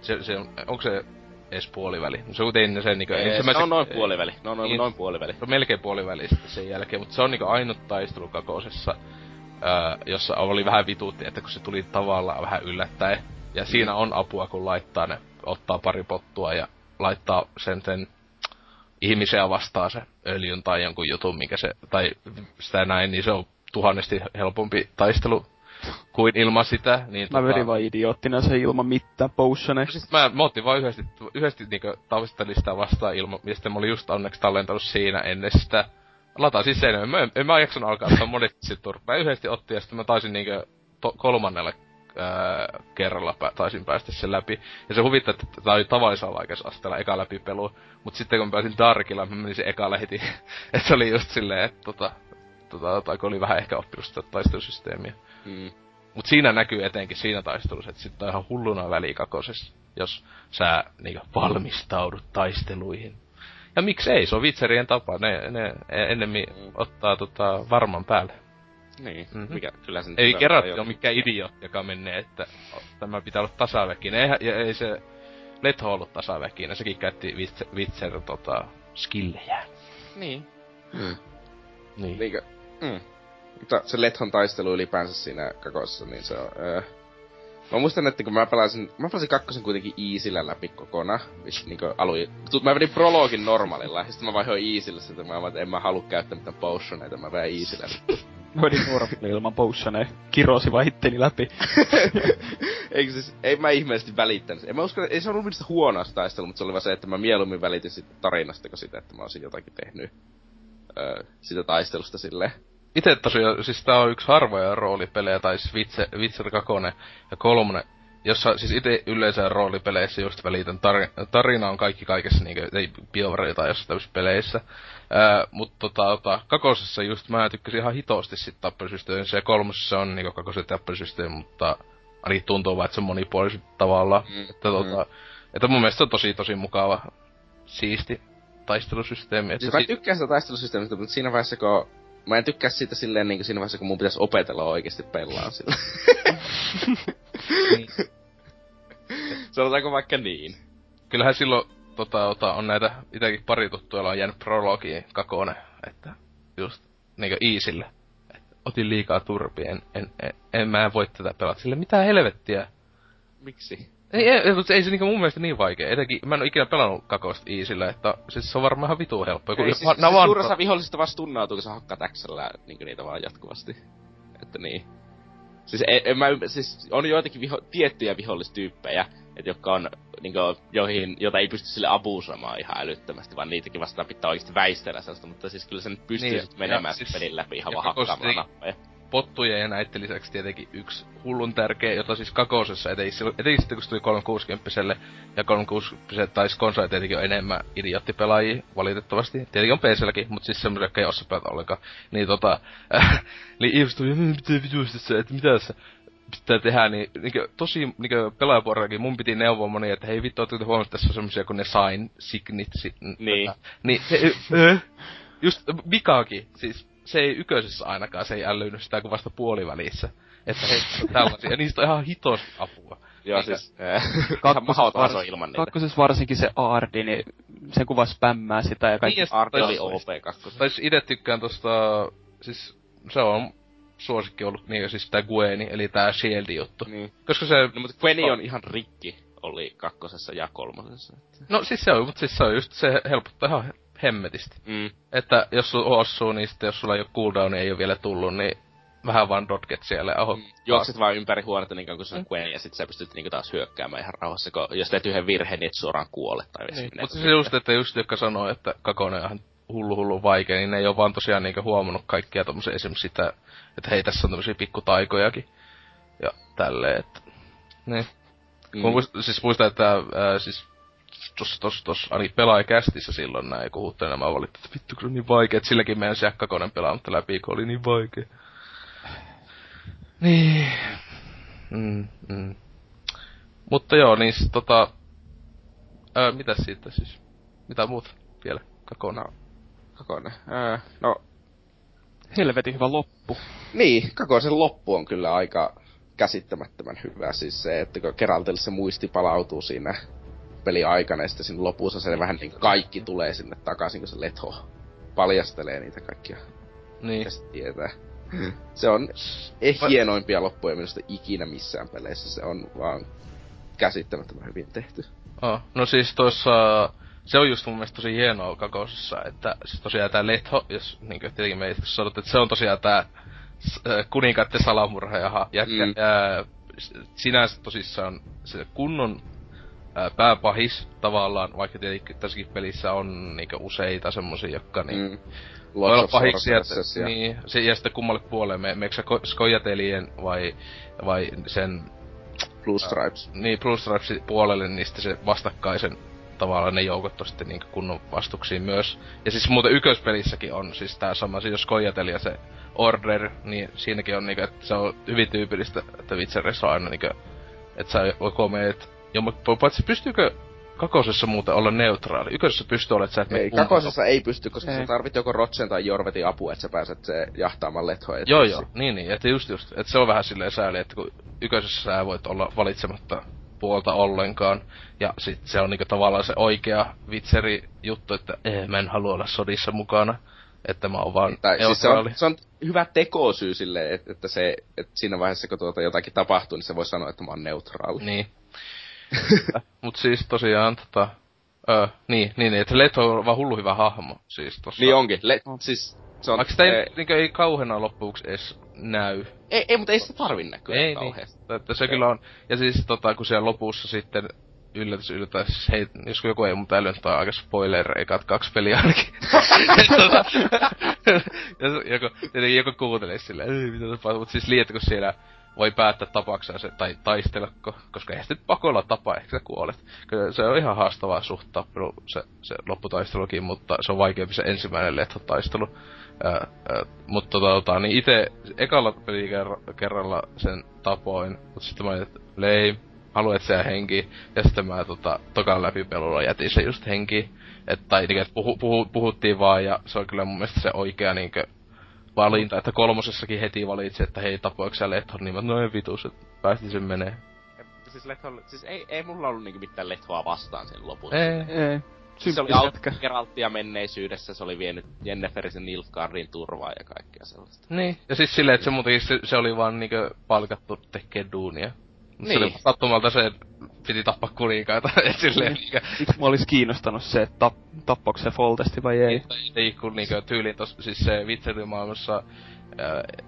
se, se on, onko se edes puoliväli? No se on kuitenkin se niinku ensimmäisen... Se on noin puoliväli. No, noin, Niin. noin puoliväli. Se on melkein puoliväli sitten sen jälkeen, mutta se on niinku ainut taistelu kakosessa, ää, jossa oli vähän vituutti, että kun se tuli tavallaan vähän yllättäen. Ja siinä on apua, kun laittaa ne, ottaa pari pottua ja laittaa sen, sen ihmisiä vastaan se öljyn tai jonkun jutun, mikä se, tai sitä näin, niin se on tuhannesti helpompi taistelu kuin ilman sitä. Niin Mä vedin vaan idioottina se ilman mitään potioneja. Siis mä, mä otin vaan yhdesti, yhdesti niinku taistelin sitä vastaan ilman, ja sitten mä olin just onneksi tallentanut siinä ennen sitä. Latasin sen, mä, en, en mä jaksanut alkaa ottaa monesti sit turpaa. Yhdesti otti ja sitten mä taisin niinku to, kolmannelle ää, kerralla pä, taisin päästä sen läpi. Ja se huvittaa, että tää oli tavallisella aikaisasteella eka läpipelu. Mut sitten kun pääsin Darkilla, mä menin sen eka heti. että se oli just silleen, että tota, tota, tota, kun oli vähän ehkä oppinut sitä taistelusysteemiä. Mm. Mut siinä näkyy etenkin siinä taistelussa, että sit on ihan hulluna välikakosessa, jos sä niinku valmistaudut taisteluihin. Ja miksei, se on vitserien tapa, ne, ne ennemmin Mm. ottaa tota varman päälle. Niin, Mhm. mikä kyllä sen... Ei kerran jo- ole mikään idiootti, joka menee, että tämä pitää olla tasaväkinen. Eihän, ja ei se Letho ollut tasaväkinen, sekin käytti vitser, vitser tota, skillejä. Niin. Niin. Niinkö? Mm. Mutta se Lethon taistelu ylipäänsä siinä kakossa, niin se on... Öö... Mä muistan, että kun mä pelasin, mä pelasin kakkosen kuitenkin easyllä läpi kokonaan, niinku alui, tu- mä vedin prologin normaalilla, ja sitten mä vaihoin easyllä sitä, mä vaan, että en mä halua käyttää mitään potioneita, mä vedän easyllä. Mä vedin normaalilla ilman potioneja. Kirosi vaan itteni läpi. Eikö siis, ei mä ihmeellisesti välittänyt. En mä usko, ei se ollut minusta huonoa se taistelu, mutta se oli vaan se, että mä mieluummin välitin siitä tarinasta, kuin sitä, että mä olisin jotakin tehnyt öö, sitä taistelusta silleen. Itse tosiaan, siis tää on yksi harvoja roolipelejä, tai siis Witcher, Witcher 2 ja 3, jossa siis itse yleensä roolipeleissä just välitän tar- tarina on kaikki kaikessa, niinku, ei BioWare tai jossain tämmöisissä peleissä. Ää, mut tota, tota, kakosessa just mä tykkäsin ihan hitosti sit tappelysysteemissä, ja kolmosessa on niinku kakosen tappelysysteemi, mutta ainakin tuntuu vaan, että se on monipuolisesti tavallaan. Mm, Että, tota, että mun mielestä se on tosi tosi mukava, siisti taistelusysteemi. Että Siis mä tykkään sitä taistelusysteemistä, mutta siinä vaiheessa, kun... Mä en tykkää siitä silleen niin siinä vaiheessa, kun mun pitäisi opetella oikeasti pelaa sillä. Niin. Sanotaanko vaikka niin? kyllähän silloin tota, ota, on näitä itäkin pari tuttua, joilla on jäänyt prologiin kakone, että just niinku Iisille. Otin liikaa turpia, en, en, en, en, mä en voi tätä pelata. Sille mitä helvettiä. Miksi? Ei, ei, mutta ei se niinku mun mielestä niin vaikea. Etenkin mä en oo ikinä pelannut kakosta Iisillä, että siis se on varmaan ihan vitu helppo. Ei, siis, siis suurin osa vihollisista vaan stunnautuu, kun sä hakkaat Xllä niin niitä vaan jatkuvasti. Että niin. Siis, en, en mä, siis on joitakin viho, tiettyjä vihollistyyppejä, et jotka on, niin kuin, joihin, jota ei pysty sille abuusamaan ihan älyttömästi, vaan niitäkin vastaan pitää oikeasti väistellä sellaista, mutta siis kyllä sen pystyy Niin, menemään ja siis, pelin läpi ihan vaan ei- nappeja. Pottuja ja näiden lisäksi tietenkin yksi hullun tärkeä, jota siis kakosessa, etenkin, sitten kun se tuli 360 ja 360 tai konsoleja tietenkin on enemmän idioottipelaajia, valitettavasti. Tietenkin on PClläkin, mutta siis semmoisia, jotka ei osaa pelata ollenkaan. Niin tota, äh, niin ihmiset tuli, "Mm, mitä vitusti se, että mitä se pitää tehdä, niin, niin tosi niin pelaajapuorellakin mun piti neuvoa moni, että hei vittu, ootteko te huomannut, että tässä on semmosia kuin ne sign signitsit. Niin. Niin, se, äh, just Mikaakin, siis se ei yköisessä ainakaan, se ei älynyt sitä kuin vasta puolivälissä. Että hei, tällaisia, ja niistä on ihan hitos apua. Joo, Eikä- siis, äh, ihan mahdoton aso ilman niitä. kakkosessa varsinkin se Aardi, niin sen kuva spämmää sitä ja kaikki. Niin, tai- oli OP2. Tai siis itse tykkään tosta, siis se on suosikki ollut niin siis tää Gweni, eli tää Shieldi juttu. Niin. Koska se, No, mutta Gwenny on ihan rikki, oli kakkosessa ja kolmosessa. no siis se on, mutta siis se on just, se helpottaa ihan hemmetisti. Mm. Että jos sun osuu, niin sitten jos sulla ei ole cooldown, ei ole vielä tullut, niin vähän vaan dodget siellä. Oho, Mm. Juokset vaan ympäri huonetta niin kauan kun se on Gwen, ja sit sä pystyt niinku taas hyökkäämään ihan rauhassa, kun jos teet yhden virheen, niin et suoraan kuole. Tai Niin, mutta se just, että just jotka sanoo, että Kakone on hullu hullu vaikea, niin ne ei ole vaan tosiaan niinku huomannut kaikkia tommosia esimerkiksi sitä, että hei tässä on tämmösiä pikkutaikojakin. Ja tälleen, että... Niin. Mm. Mm. Muist, siis muistan, että ää, siis tossa, tossa, tossa, ainakin pelaajakästissä silloin näin kuhuttelin, nämä valitti, että vittu kun on niin vaikea, että silläkin meidän se Kakkonen pelaamatta läpi, kun oli niin vaikea. Niin. Mm, mm. Mutta joo, niin sit tota... Ää, mitä siitä siis? Mitä muuta vielä? Kakona. Kakone. Öö, no, Helvetin hyvä loppu. niin, Kakosen loppu on kyllä aika käsittämättömän hyvä. Siis se, että kun Geraltille se muisti palautuu siinä peli aikana, ja sitten siinä lopussa se vähän niin kaikki tulee sinne takaisin, kun se Letho paljastelee niitä kaikkia. Niin. Se tietää. Se on eh hienoimpia loppuja minusta ikinä missään peleissä. Se on vaan käsittämättömän hyvin tehty. Oh. No siis tuossa, se on just mun mielestä tosi hienoa kakosessa, että siis tosiaan tää Letho, jos niinkö tietenkin me sanot, että se on tosiaan tää kuninkaiden salamurha ja jätkä, mm. ää, sinänsä tosissaan se kunnon ää, pääpahis tavallaan, vaikka tietenkin tässäkin pelissä on niinkö useita semmosia, jotka niin mm. Voi olla pahiksi, että, ja... niin, se, ja sitten kummalle puolelle, me, meikö Skojatelien vai, vai sen... Blue Stripes. Äh, niin, Blue Stripes puolelle, niin sitten se vastakkaisen tavallaan ne joukot on sitten niinku kunnon vastuksiin myös. Ja siis muuten ykköspelissäkin on siis tää sama, siis jos Skojatelia se Order, niin siinäkin on niinku, että se on hyvin tyypillistä, että Witcherissa on aina niinku, että sä joko meet, paitsi pystyykö kakosessa muuten olla neutraali. Ykkösessä pystyy olemaan, että sä et Ei, kakosessa ei pysty, koska ei. sä tarvit joko Rotsen tai Jorvetin apua, että sä pääset se jahtaamaan lethoa. Joo, joo, niin, niin. Että just just, että se on vähän silleen sääli, että kun ykkösessä sä voit olla valitsematta puolta ollenkaan. Ja sit se on niinku tavallaan se oikea vitseri juttu, että eh, mä en halua olla sodissa mukana. Että mä oon vaan tai, siis se, on, se on hyvä tekosyy silleen, että, että se, että siinä vaiheessa kun tuota jotakin tapahtuu, niin se voi sanoa, että mä oon neutraali. Niin. Mut siis tosiaan tota... Öö, niin, niin, että Leto on vaan hullu hyvä hahmo, siis tossa. Niin onkin, Le- siis se on... Vaikka sitä ei, e- niin ei kauheena loppuksi edes näy. Ei, ei mutta ei sitä tarvi näkyä ei, kauheasti. Niin. Että se ei. kyllä on, ja siis tota, kun siellä lopussa sitten yllätys, yllätys, hei, jos joku ei muuta älynyt, tai aika spoiler, ekat kaksi peliä ainakin. tota, joku, joku kuuntelee silleen, ei mitä tapahtuu, mutta siis liian, kun siellä voi päättää tapakseen se, tai taistelako, koska eihän sitten pakolla tapa, ehkä sä kuolet. Kyllä se on ihan haastavaa suht tappelu, se, se lopputaistelukin, mutta se on vaikeampi se ensimmäinen lethotaistelu. Ää, ää, mutta tota, niin itse ekalla pelikerralla sen tapoin, mutta sitten mä olin, että lei, haluan etsiä henki, ja sitten mä tota, tokan läpipelulla jätin se just henki. Et, tai niin, että puhu, puhu, puhuttiin vaan, ja se on kyllä mun mielestä se oikea niinkö, valinta, että kolmosessakin heti valitsi, että hei tapoiko sä Lethon, niin mä no ei vitus, että päästi sen menee. Siis, Lethon, siis ei, ei mulla ollut niinku mitään Lethoa vastaan sen lopussa. Ei, ei. Siis se oli Geralttia menneisyydessä, se oli vienyt Jenneferisen Nilfgaarin turvaa ja kaikkea sellaista. Niin, ja siis silleen, että se se, se oli vaan niinku palkattu tekee duunia. Niin. Se oli niin. sattumalta se piti tappaa kuninkaita, et silleen niinkö... Miksi mä olis kiinnostanut se, että tap, tappoiko se Foltesti vai ei? Ei, ei kun niinkö tyyliin tos, siis se Witchery-maailmassa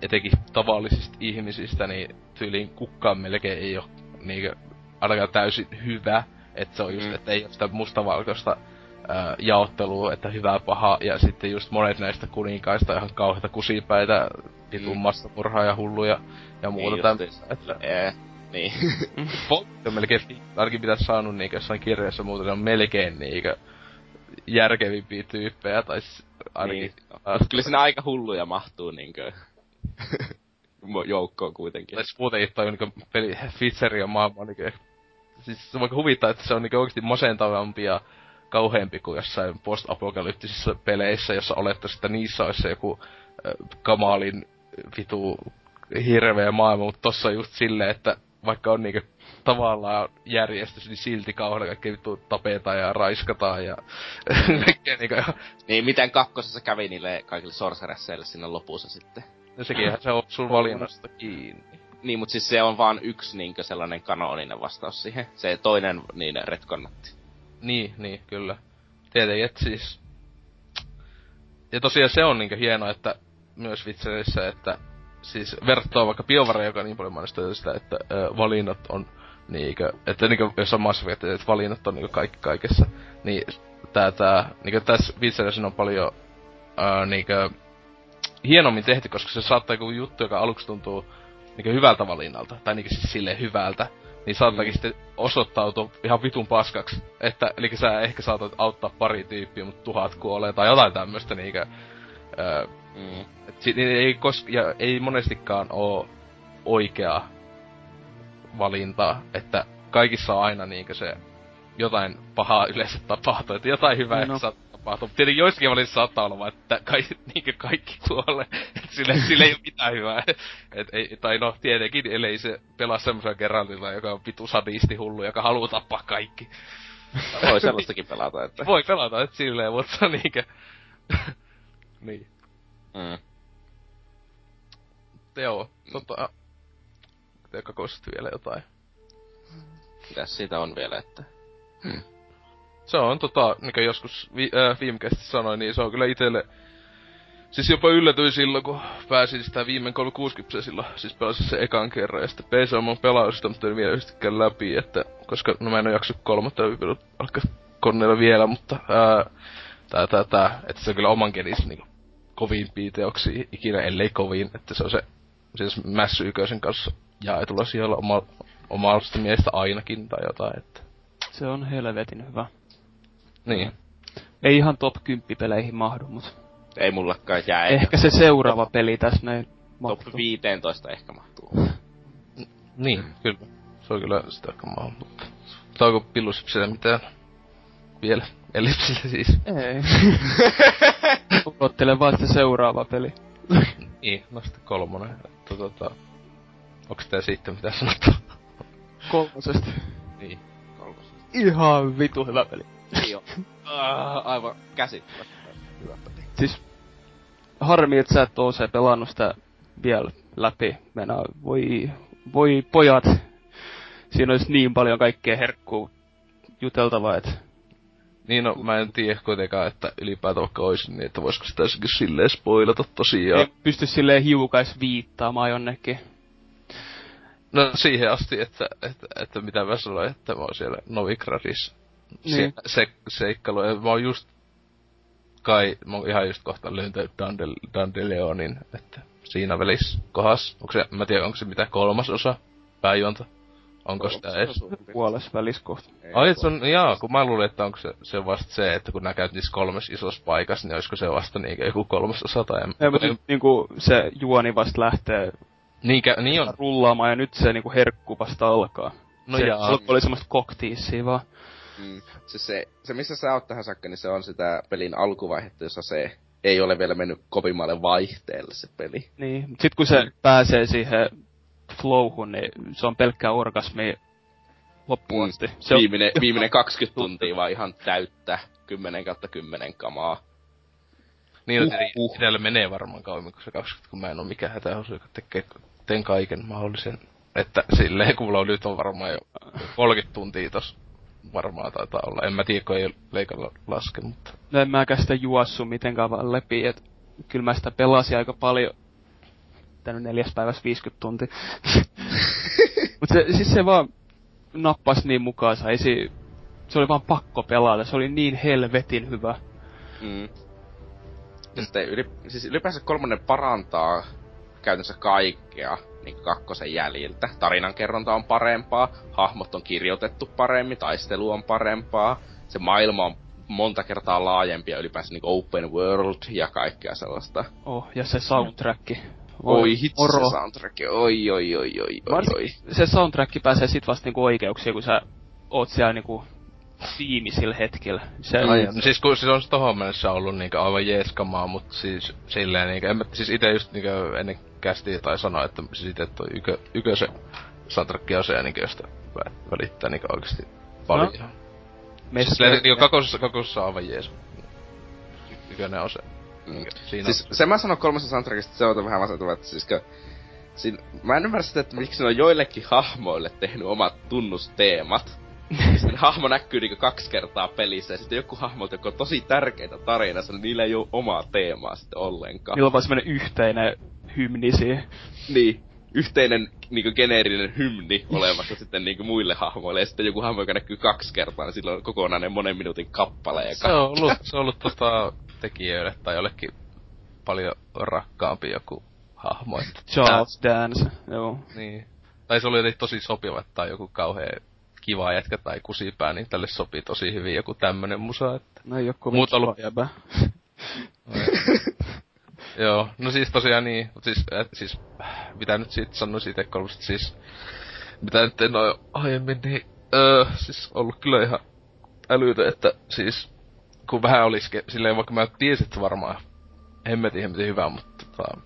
etenkin tavallisista ihmisistä, niin tyyliin kukaan melkein ei oo niinkö ainakaan täysin hyvä. Että se on just, mm. että ei oo sitä mustavalkoista ää, jaottelua, että hyvää paha, ja sitten just monet näistä kuninkaista ihan kauheita kusipäitä, vitun mm. massamurhaa ja hulluja ja muuta niin tämmöistä. Että... niin. on melkein, ainakin pitäis saanut niinkö jossain kirjassa muuten, on melkein niinkö järkevimpiä tyyppejä, tai ainakin... Niin. Kyllä siinä aika hulluja mahtuu niinkö joukkoon kuitenkin. Tai siis muutenkin toi niinkö peli, Fitzer ja maailma niinkö... Siis se vaikka huvittaa, että se on niinkö oikeesti masentavampi ja kauheampi kuin jossain post-apokalyptisissa peleissä, jossa olettaisiin, että niissä olisi joku äh, kamalin vitu hirveä maailma, mutta tossa on just silleen, että vaikka on niinku tavallaan järjestys, niin silti kauheena kaikki vittu tapetaan ja raiskataan ja kaikkea niinku. Niin, miten kakkosessa kävi niille kaikille sorceresseille siinä lopussa sitten? No sekin se on sun valinnasta kiinni. Niin, mutta siis se on vaan yksi niinkö sellainen kanoninen vastaus siihen. Se toinen niin retkonnatti. Niin, niin, kyllä. Tietenkin, että siis... Ja tosiaan se on niinkö hienoa, että myös Witcherissä, että siis vertaa vaikka BioWare, joka niin paljon mainostaa sitä, että ö, valinnat on niinkö, että niinkö, jos on Mass Effect, että valinnat on niinkö kaikki kaikessa, niin tää, tää, niinkö tässä Witcherissa on paljon ö, niinkö, hienommin tehty, koska se saattaa joku juttu, joka aluksi tuntuu niinkö hyvältä valinnalta, tai niinkö siis silleen hyvältä, niin saattaakin mm. sitten osoittautua ihan vitun paskaksi. Että, eli sä ehkä saatat auttaa pari tyyppiä, mutta tuhat kuolee, tai jotain tämmöstä niinkö, öö, mm. Et niin ei, kos- ja ei monestikaan oo oikea valinta, että kaikissa on aina niinkö se jotain pahaa yleensä tapahtuu, että jotain hyvää no. saattaa tapahtua. Tietenkin joissakin välissä saattaa olla vaan, että kai, niinkö kaikki kuolee. Et sille, sille ei ole mitään hyvää. Et, ei, tai no, tietenkin, ellei se pelaa semmoisen kerrallilla, joka on vitu sadisti hullu, joka haluaa tappaa kaikki. Voi sellaistakin pelata, että... Voi pelata, että silleen, mutta niinkö... niin. Mm. Joo, tota... Teekö kosti vielä jotain? Mitäs siitä on vielä, että... Se on tota, mikä joskus vi, äh, viime sanoin, niin se on kyllä itelle... Siis jopa yllätyin silloin, kun pääsin sitä viime 360 silloin, siis pelasin se ekan kerran, ja sitten PC on mun pelausista, mutta en vielä yhtäkään läpi, että, koska no mä en oo jaksa kolmatta alkaa koneella vielä, mutta ää, tää, tää, tää, että se on kyllä oman kenis niinku kovimpia teoksia ikinä, ellei kovin, että se on se, siis Mässy Ykösen kanssa jaetulla siellä oma, omasta mielestä ainakin tai jotain, että Se on helvetin hyvä. niin. Ei ihan top 10 peleihin mahdu, mut Ei mullakaan jää. ehkä se seuraava peli tässä näin Top mahtuu. 15 ehkä mahtuu. Niin, mm. kyllä. Se on kyllä sitä kamaa, mutta... Onko pillusipsillä mitään vielä? Ellipsillä siis. Ei. Odottelen vaan se seuraava peli. Niin, no sitten kolmonen. Että, tota, onks tää sitten mitä sanottu? Kolmosesta. niin. Ihan vitu hyvä peli. Ei oo. Ah, aivan käsittämättömän hyvä peli. Siis harmi, että sä et oo se pelannut sitä vielä läpi. Mennä, voi, voi pojat. Siinä olisi niin paljon kaikkea herkkuu juteltavaa, että Niin no, mä en tiedä kuitenkaan, että ylipäätään vaikka olisi niin, että voisiko sitä silleen spoilata tosiaan. ei pysty silleen hiukais viittaamaan jonnekin. No siihen asti, että, että, että mitä mä sanoin, että mä oon siellä Novigradissa Niin. se, se, seikkailu. Ja mä oon just kai, mä oon ihan just kohta löytänyt Dandel, Dandelioonin, että siinä välissä kohas. Onko se, mä tiedän, onko se mitä kolmas osa pääjuonta? Onko sitä edes? Puolessa välissä kohta. Ai, et se on, jaa, kun mä luulin, että onko se, se vasta se, että kun nää käyt niissä kolmessa isossa paikassa, niin olisiko se vasta niin joku kolmas osa tai... Ei, mutta nyt niinku se juoni vasta lähtee Niinkä, niin on. rullaamaan ja nyt se niinku herkku vasta alkaa. No se jaa. alku oli semmoista koktiissia vaan. Mm. Siis se, se, missä sä oot tähän saakka, niin se on sitä pelin alkuvaihetta, jossa se ei ole vielä mennyt kovimmalle vaihteelle se peli. Niin, mut sit kun se pääsee siihen flowhun, niin se on pelkkää orgasmi loppuun asti. Se on, viimeinen, viimeinen 20 tuntia vaan ihan täyttä 10 kautta 10 kamaa. Niin, Uh, uh, edellä menee varmaan kauemmin kuin se 20, kun mä en oo mikään hätäosu, joka tekee, teen kaiken mahdollisen. Että silleen, kun mulla on nyt on varmaan jo 30 tuntia tos varmaan taitaa olla. En mä tiedä, kun ei leikalla laske, mutta... no en mäkään sitä juossu mitenkään vaan läpi, et kyllä mä sitä pelasin aika paljon. Tänne neljäs päivässä 50 tuntia. Mut se, siis se vaan nappas niin mukaansa, ei se, se oli vaan pakko pelata, se oli niin helvetin hyvä. Mm. Ja sitten yli, siis ylipäänsä kolmonen parantaa käytännössä kaikkea niin kakkosen jäljiltä. Tarinankerronta on parempaa, hahmot on kirjoitettu paremmin, taistelu on parempaa, se maailma on monta kertaa laajempi ja ylipäänsä niin open world ja kaikkea sellaista. Oh, ja se soundtrack. Oi hitsi moro. se soundtrack, oi oi oi oi oi oi. Se soundtrack pääsee sit vasta niinku oikeuksia, kun sä oot siellä niinku viimeisillä hetkillä. Se, Ai, no siis kun siis on se tohon mennessä ollut niinku aivan jeeskamaa, mut siis silleen niinku, en mä, siis ite just niinku ennen kästiä tai sanoa, että siis ite toi ykö, ykö se soundtrack on se niinku, josta vä- välittää niinku oikeesti paljon. No. Siis silleen, niinku kakosessa, kakosessa on aivan jees. Ykönen on se. Niinku, siinä Siis se mä sanon kolmessa soundtrackista, se on vähän masentava, että siis kun, siinä, mä en ymmärrä sitä, että miksi ne on joillekin hahmoille tehnyt omat tunnusteemat. sitten hahmo näkyy niinku kaksi kertaa pelissä, ja sitten joku hahmo, joka on tosi tärkeitä tarinassa, niin niillä ei ole omaa teemaa sitten ollenkaan. Niillä on vaan semmonen yhteinen hymni siihen. Niin, yhteinen niinku geneerinen hymni olemassa sitten niinku muille hahmoille, ja sitten joku hahmo, joka näkyy kaksi kertaa, niin sillä on kokonainen monen minuutin kappale. Ja se on ollut, se on ollut tota tekijöille tai jollekin paljon rakkaampi joku hahmo. Charles Dance, joo. Niin. Tai se oli tosi sopiva, että tai joku kauhea kiva jätkä tai kusipää, niin tälle sopii tosi hyvin joku tämmönen musa, että... No ei oo kovin Muut ollut- jäbä. Joo, no siis tosiaan niin, mut siis, äh, siis mitä nyt siitä sanoisi itse kolmesta, siis mitä nyt en oo aiemmin, niin öö, siis ollut kyllä ihan älytö, että siis kun vähän olis, ke- silleen vaikka mä tiesin, että varmaan hemmetin hemmetin hyvä, mutta tota,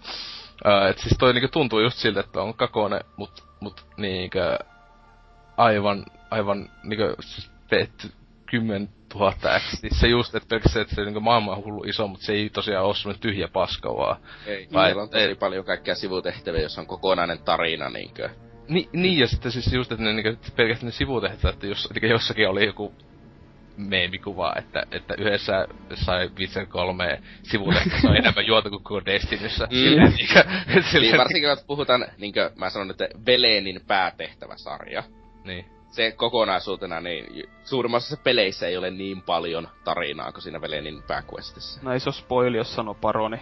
Öö, et siis toi niinku tuntuu just siltä, että on kakone, mut, mut niinkö aivan, aivan niinkö siis petty 10 000 X. Siis se just, että pelkästään, että se niinku maailman on hullu iso, mutta se ei tosiaan ole semmonen tyhjä paska vaan. Ei, Vai- on tosi ei. paljon kaikkea sivutehtäviä, jossa on kokonainen tarina niinkö. Ni, niin, ja sitten siis just, että ne niinku, pelkästään ne sivutehtävät, että jos, niinku jossakin oli joku meemikuva, että, että yhdessä sai Witcher 3 sivutehtävä on enemmän juota kuin koko Destinyssä. Mm. Silleen, niinkö, silleen, Niin varsinkin, kun puhutaan, niinkö mä sanon, että Velenin päätehtäväsarja. Niin. Se kokonaisuutena, niin suurimmassa peleissä ei ole niin paljon tarinaa kuin siinä Velenin pääquestissä. No ei se oo spoili, jos sanoo paroni.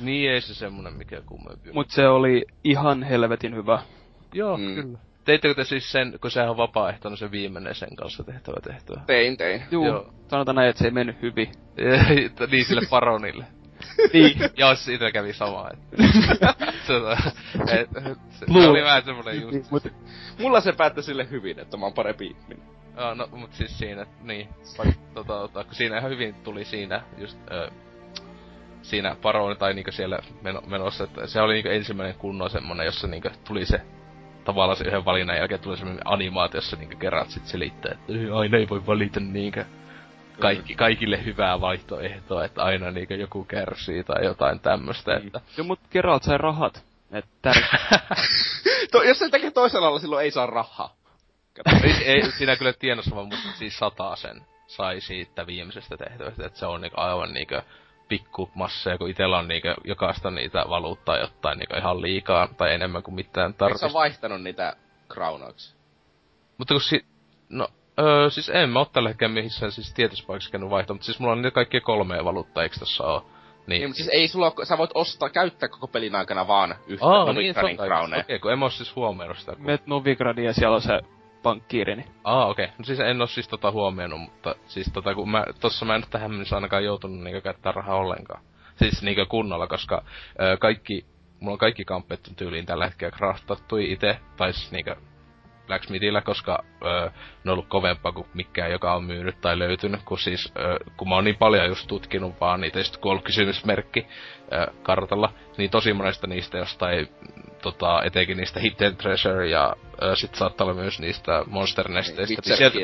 Niin ei se semmonen mikä kummempi. Mut se oli ihan helvetin hyvä. Joo, mm. kyllä. Teittekö te siis sen, kun sehän on vapaaehtoinen se viimeinen sen kanssa tehtävä tehtävä? Tein, tein. Juu, Joo. sanotaan näin, että se ei mennyt hyvin. niin sille paronille. niin. Joo, siitä kävi sama. Että. se, se, se oli vähän semmonen just. Mut Mulla se päättyi sille hyvin, että mä oon parempi ihminen. Joo, no, mut siis siinä, niin, vaikka, tota, tota, kun siinä ihan hyvin tuli siinä just, ö, siinä paroni tai niinku siellä meno, menossa, että se oli niinku ensimmäinen kunnon semmonen, jossa niinku tuli se tavallaan se yhden valinnan jälkeen tuli semmonen animaatio, jossa niinku kerrat sit selittää, että "Ei, aina ei voi valita niinkö kaikki, kaikille hyvää vaihtoehtoa, että aina niinkö joku kärsii tai jotain tämmöstä, että Joo, mut Geralt sai rahat. Et tär- To, jos se tekee toisella alalla, silloin ei saa rahaa. ei, ei, siinä kyllä tienossa vaan, mutta siis sataa sen sai siitä viimeisestä tehtävästä, että se on niinku aivan niinku pikku masseja, kun itellä on niinku jokaista niitä valuuttaa jotain niinku ihan liikaa tai enemmän kuin mitään Eikö sä tarvitsisi. vaihtanut niitä kraunoiksi? Mutta kun si... No, öö, siis en mä oo tällä hetkellä missään siis tietyssä paikassa käynyt vaihtaa, mutta siis mulla on niitä kaikkia kolmea valuuttaa, eikö tossa oo? Niin. Niin, mutta siis ei sulla oo, sä voit ostaa, käyttää koko pelin aikana vaan yhtä Aa, oh, niin, se on crowneja. Okei, kun en mä oo siis huomioinut sitä. Kun... Met Novigradiin ja siellä on se pankkiiri, niin Aa, okei. No siis en oo siis tota huomioinut, mutta siis tota kun mä, tossa mä en tähän mennessä ainakaan joutunut niinkö käyttää rahaa ollenkaan. Siis niinkö kunnolla, koska ö, kaikki, mulla on kaikki kamppeet tyyliin tällä hetkellä craftattui itse, tai siis niinkö Blacksmithillä, koska ö, ne on ollut kovempaa kuin mikään, joka on myynyt tai löytynyt, kun siis, ö, kun mä oon niin paljon just tutkinut vaan niitä, ja kun on ollut kysymysmerkki ö, kartalla, niin tosi monesta niistä jostain, tota, etenkin niistä Hidden Treasure ja ö, sit saattaa olla myös niistä Monster Nesteistä. niin sieltä,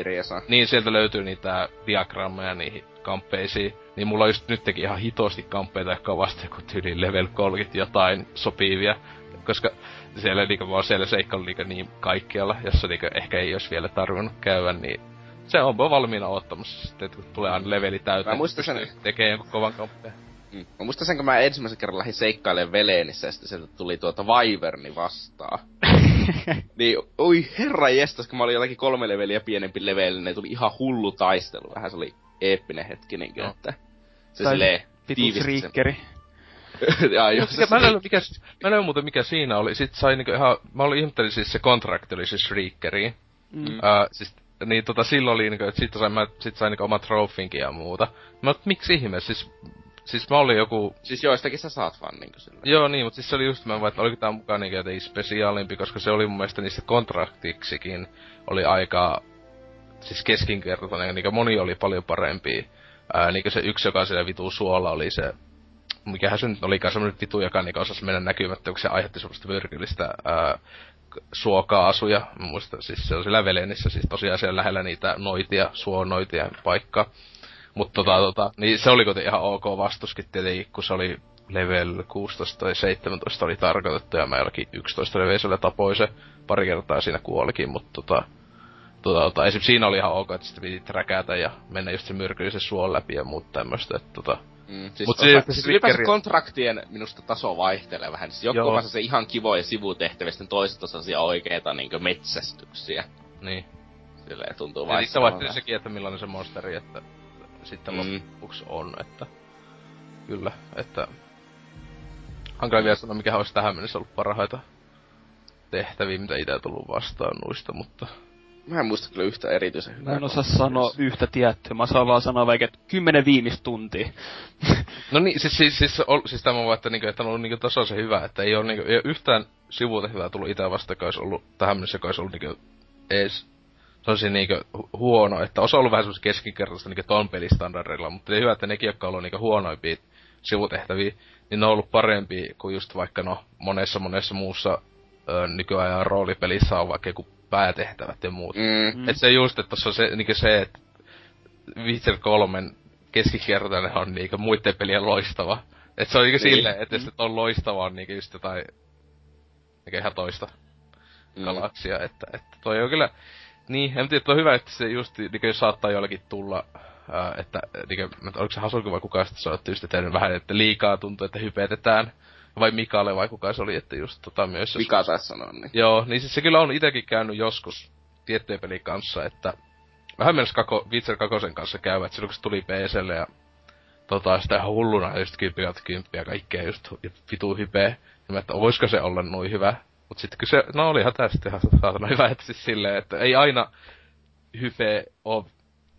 niin, sieltä löytyy niitä diagrammeja niihin kamppeisiin. Niin mulla on just nytkin ihan hitosti kamppeita, jotka on vasta joku tyyli level 30 jotain sopivia. Koska siellä niinku mä oon siellä seikkailu niinku niin kaikkialla, jossa niinku ehkä ei olisi vielä tarvinnut käydä, niin se on valmiina ottamassa sitten, että kun tulee aina leveli täyteen. Mä muistan sen- pystyy tekemään jonkun kovan kamppeen. Mm. Mä muistan sen, kun mä ensimmäisen kerran lähdin seikkailemaan Velenissä ja sitten sieltä tuli tuota Wyverni vastaan. niin, oi herra jestas, kun mä olin jotakin kolme leveliä pienempi leveli, niin tuli ihan hullu taistelu. Vähän se oli eeppinen hetki, niin Joo. että se Tai silleen tiivisti ja, jos Mikä, mä en ole, mikä, mä en ole muuten mikä siinä oli. Sit sai niinku ihan, mä olin ihmettelin siis se kontrakti oli siis Shriekeriin. Mm. Uh, siis, niin tota silloin oli niinku, että sit sain, mä, sit sain niinku oma trofinkin ja muuta. Mä oot, miksi ihme, siis, siis mä olin joku, Siis joistakin sä saat vaan niinku sillä. joo niin, mutta siis se oli just, mä että oliko tää mukaan niinku jotenkin spesiaalimpi, koska se oli mun mielestä niistä kontraktiksikin, oli aika, siis keskinkertainen, niinku moni oli paljon parempi. Ää, niinku se yksi, joka siellä vitu suolla oli se, mikähän se nyt olikaan semmonen vitu, joka niinku osasi mennä näkymättä, kun se aiheutti semmoista myrkyllistä ää, suokaasuja. Mä muistan, siis se on siellä Velenissä, siis tosiaan siellä lähellä niitä noitia, suonoitien paikkaa. Mutta tota, tota, niin se oli kuitenkin ihan ok vastuskin tietenkin, kun se oli level 16 tai 17 oli tarkoitettu ja mä jollakin 11 leveisellä tapoin se pari kertaa siinä kuolikin, mutta tota, tota, tota, esim. siinä oli ihan ok, että sitten piti träkätä ja mennä just se myrkyllisen suon läpi ja muut tämmöistä, että tota, Mm, siis, Mut se- siis, siis ylipäänsä Riikkeri- kontraktien minusta taso vaihtelee vähän. Siis joku on se ihan kivoja sivutehtäviä, sitten toiset on sellaisia oikeita niinku metsästyksiä. niin. Silleen tuntuu Ja sitten vähän. sekin, että millainen se monsteri, että sitten Mm. lopuksi on, että kyllä, että hankala vielä sanoa, mikä olisi tähän mennessä ollut parhaita tehtäviä, mitä itse tullut vastaan noista, mutta Mä en muista kyllä yhtä erityisen hyvää. Mä en osaa sanoa yhtä tiettyä. Mä saan vaan sanoa vaikka, että kymmenen viimeistä tuntia. No niin, siis, siis, siis, ol, siis tämä vaan, että, niinku, että on ollut niinku tasoisen hyvä, että ei ole, niinku, ei ole yhtään sivutehtävää tullut itse vasta, joka olisi ollut tähän mennessä, joka olisi ollut niinku, ees tosi niinku hu- huono, että osa on ollut vähän semmoista keskinkertaista niinku ton pelistandardilla, mutta ei hyvä, että nekin, jotka on ollut niinku huonoimpia sivutehtäviä, niin ne on ollut parempi kuin just vaikka no monessa monessa muussa ö, nykyajan roolipelissä on vaikka joku päätehtävät ja muut. Mm. Mm. Et se just, että tossa on se, niinku se, että Witcher 3 keskikertainen on niinku muiden pelien loistava. Et se on niinku Niin. silleen, että jos et on loistava on niinku just jotain niinku ihan toista Mm. galaksia, että, että toi on kyllä, niin, en tiedä, on hyvä, että se just, niinku jos saattaa jollakin tulla, ää, että, en- oliko se Hasulku vai kuka sitten sanoi, että just, että vähän, että liikaa tuntuu, että hypetetään, vai Mikalle vai kuka se oli, että just tota myös, jos Vika taisi sanoa, niin. Joo, niin siis se kyllä on itekin käynyt joskus tiettyjen pelin kanssa, että vähän myös kako, Witcher 2 kanssa käyvät että silloin kun se tuli PClle ja tota, sitä ihan hulluna just kymppiä kymppiä kaikkea just ja vitu hypeä. Mä, että voisiko se olla noin hyvä. Mut sitten kun se, no olihan tää sitten ihan saatana hyvä, että siis silleen, että ei aina hype oo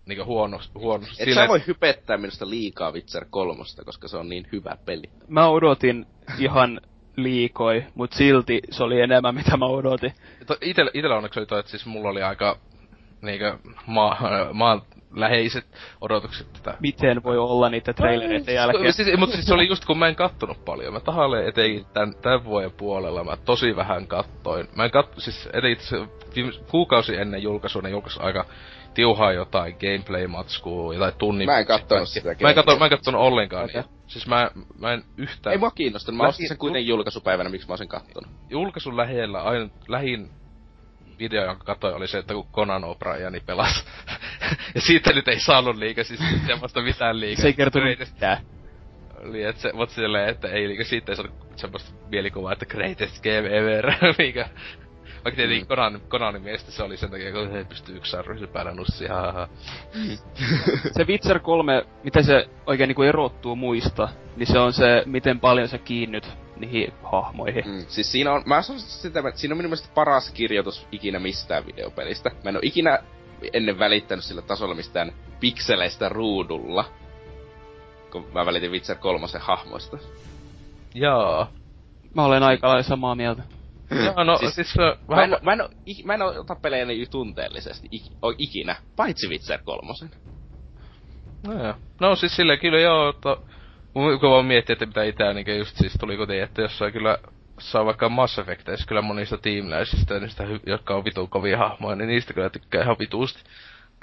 niinku huono, huono. Et sä voi hypettää minusta liikaa Witcher kolmosta, koska se on niin hyvä peli. Mä odotin ihan liikoi, mut silti se oli enemmän mitä mä odotin. Itellä, itellä onneksi oli toi, että siis mulla oli aika niinkö maa, maan läheiset odotukset tätä. Miten voi olla niitä trailereiden jälkeen? Siis, mutta siis se oli just kun mä en kattonut paljon. Mä tahalle etenkin tän, tän vuoden puolella mä tosi vähän kattoin. Mä en katso, siis etenkin se viime, kuukausi ennen julkaisua ne julkaisi aika tiuhaa jotain gameplay-matskua, jotain tunnin... Mä en kattonut sitä Mä en, katso, gameplay. mä en kattonut ollenkaan okay. Siis mä, mä en yhtään... Ei mua kiinnostanut, mä Lähi- ostin sen kuitenkin julkaisupäivänä, miksi mä oon sen kattonut. julkaisun lähellä aina lähin video, jonka katsoin, oli se, että kun Conan O'Brieni pelasi. ja siitä nyt ei saanut liikaa, siis semmoista mitään liikaa. Se ei kertonut mitään. Oli, että se, mut silleen, että ei liikaa siitä ei saanut semmoista mielikuvaa, että greatest game ever, mikä... Vaikka tietenkin Mm. Conan, Conanin mielestä se oli sen takia, kun se pystyy yksi ryhdy päällä nussi, ha, ha, ha. Se Witcher 3, miten se oikein niinku erottuu muista, niin se on se, miten paljon sä kiinnyt niihin hahmoihin. Mm. Siis siinä on, mä sanoisin sitä, että siinä on minun mielestä paras kirjoitus ikinä mistään videopelistä. Mä en oo ikinä ennen välittänyt sillä tasolla mistään pikseleistä ruudulla. Kun mä välitin Witcher 3 hahmoista. Jaa. Mä olen aika lailla samaa mieltä. Jaa, no Siis- siis, äh, Mä vähän... en, mä en, mä en ota pelejä niin tunteellisesti ik, o, ikinä, paitsi Witcher 3. No, joo. no siis silleen kyllä joo, että mun- kun vaan miettii, että mitä itää niin just siis tuli kotiin, että jossain kyllä saa vaikka Mass Effecteissä kyllä monista tiimiläisistä, niistä, jotka on vitun kovia hahmoja, niin niistä kyllä tykkää ihan vituusti.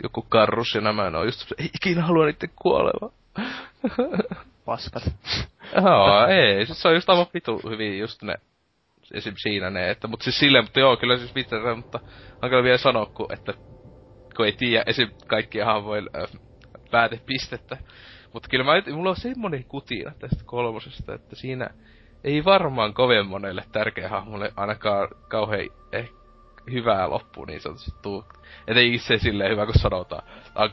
Joku Karrus ja nämä, on just ei ikinä halua niitten kuoleva. Paskat. Joo, ei, siis se on just aivan vitu hyvin just ne, esim. siinä ne, että, mut siis silleen, mutta joo, kyllä siis Witcher, mutta on kyllä vielä sanoa, kun, että kun ei tiedä esim. kaikkia hahmojen äh, päätepistettä. Mutta kyllä mä, mulla on semmonen kutina tästä kolmosesta, että siinä ei varmaan kovin monelle tärkeä hahmolle ainakaan kauhean eh, hyvää loppu niin sanotusti tuu. Etenkin se silleen hyvä, kun sanotaan, "Tää on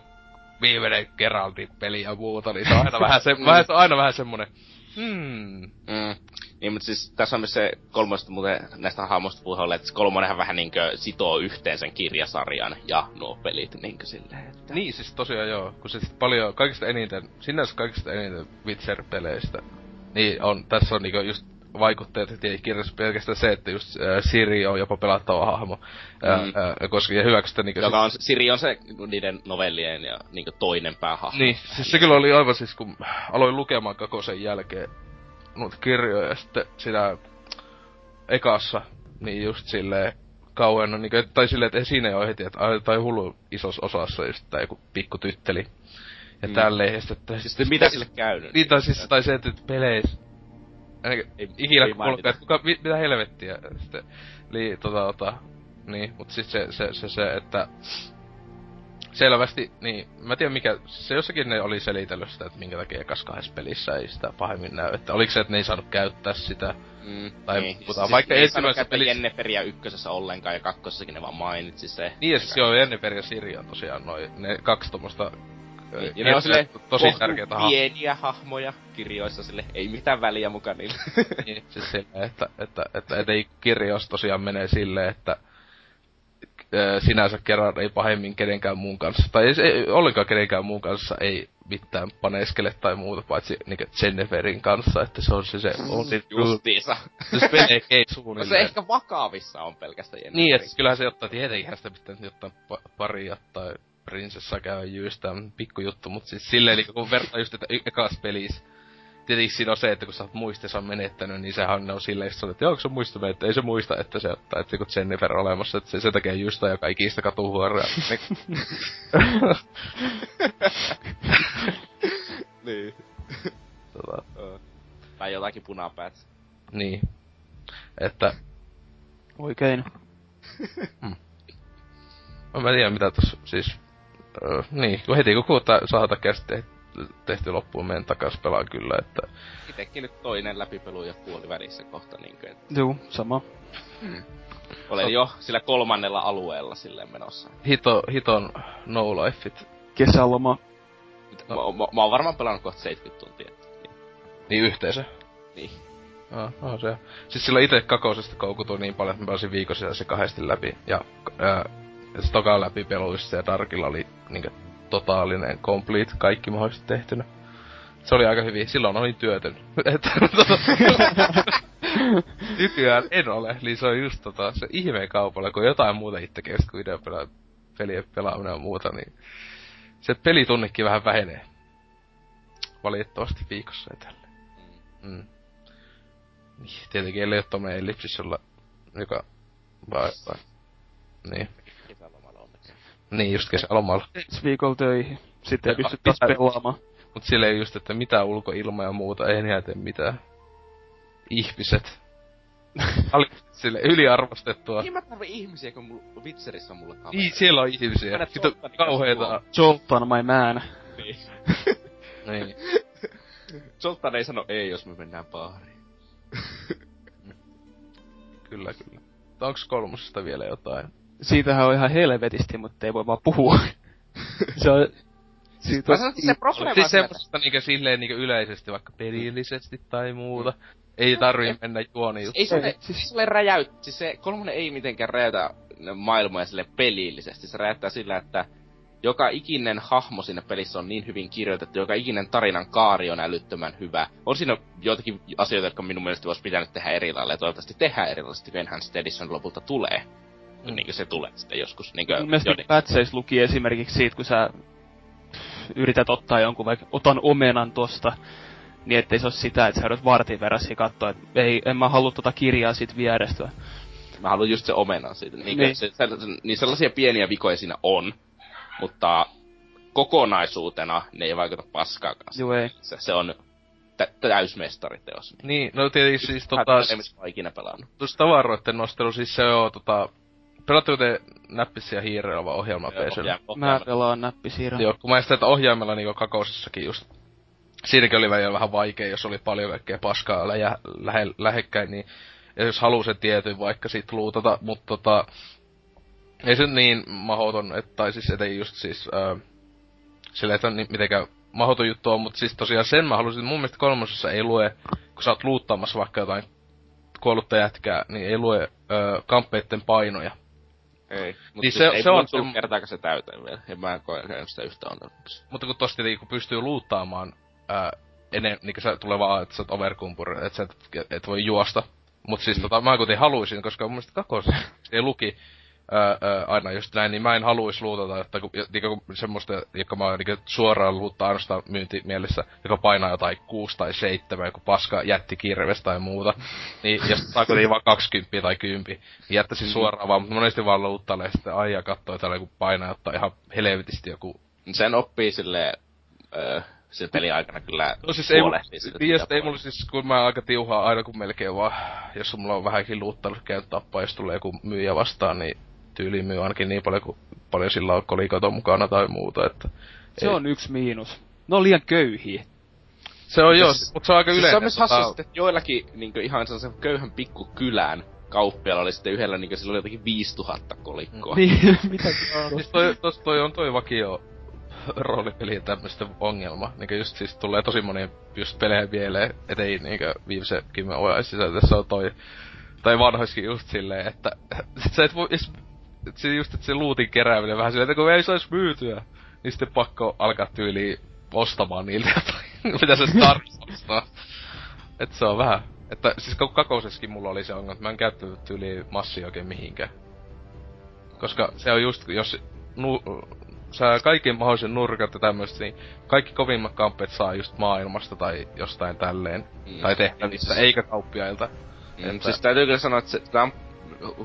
viimeinen Geraldin peli ja muuta, niin se on aina vähän, se, vähän, se on aina vähän semmonen, hmm, Mm. Niin, mutta siis tässä on myös se kolmosta muuten näistä hahmoista puhutaan, että kolmonenhan vähän niinkö sitoo yhteen sen kirjasarjan ja nuo pelit niinkö silleen, että... Niin, siis tosiaan joo, kun se sit paljon, kaikista eniten, sinänsä kaikista eniten Witcher-peleistä, niin on, tässä on niinku just vaikutteet, että ei kirjassa pelkästään se, että just äh, Siri on jopa pelattava hahmo, äh, Mm. äh, koska ja hyväksytä niinku... Joka on, Siri on se niiden novellien ja niinkö toinen päähahmo. Niin, siis se kyllä oli aivan siis, kun aloin lukemaan Kakosen jälkeen noita kirjoja ja sitten sitä ekassa, niin just silleen kauan, no, niin, kuin, tai silleen, että siinä jo heti, että ai, tai hullu isossa osassa just tää joku pikku tytteli. Ja Mm. tälleen, ja sitten, että Siis mitä sille käynyt? Niin, tai siis, tai se, että peleissä, ainakin Ei- ikinä kuulkaa, että kuka, mi, mitä helvettiä, sitten, li, tota, tota, niin, mut sit se, se, se, se, että selvästi, niin, mä tiedän mikä, se jossakin ne oli selitellyt sitä, että minkä takia ekas kahdessa pelissä ei sitä pahemmin näy, että oliko se, että ne ei saanut käyttää sitä, Mm, tai niin. puhutaan Siis vaikka ei ensimmäisessä saanut käyttää pelissä- Jenneferiä ykkösessä ollenkaan ja kakkosessakin ne vaan mainitsi se. niin ja siis joo, Jennifer ja Siri on tosiaan noin, ne kaksi tommosta, Niin, ja ne on silleen tosi tärkeitä hahmoja. pieniä hahmoja kirjoissa sille, ei mitään väliä mukaan niillä. niin, siis silleen, että, että, että, että ei kirjaus tosiaan menee silleen, että sinänsä kerran ei pahemmin kenenkään muun kanssa, tai ei, se- ei ollenkaan kenenkään muun kanssa ei mitään paneskele tai muuta, paitsi niinku Jenniferin kanssa, että se on se se only truth. Justiinsa. Se menee ei suunnilleen. se ehkä vakavissa on pelkästään Jenneferi. Niin, että kyllähän se ottaa tietenkin sitä pitää nyt ottaa pa- paria tai prinsessa käy jyystää, pikkujuttu, mutta siis silleen niinku kun vertaa just, että ekas pelissä tietenkin siinä on se, että kun sä oot muistinsa menettänyt, niin sehän on silleen, että, että onko se muista menettänyt, ei se muista, että se ottaa, että kun Jennifer on olemassa, että se, se tekee just joka ikistä katuhuoria. niin. tota, Tai jotakin punapäät. niin. Että, Oikein. no mä en tiedä mitä tossa, siis, öö, niin, kun heti kun kuuta saada kästi tehty loppuun, menen takas pelaa kyllä, että Itekin nyt toinen läpipelu ja puoli välissä kohta niinkö, että Juu, sama. olen jo sillä kolmannella alueella silleen menossa. hito, hiton no lifeit, Kesäloma. Mä, mä, mä oon varmaan pelannut kohta 70 tuntia. niin yhteensä. Niin. No, no se. Siis sillä itse kakosesta koukutui niin paljon, että mä pääsin viikon sisällä se kahdesti läpi. Ja ää, se toka läpi peluissa ja Darkilla oli niinkö totaalinen, complete, kaikki mahdollisesti tehtynä. Se oli aika hyvin. Silloin olin työtön. Nykyään en ole, niin se on just tota, se ihmeen kaupalla, kun jotain muuta itse kestä kuin pelien pelaaminen ja muuta, niin se pelitunnekin vähän vähenee. Valitettavasti viikossa ja tälleen. Mm. Niin, tietenkin ellei ole tommonen ellipsis, jolla, joka, vai, vai, niin. Niin, just kesälomalla. Ensi viikolla töihin. Sitten ei pysty taas mitä- pelaamaan. Mut silleen just, että mitä ulkoilma ja muuta, ei niitä tee mitään. Ihmiset. Oli sille yliarvostettua. Niin mä tarvii ihmisiä, kun mulla Witcherissä on mulla kaveri. Niin, siellä on ihmisiä. Zoltanin kanssa kauheita. Joltan my man. Niin. Niin. Zoltan ei sano ei, jos me mennään baariin. Kyllä, kyllä. Onks kolmosesta vielä jotain? Siitähän on ihan helvetisti, mutta ei voi vaan puhua. se on... Siitä on... se probleema Siis semmoista niinkö silleen niinkö yleisesti, vaikka pelillisesti tai muuta. Ei tarvii mennä juoni just. Ei se ole, Ei, siis... se räjäyt, siis se kolmonen ei mitenkään räjäytä maailmoja sille pelillisesti. Se räjäyttää sillä, että joka ikinen hahmo siinä pelissä on niin hyvin kirjoitettu, joka ikinen tarinan kaari on älyttömän hyvä. On siinä joitakin asioita, jotka minun mielestä olisi pitänyt tehdä eri lailla, ja toivottavasti tehdään erilaisesti, kun Enhanced Edition lopulta tulee. Mm. Niin kuin se tulee sitten joskus. Niin kuin, Mun Patseis luki esimerkiksi siitä, kun sä yrität ottaa jonkun vaikka otan omenan tosta, niin ettei se ole sitä, että sä joudut vartin verran katsoa, että ei, en mä halua tota kirjaa siitä vierestä. Mä haluan just se omenan siitä. Niin, Niin. Se, se, niin sellaisia pieniä vikoja siinä on, mutta kokonaisuutena ne ei vaikuta paskaakaan. Joo ei. Se, se on tä- täysmestariteos. Niin, no tietenkin siis tota, oon ikinä pelannut. tuossa tavaroiden nostelu, siis se on tota... Pelattu te näppisiä hiirellä vai ohjelma PCllä? Ohjaa- Mä pelaan näppisiirrellä. Joo, kun mä sitä, että ohjaimella niinku kakosessakin just. Siinäkin oli välillä vähän vaikea, jos oli paljon kaikkea paskaa lähe, lähe, lähekkäin, niin ja jos haluu sen tietyn vaikka sit luutata, mutta tota, ei se niin mahoton, että, tai siis ettei just siis, ää, sillä että on niin, mitenkään mahoton juttu on, mutta siis tosiaan sen mä halusin, mun mielestä kolmosessa ei lue, kun sä oot luuttaamassa vaikka jotain kuollutta jätkää, niin ei lue ää, kamppeitten painoja. Ei. Mut Niin siis se- ei se on tullut kertaakaan se täyteen vielä. En mä koe sitä yhtä onnelliseksi. Mutta kun tosta kun pystyy luuttaamaan ää, ennen, niin se tulee vaan, että sä oot overkumpur, että sä et, et voi juosta. Mut siis Mm. tota, mä kuitenkin haluaisin, koska mun mielestä kakos ei luki aina just näin, niin mä en haluais luutata, että kun, niinku, semmoista, joka mä oon niinku, suoraan luuttaa ainoastaan myyntimielessä, joka painaa jotain kuusi tai seitsemän, joku paska jätti kirves tai muuta. Niin, jos saa kuitenkin vaan 20 tai 10, niin jättäisin suoraan vaan, mutta monesti vaan luuttailee sitten aijaa kattoo, täällä joku painaa ottaa ihan helvetisti joku Sen oppii sille öö, sen pelin aikana kyllä No siis ei, siitä, niin, ei mulla siis, kun mä aika tiuhaa aina kun melkein vaan, jos mulla on vähänkin luuttanut käynyt tappaa, jos tulee joku myyjä vastaan, niin tyyli myy ainakin niin paljon kuin paljon sillä on kolikoita mukana tai muuta, että Se ei. on yksi miinus. Ne on liian köyhiä. se on joo, Siis- mutta se on aika Siis yleinen. se on myös tota- hassu, että joillakin niin ihan sellaisen köyhän pikkukylän kauppialla oli sitten yhdellä, niin sillä oli jotenkin 5000 kolikkoa. Niin, mitä Siis toi, tos, toi on toi vakio roolipelien tämmöstä ongelma. Niinkö just siis tulee tosi moni just pelejä mieleen, et ei niinkö viimeisen kymmen ojan sisällä tässä on toi, tai vanhoiskin just silleen, että sä et voi, edes- se just, että se luutin kerääminen vähän silleen, että kun ei sais myytyä, niin sitten pakko alkaa tyyliin ostamaan niiltä jotain, mitä se tarkoittaa. Et se on vähän, että siis kak- kakosessakin mulla oli se ongelma, että mä en käyttänyt tyyliin massia oikein mihinkään. Koska se on just, jos nu, sä kaiken mahdollisen nurkat ja tämmöistä, niin kaikki kovimmat kamppeet saa just maailmasta tai jostain tälleen. Mm. Tai tehtävistä, siis... eikä kauppiailta. Mm, että... Siis täytyy kyllä sanoa, että se, on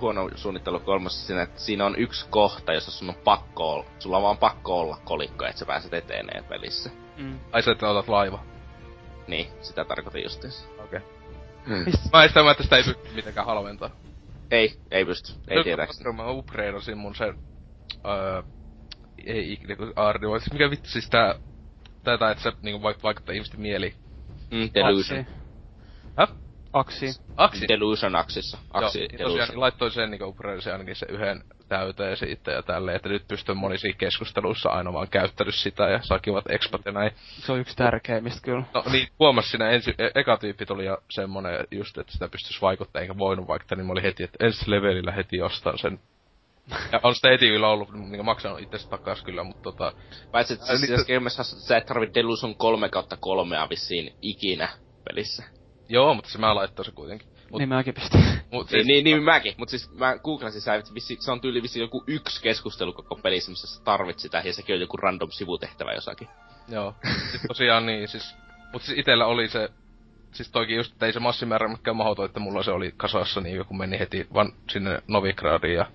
huono suunnittelu kolmassa siinä, että siinä on yksi kohta, jossa sun on pakko olla, sulla on vaan pakko olla kolikko, että sä pääset eteneen pelissä. Mm. Ai sä, että otat laiva. Niin, sitä tarkoitin justiinsa. Okei. Okay. Hmm. Mä en sitä, että sitä ei pysty mitenkään halventaa. Ei, ei pysty. Ei no, tietääkseni. Mä upgradeasin mun sen... Öö, ei ikinä kuin Ardi, vai siis mikä vittu siis tää... Tätä, että se niinku vaik- vaikuttaa ihmisten mieliin. Mm, delusion. Aksi. Aksi? Delusion aksissa. Aksi Joo, Delusion. Tosiaan, laittoi sen niinku upgradeasin ainakin se yhden täyteen siitä ja tälleen, että nyt pystyy monissa keskusteluissa aina vaan käyttänyt sitä ja sakivat expat ja näin. Se on yksi tärkeimmistä kyllä. No niin, huomas siinä ensi, e- eka tyyppi tuli jo semmonen just, että sitä pystyisi vaikuttaa eikä voinut vaikuttaa, niin mä olin heti, että ensi levelillä heti ostan sen. Ja on sitä heti kyllä ollut, niin maksanut itse takas kyllä, mutta tota... Paitsi, että siis. Gamessa sä et tarvit Delusion 3 kautta 3 vissiin ikinä pelissä. Joo, mutta se mä laittaa se kuitenkin. Mut, niin mäkin pistän. Mut siis, niin, niin, mäkin, mut siis mä googlasin sä, että vissi, se on tyyli vissi joku yksi keskustelu koko pelissä, missä sä tarvit sitä, ja sekin on joku random sivutehtävä jossakin. Joo, siis tosiaan niin, siis, mut siis itellä oli se, siis toikin just, että ei se massimäärä mikään mahdoton, että mulla se oli kasassa niin kun meni heti vaan sinne Novigradiin ja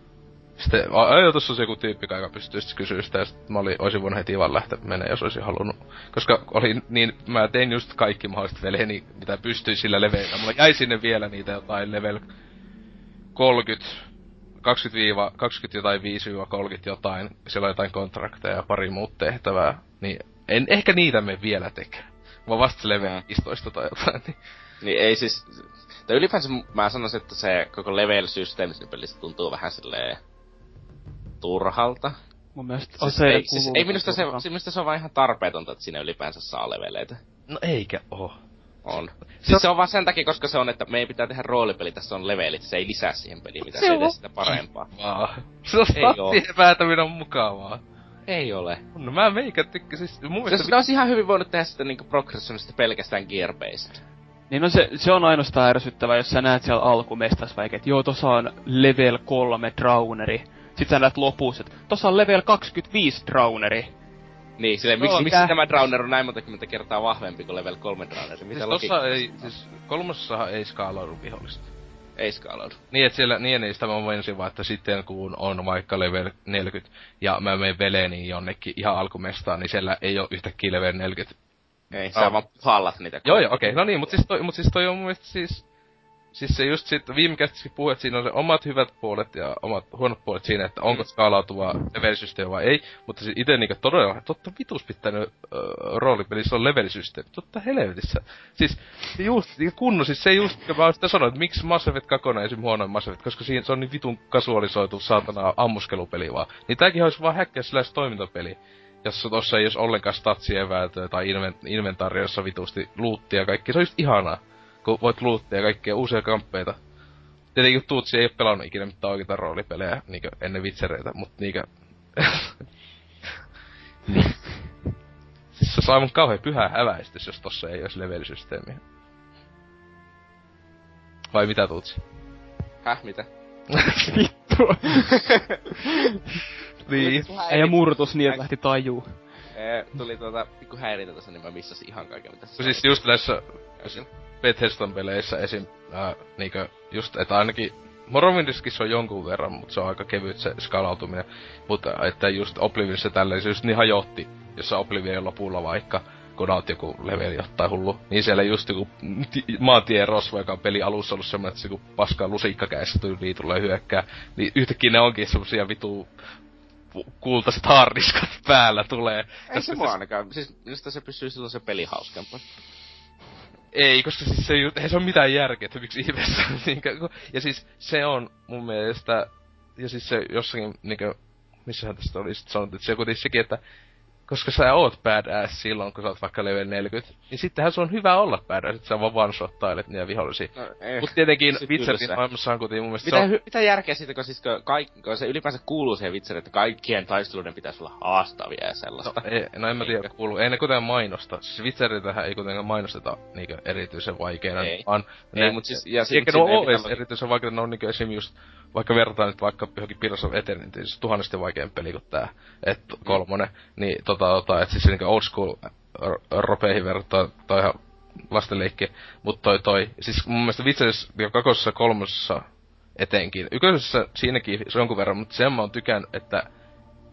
sitten ajo tossa se joku tyyppi, joka pystyy sitten kysyä sitä, ja sit mä olin, olisin voinut heti vaan lähteä menee, jos olisin halunnut. Koska oli niin, mä tein just kaikki mahdolliset veleni, mitä pystyin sillä leveillä. Mulla jäi sinne vielä niitä jotain level 30, 20, 20 jotain 5-30 jotain. Siellä on jotain kontrakteja ja pari muut tehtävää. Niin en ehkä niitä me vielä tekee. Mä vasta level 15 tai jotain. Niin. niin ei siis... Tai ylipäänsä mä sanoisin, että se koko level-systeemi pelissä tuntuu vähän silleen turhalta. Mun mielestä siis ei, siis ei minusta se, se, minusta se on vaan ihan tarpeetonta, että siinä ylipäänsä saa leveleitä. No eikä oo. On. Siis se on vaan sen takia, koska se on, että meidän pitää tehdä roolipeli, tässä on levelit, se ei lisää siihen peliin mitä se, se sitä parempaa. Kivaa. Se on stattien päätäminen on mukavaa. Ei ole. No mä meikä tykkä, siis mun mielestä... Se, vi- olisi ihan hyvin voinut tehdä sitä niinku progressionista pelkästään gear-based. Niin no se, se on ainoastaan ärsyttävää, jos sä näet siellä alkumestas vaikka, että joo, tossa on level 3 drowneri sit sä näet lopussa, että tossa on level 25 Drowneri. Niin, sille, miksi, miksi tämä Drowner on näin monta kymmentä kertaa vahvempi kuin level 3 Drowneri? Mitä siis tossa ei, siis kolmossahan ei skaalaudu vihollista. Ei skaalaudu. Niin, että siellä, niin, niin sitä mä voin vaan, että sitten kun on vaikka level 40, ja mä menen veleeniin jonnekin ihan alkumestaan, niin siellä ei ole yhtäkkiä level 40. Ei, sä vaan puhallat niitä. Joo, joo, okei. Okay. No niin, mutta siis, toi, mut siis toi on mun mielestä siis siis se just sit viime kästissäkin puhui, että siinä on se omat hyvät puolet ja omat huonot puolet siinä, että onko mm. skaalautuvaa levelisysteemi vai ei. Mutta siis itse niinku todella, totta vitus pitänyt äh, roolipelissä on levelisysteemi. Totta helvetissä. Siis just, niin kunnon, siis se just, mä oon sitä sanonut, että miksi Mass Effect 2 on esim. huonoin Mass Effect, koska siinä se on niin vitun kasualisoitu saatana ammuskelupeli vaan. Niin tääkin olisi vaan häkkiä slash toimintapeli jossa tossa ei jos ollenkaan statsieväältöä tai inventaariossa vitusti luuttia ja kaikki. Se on just ihanaa kun voit luuttia kaikkia uusia kamppeita. Tietenkin Tuutsi ei ole pelannut ikinä mitään oikeita roolipelejä niinkö ennen vitsereitä, mut niinkö... niin. Siis se saa mun kauhean pyhä häväistys, jos tossa ei olisi levelisysteemiä. Vai mitä Tuutsi? Häh, mitä? Vittu. niin. Ei murtus niin, että lähti tajuu. tuli tuota pikku häirintä tässä, niin mä missasin ihan kaiken mitä Siis just näissä Bethesdan peleissä esim. Äh, niinkö, just, että ainakin Morrowindiskissa on jonkun verran, mutta se on aika kevyt se skalautuminen. Mutta että just Oblivionissa tälleen se just niin hajotti, jossa Oblivion lopulla vaikka, kun oot joku leveli jotain hullu, niin siellä just joku maantien rosvo, joka on peli alussa ollut semmoinen, että se kun paskaa lusikka kädessä tyyliin tulee hyökkää, niin yhtäkkiä ne onkin semmosia vitu kultaiset harniskat päällä tulee. Ei se mua ainakaan, siis minusta se pysyy silloin se peli hauskempaa. Ei, koska siis se ei, se ole mitään järkeä, että miksi ihmeessä. ja siis se on mun mielestä, ja siis se jossakin, niinkö, missähän tästä oli sit sanottu, että se kuitenkin sekin, että koska sä oot badass silloin, kun sä oot vaikka level 40, niin sittenhän se on hyvä olla badass, että sä vaan one-shottailet niitä vihollisia. No, eh, Mut tietenkin Witcherin maailmassa on kuitenkin mun mielestä Mitä, se on, hy- mitä järkeä siitä, kun, siis, kun, kaik, kun se ylipäänsä kuuluu siihen Witcheriin, että kaikkien taisteluiden pitäisi olla haastavia ja No, sellaista. ei, no en mä tiedä, Niinkö? kuuluu. Ei ne kuitenkaan mainosta. Siis Witcheritähän ei kuitenkaan mainosteta niinkö erityisen vaikeana. Ei. Vaan Ei, mut siis- ja eikä siinä ne ei oo edes erityisen vaikeita, ne on niinkö esim. just, vaikka vertaan nyt vaikka johonkin Pillars of Eternity, siis tuhannesti vaikeampi peli kuin tää, et kolmonen, niin tota, tota, et siis niinkö old school ropeihin verrattuna, tai ihan lastenleikki, mut toi toi, siis mun mielestä Witcherissä jo kakosessa kolmosessa etenkin, ykkösessä siinäkin jonkun verran, mutta sen mä oon tykännyt, että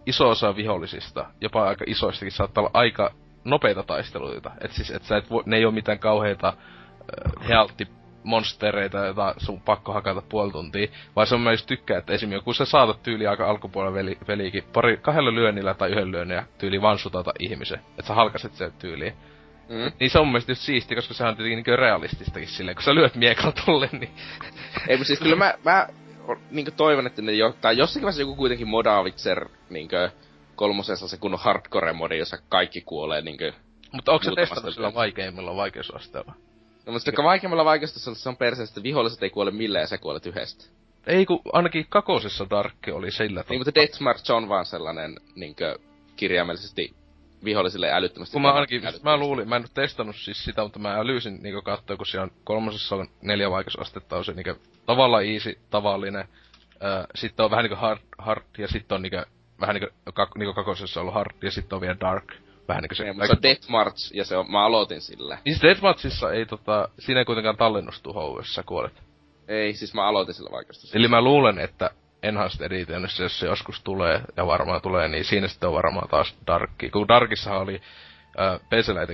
iso osa vihollisista, jopa aika isoistakin, saattaa olla aika nopeita taisteluita. Et siis, et sä et ne ei ole mitään kauheita äh, healtti monstereita, joita sun pakko hakata puoli tuntia, vaan se on just tykkää, että esimerkiksi kun sä saatat tyyli aika alkupuolella veli, peliikin pari, kahdella lyönnillä tai yhden lyönnillä tyyli vaan sutata ihmisen, että sä halkaset sen tyyliin. Mm. Niin se on mun just siisti, koska se on tietenkin niin realististakin silleen, kun sä lyöt miekalla tolle, niin Ei, mutta siis kyllä mä, mä niin toivon, että ne jo, tai jossakin vaiheessa joku kuitenkin modavitser niin kolmosessa se kunnon hardcore-modi, jossa kaikki kuolee niin kuin, Mutta onko se testannut sillä vaikeimmilla vaikeusasteella? No, mutta sitten vaikeimmalla vaikeustasolla se on perseestä, että viholliset ei kuole millään ja sä kuolet yhdestä. Ei kun ainakin kakosessa Dark oli sillä Niin, mutta Death March on vaan sellainen niinkö kirjaimellisesti vihollisille älyttömästi. Kun mä ainakin, älyttömästi. mä luulin, mä en nyt testannut siis sitä, mutta mä älysin niinku katsoa, kun siellä on kolmosessa on neljä vaikeusastetta, on se niinku tavallaan easy, tavallinen, öö, sitten on vähän niinku hard, hard ja sitten on niinku, vähän niinku, kak, niinku kakosessa on ollut hard, ja sitten on vielä dark, vähän niinku se. Niin, mutta se on Death March ja se on, mä aloitin sillä. Niin siis Deathmatchissa ei tota, siinä ei kuitenkaan tallennustu jos sä kuolet. Ei, siis mä aloitin sillä vaikeustasella. Eli mä luulen, että Enhanced Editionissa, jos se joskus tulee, ja varmaan tulee, niin siinä sitten on varmaan taas Darkki. Kun Darkissahan oli, äh,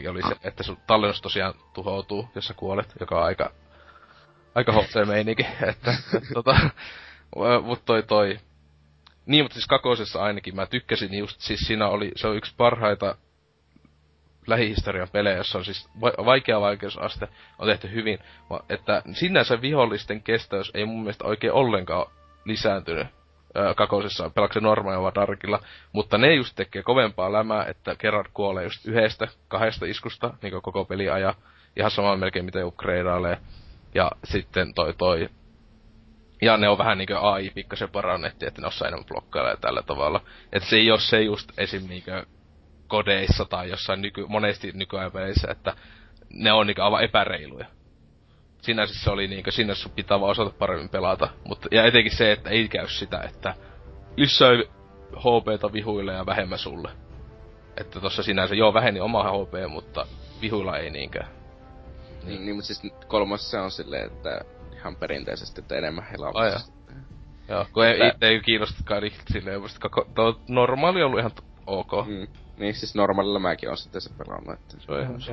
oli se, että sun tallennus tosiaan tuhoutuu, jos sä kuolet, joka on aika, aika hot meininki, että, tota, mut toi toi. Niin, mutta siis kakosessa ainakin mä tykkäsin just, siis siinä oli, se on yksi parhaita lähihistorian pelejä, jossa on siis va- vaikea vaikeusaste, on tehty hyvin, että sinänsä vihollisten kestävyys ei mun mielestä oikein ollenkaan lisääntynyt kakosessa, pelaako se normaalilla vai darkilla, mutta ne just tekee kovempaa lämää, että Gerard kuolee just yhdestä, kahdesta iskusta, niin koko peli aja, ihan sama melkein miten upgradeailee, ja sitten toi toi, ja ne on vähän niinkö AI pikkasen parannettiin, että ne osaa enemmän blokkailemaan tällä tavalla. Että se ei ole se just esim. niinkö kodeissa tai jossain nyky, monesti nykyajan peleissä, että ne on niinkö aivan epäreiluja. Sinänsä se oli niinkö, sinne sun pitää vaan osata paremmin pelata. Mutta, ja etenkin se, että ei käy sitä, että lisää HPta vihuille ja vähemmän sulle. Että tossa sinänsä, joo väheni oma HP, mutta vihuilla ei niinkään. Niin, niin, mutta siis kolmosessa on silleen, että ihan perinteisesti, että enemmän Ai helaa. Joo, kun ei, Tää- ei kiinnostakaan niin silleen, tuo normaali on ollut ihan ok. Mm. Niin, siis normaalilla mäkin on sitten se pelannut, että... Se on ihan, se.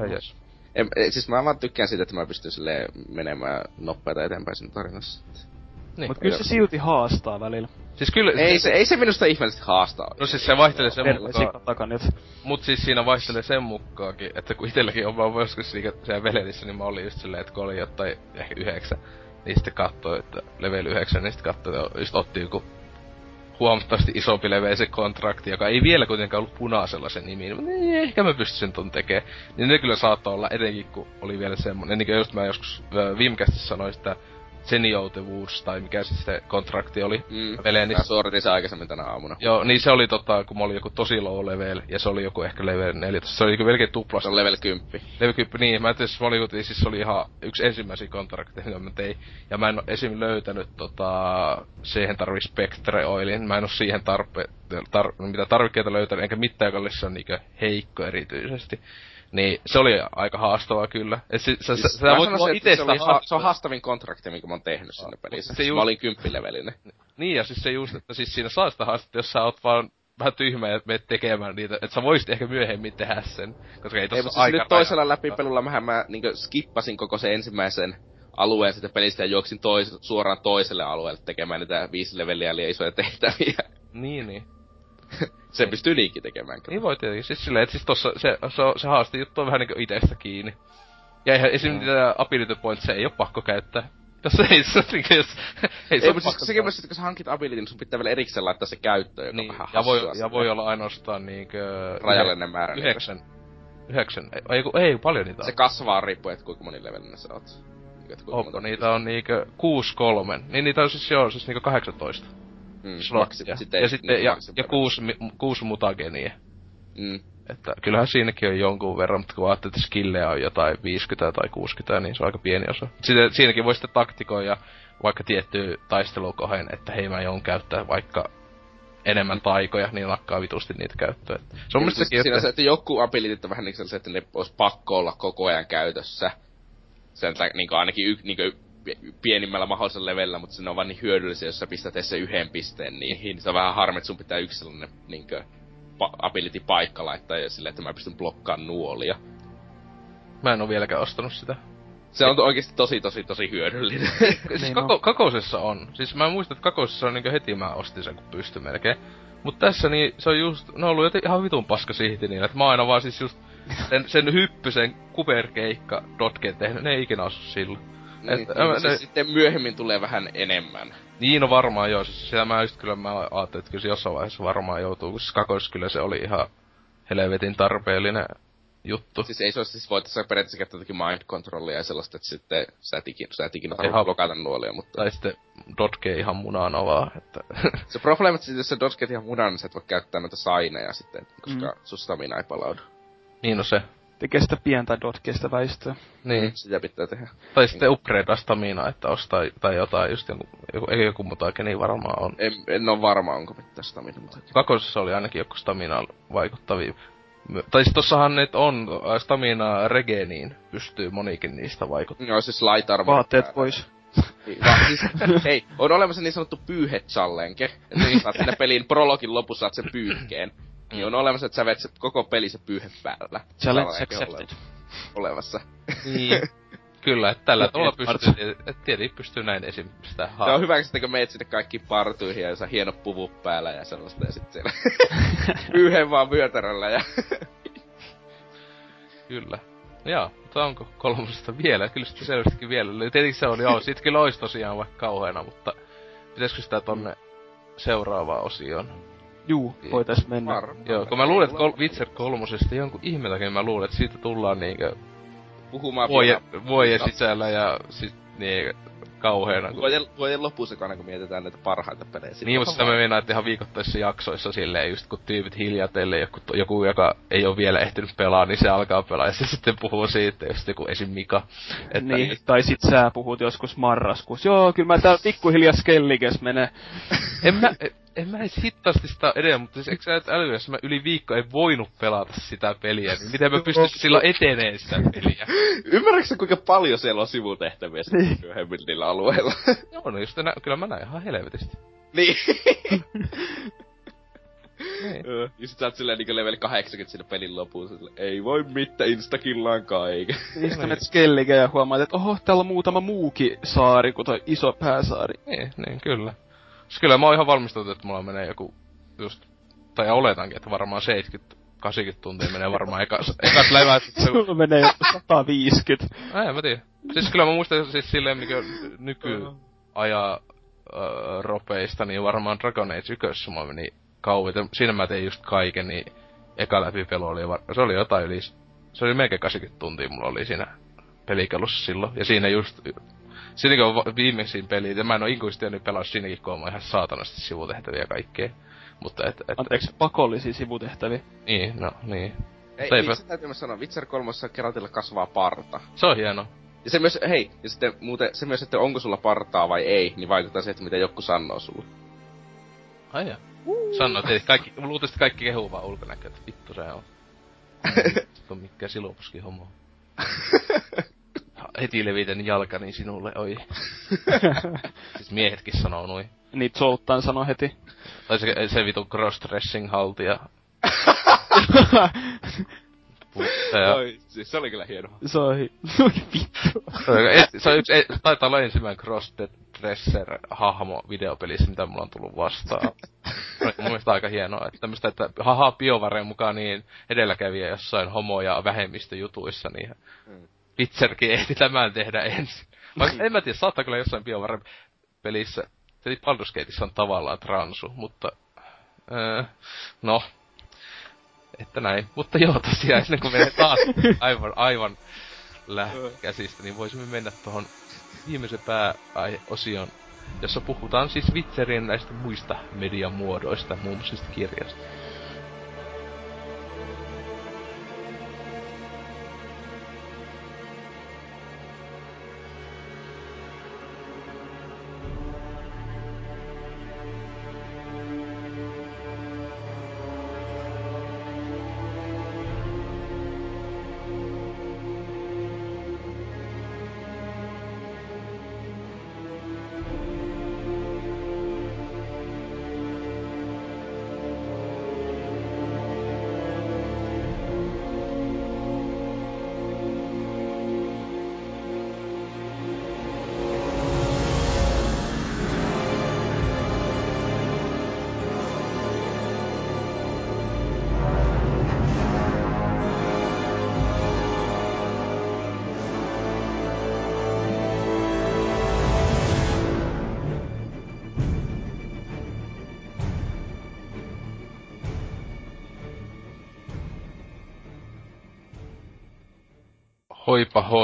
En, siis mä vaan tykkään siitä, että mä pystyn silleen menemään nopeita eteenpäin siinä tarinassa. Niin. Mut kyllä se silti haastaa välillä. Siis kyllä, Ei se, ei se minusta ihmeellisesti haastaa. No siis se vaihtelee sen mukaan, mut siis siinä vaihtelee sen mukaankin, että kun itelläkin on vaan joskus siellä Velenissä, niin mä olin just silleen, että kun oli jotain ehkä yhdeksän, niin sitten katsoi, että level 9, niin sitten katsoi, että just otti joku huomattavasti isompi level se kontrakti, joka ei vielä kuitenkaan ollut punaisella se nimi, mutta niin, ehkä mä pystyisin ton tekemään. Niin ne kyllä saattoi olla, etenkin kun oli vielä semmonen, niin kuin just mä joskus ö, viime kästissä sanoin sitä senioutavuus, tai mikä siis se kontrakti oli, Mm. Velenissä. Mä suoritin sen aikaisemmin tänä aamuna. Joo, niin se oli tota, kun mä olin joku tosi low level, ja se oli joku ehkä level 14. Se oli joku melkein Se tuplasta. on level 10. Level 10, niin, mä tietysti olin, kuitenkin- siis se oli ihan yksi ensimmäisiä kontrakteja, mitä mä tein. Ja mä en oo esim. löytänyt tota, siihen tarvii Spectre Oilin. Mä en oo siihen tarpe, tar, mitä tarvikkeita löytänyt, enkä mitään, joka olisi niinkö heikko erityisesti. Niin se oli aika haastavaa kyllä. Et si, sä, Siis sä, sä mä voit sanoisin, itse se, oli ha- se on haastavin kontrakti, minkä mä oon tehnyt sinne pelissä. se Se just- Mä olin kymppilevelinen. Niin, ja siis se just, että siis siinä saa sitä haastetta, jos sä oot vaan vähän tyhmä ja meet tekemään niitä, että sä voisit ehkä myöhemmin tehdä sen, koska ei Ei, mutta siis nyt toisella läpipelulla mähän mä niinkö skippasin koko sen ensimmäisen alueen sitä pelistä ja juoksin tois, suoraan toiselle alueelle tekemään niitä viisi leveliä eli isoja tehtäviä. Niin, niin. Se pystyy niinkin tekemään. Niin voi tietenkin. Siis silleen, että siis tossa se, se, on- se haaste juttu on vähän niinku itestä kiinni. Ja eihän esim. Mm. niitä ability points ei oo pakko käyttää. Jos ei se niinku, jos... Ei, ei mutta siis sekin myös, että kun sä hankit ability, niin sun pitää vielä erikseen laittaa se käyttöön, joka niin, vähän ja voi, ja voi olla ainoastaan niinkö... Rajallinen määrä. Yhdeksän. Yhdeksän. Ei, ei, ei paljon niitä Se kasvaa riippuen, että kuinka moni levelinen sä oot. Onko niitä on niinkö kuusi kolmen? Niin niitä on siis joo, siis niinkö 18. Mm, slottia. ja sitten, ja, ja kuusi, kuusi mutagenia. Mm. Että kyllähän siinäkin on jonkun verran, mutta kun ajattelee, että skillejä on jotain 50 tai 60, niin se on aika pieni osa. Sitten, siinäkin voi sitten taktikoida vaikka tiettyä taistelukohen, että hei mä joon käyttää vaikka enemmän taikoja, niin lakkaa vitusti niitä käyttöön. Se on mielestä Siis sekin, siinä on se, että... että joku abilityt on vähän niin sellaisia, että ne olisi pakko olla koko ajan käytössä. Sen niin ainakin y, niin pienimmällä mahdollisella levellä, mutta ne on vaan niin hyödyllisiä, jos sä pistät edes se yhden pisteen niihin. Se on vähän harmi, että sun pitää yksi sellainen niin kuin, pa- ability-paikka laittaa ja sille, että mä pystyn blokkaamaan nuolia. Mä en oo vieläkään ostanut sitä. Se on oikeasti tosi, tosi, tosi hyödyllinen. siis Niin kako, kakosessa on. Siis mä muistan, että kakosessa on niinku heti mä ostin sen, kun pystyn melkein. Mut tässä niin se on just, ne on ollut joten ihan vitun paska sihti niin, että mä aina vaan siis just sen, sen hyppysen kuperkeikka dotken tehnyt, ne ei ikinä osu silloin. Niin, Että- niin, siis ne- sitten myöhemmin tulee vähän enemmän. Niin no varmaan joo, siis sitä mä just kyllä mä ajattelin, että kyllä se jossain vaiheessa varmaan joutuu, kun siis kakosessa kyllä se oli ihan helvetin tarpeellinen juttu. Siis ei se olisi, siis voitaisiin periaatteessa käyttää jotakin mind controllia ja sellaista, että sitten sä et ikinä, sä et ikinä tarvitse blokata nuolia, mutta... Tai sitten dotke ihan munana vaan, että... Se probleema, että jos sä dodget ihan mudan, niin sä et voi käyttää noita saineja sitten, koska mm. sun stamina ei palaudu. niin no se. Tekee sitä pientä dotkeista väistöä. Niin. Sitä pitää tehdä. Tai sitten upgradea stamina, että ostaa tai jotain just joku, joku, ei joku mutake, niin varmaan on. En, en ole varma, onko mitään stamina, mutta... Kakosessa oli ainakin joku stamina vaikuttavia. My- Tai siis tossahan ne on äh, stamina regeniin pystyy monikin niistä vaikuttamaan. No siis armor. Vaatteet pois. Niin, siis, hei, on olemassa niin sanottu pyyhe-challenge. Että niin saat sinne pelin prologin lopussa saat sen pyyhkeen. Niin on olemassa, että sä vet se koko peli se pyyhe päällä. Challenge accepted. Olemassa. Niin. Kyllä, että tällä Ja tavalla pystyy, että tietenkin pystyy näin esim. sitä Se on hyvä, että kun meet sinne kaikki partuihin ja saa hieno puvu päällä ja sellaista ja sit siellä pyyhe vaan vyötäröllä ja... Kyllä. Joo, mutta onko kolmosesta vielä? Kyllä sitä selvästikin vielä. Eli Tietenkin se on, joo, sit kyllä olisi tosiaan vaikka kauheena, mutta pitäisikö sitä tonne seuraavaan osioon? Juu, voitais mennä. Varmaan. Joo, kun mä luulen, että kol- Witcher kolmosesta jonkun ihme takia mä luulen, että siitä tullaan niinkö Puhumaan vuoje, vuoje sisällä ja sit niin kauheena. Kun... Vuoden, vuoden lopussa, kun mietitään näitä parhaita pelejä. Niin, mutta sitä me meinaan, että ihan viikoittaisissa jaksoissa silleen, just kun tyypit hiljatellen, joku, joku, joka ei ole vielä ehtinyt pelaa, niin se alkaa pelaa, ja se sitten puhuu siitä, just joku esim. Mika. Että Niin, tai sit sä puhut joskus marraskuussa. Joo, kyllä mä täällä pikkuhiljaa skellikes menee. en mä, en mä edes hittaasti sitä edelleen, mutta siis eikö sä et älyä, jos mä yli viikko en voinut pelata sitä peliä, niin miten mä pystyisin silloin eteneen sitä peliä? Ymmärrätkö kuinka paljon siellä on sivutehtäviä sitten myöhemmin niillä alueilla? Joo, no just nä, kyllä mä näin ihan helvetisti. niin. Niin. Ja sit sä oot silleen niinku level 80 sinne pelin lopuun. Sille, ei voi mitään, instakillaan kaiken. Niistä menet skellige ja huomaat, että oho, täällä on muutama muukin saari kuin toi iso pääsaari. Niin, niin kyllä. Siis kyllä mä oon ihan valmistunut, että mulla menee joku just, tai oletankin, että varmaan 70 80 tuntia menee varmaan ekas, ekas levät. Sulla menee joku 150. Ei, mä tiedän. Siis kyllä mä muistan siis silleen niinku nykyaja äh, ropeista, niin varmaan Dragon Age 1 mulla meni kauan. Et Siinä mä tein just kaiken, niin eka läpipelu oli, var- se oli jotain yli, se oli melkein 80 tuntia mulla oli siinä pelikelussa silloin. Ja siinä just, siinäkin on viimeisin peli, ja mä en oo ikuisesti nyt pelaa siinäkin, kun on ihan saatanasti sivutehtäviä ja kaikkea. Mutta et, et, Anteeksi, pakollisia sivutehtäviä. niin, no niin. Ei, Eipä. niin, se täytyy myös sanoa, Witcher 3 keratilla kasvaa parta. Se on hieno. Ja se myös, hei, ja sitten muuten, se myös, että onko sulla partaa vai ei, niin vaikuttaa se, että mitä joku sanoo sulle. Ai jaa. Sano, että kaikki, luultavasti kaikki kehuu vaan ulkonäköä, että vittu se on. Se on mikä silopuski homo. Heti levitän jalkani sinulle, oi. siis miehetkin sanoo noin. Niin Zoltan sanoi heti. Tai se, se vitu cross-dressing haltija. Puhutte ja... Oi, siis se oli kyllä hieno. Se on hi- se on vittu. Se on, et, se on yksi, taitaa olla ensimmäinen cross-dresser-hahmo videopelissä, mitä mulla on tullut vastaan. Mun mielestä aika hienoa, että tämmöstä, että haha BioVaren mukaan niin edelläkävijä jossain homo- ja vähemmistöjutuissa, niin Mm. Witcherkin ehti tämän tehdä ensin. Vaikka en mä tiedä, saattaa kyllä jossain BioWare pelissä, eli Baldur's Gateissa on tavallaan transu, mutta... Öö, no, että näin. Mutta joo, tosiaan, ennen kuin menee taas aivan, aivan käsistä, niin voisimme mennä tuohon viimeisen pääaiheosion, jossa puhutaan siis Witcherien näistä muista median muodoista, muun muassa kirjasta.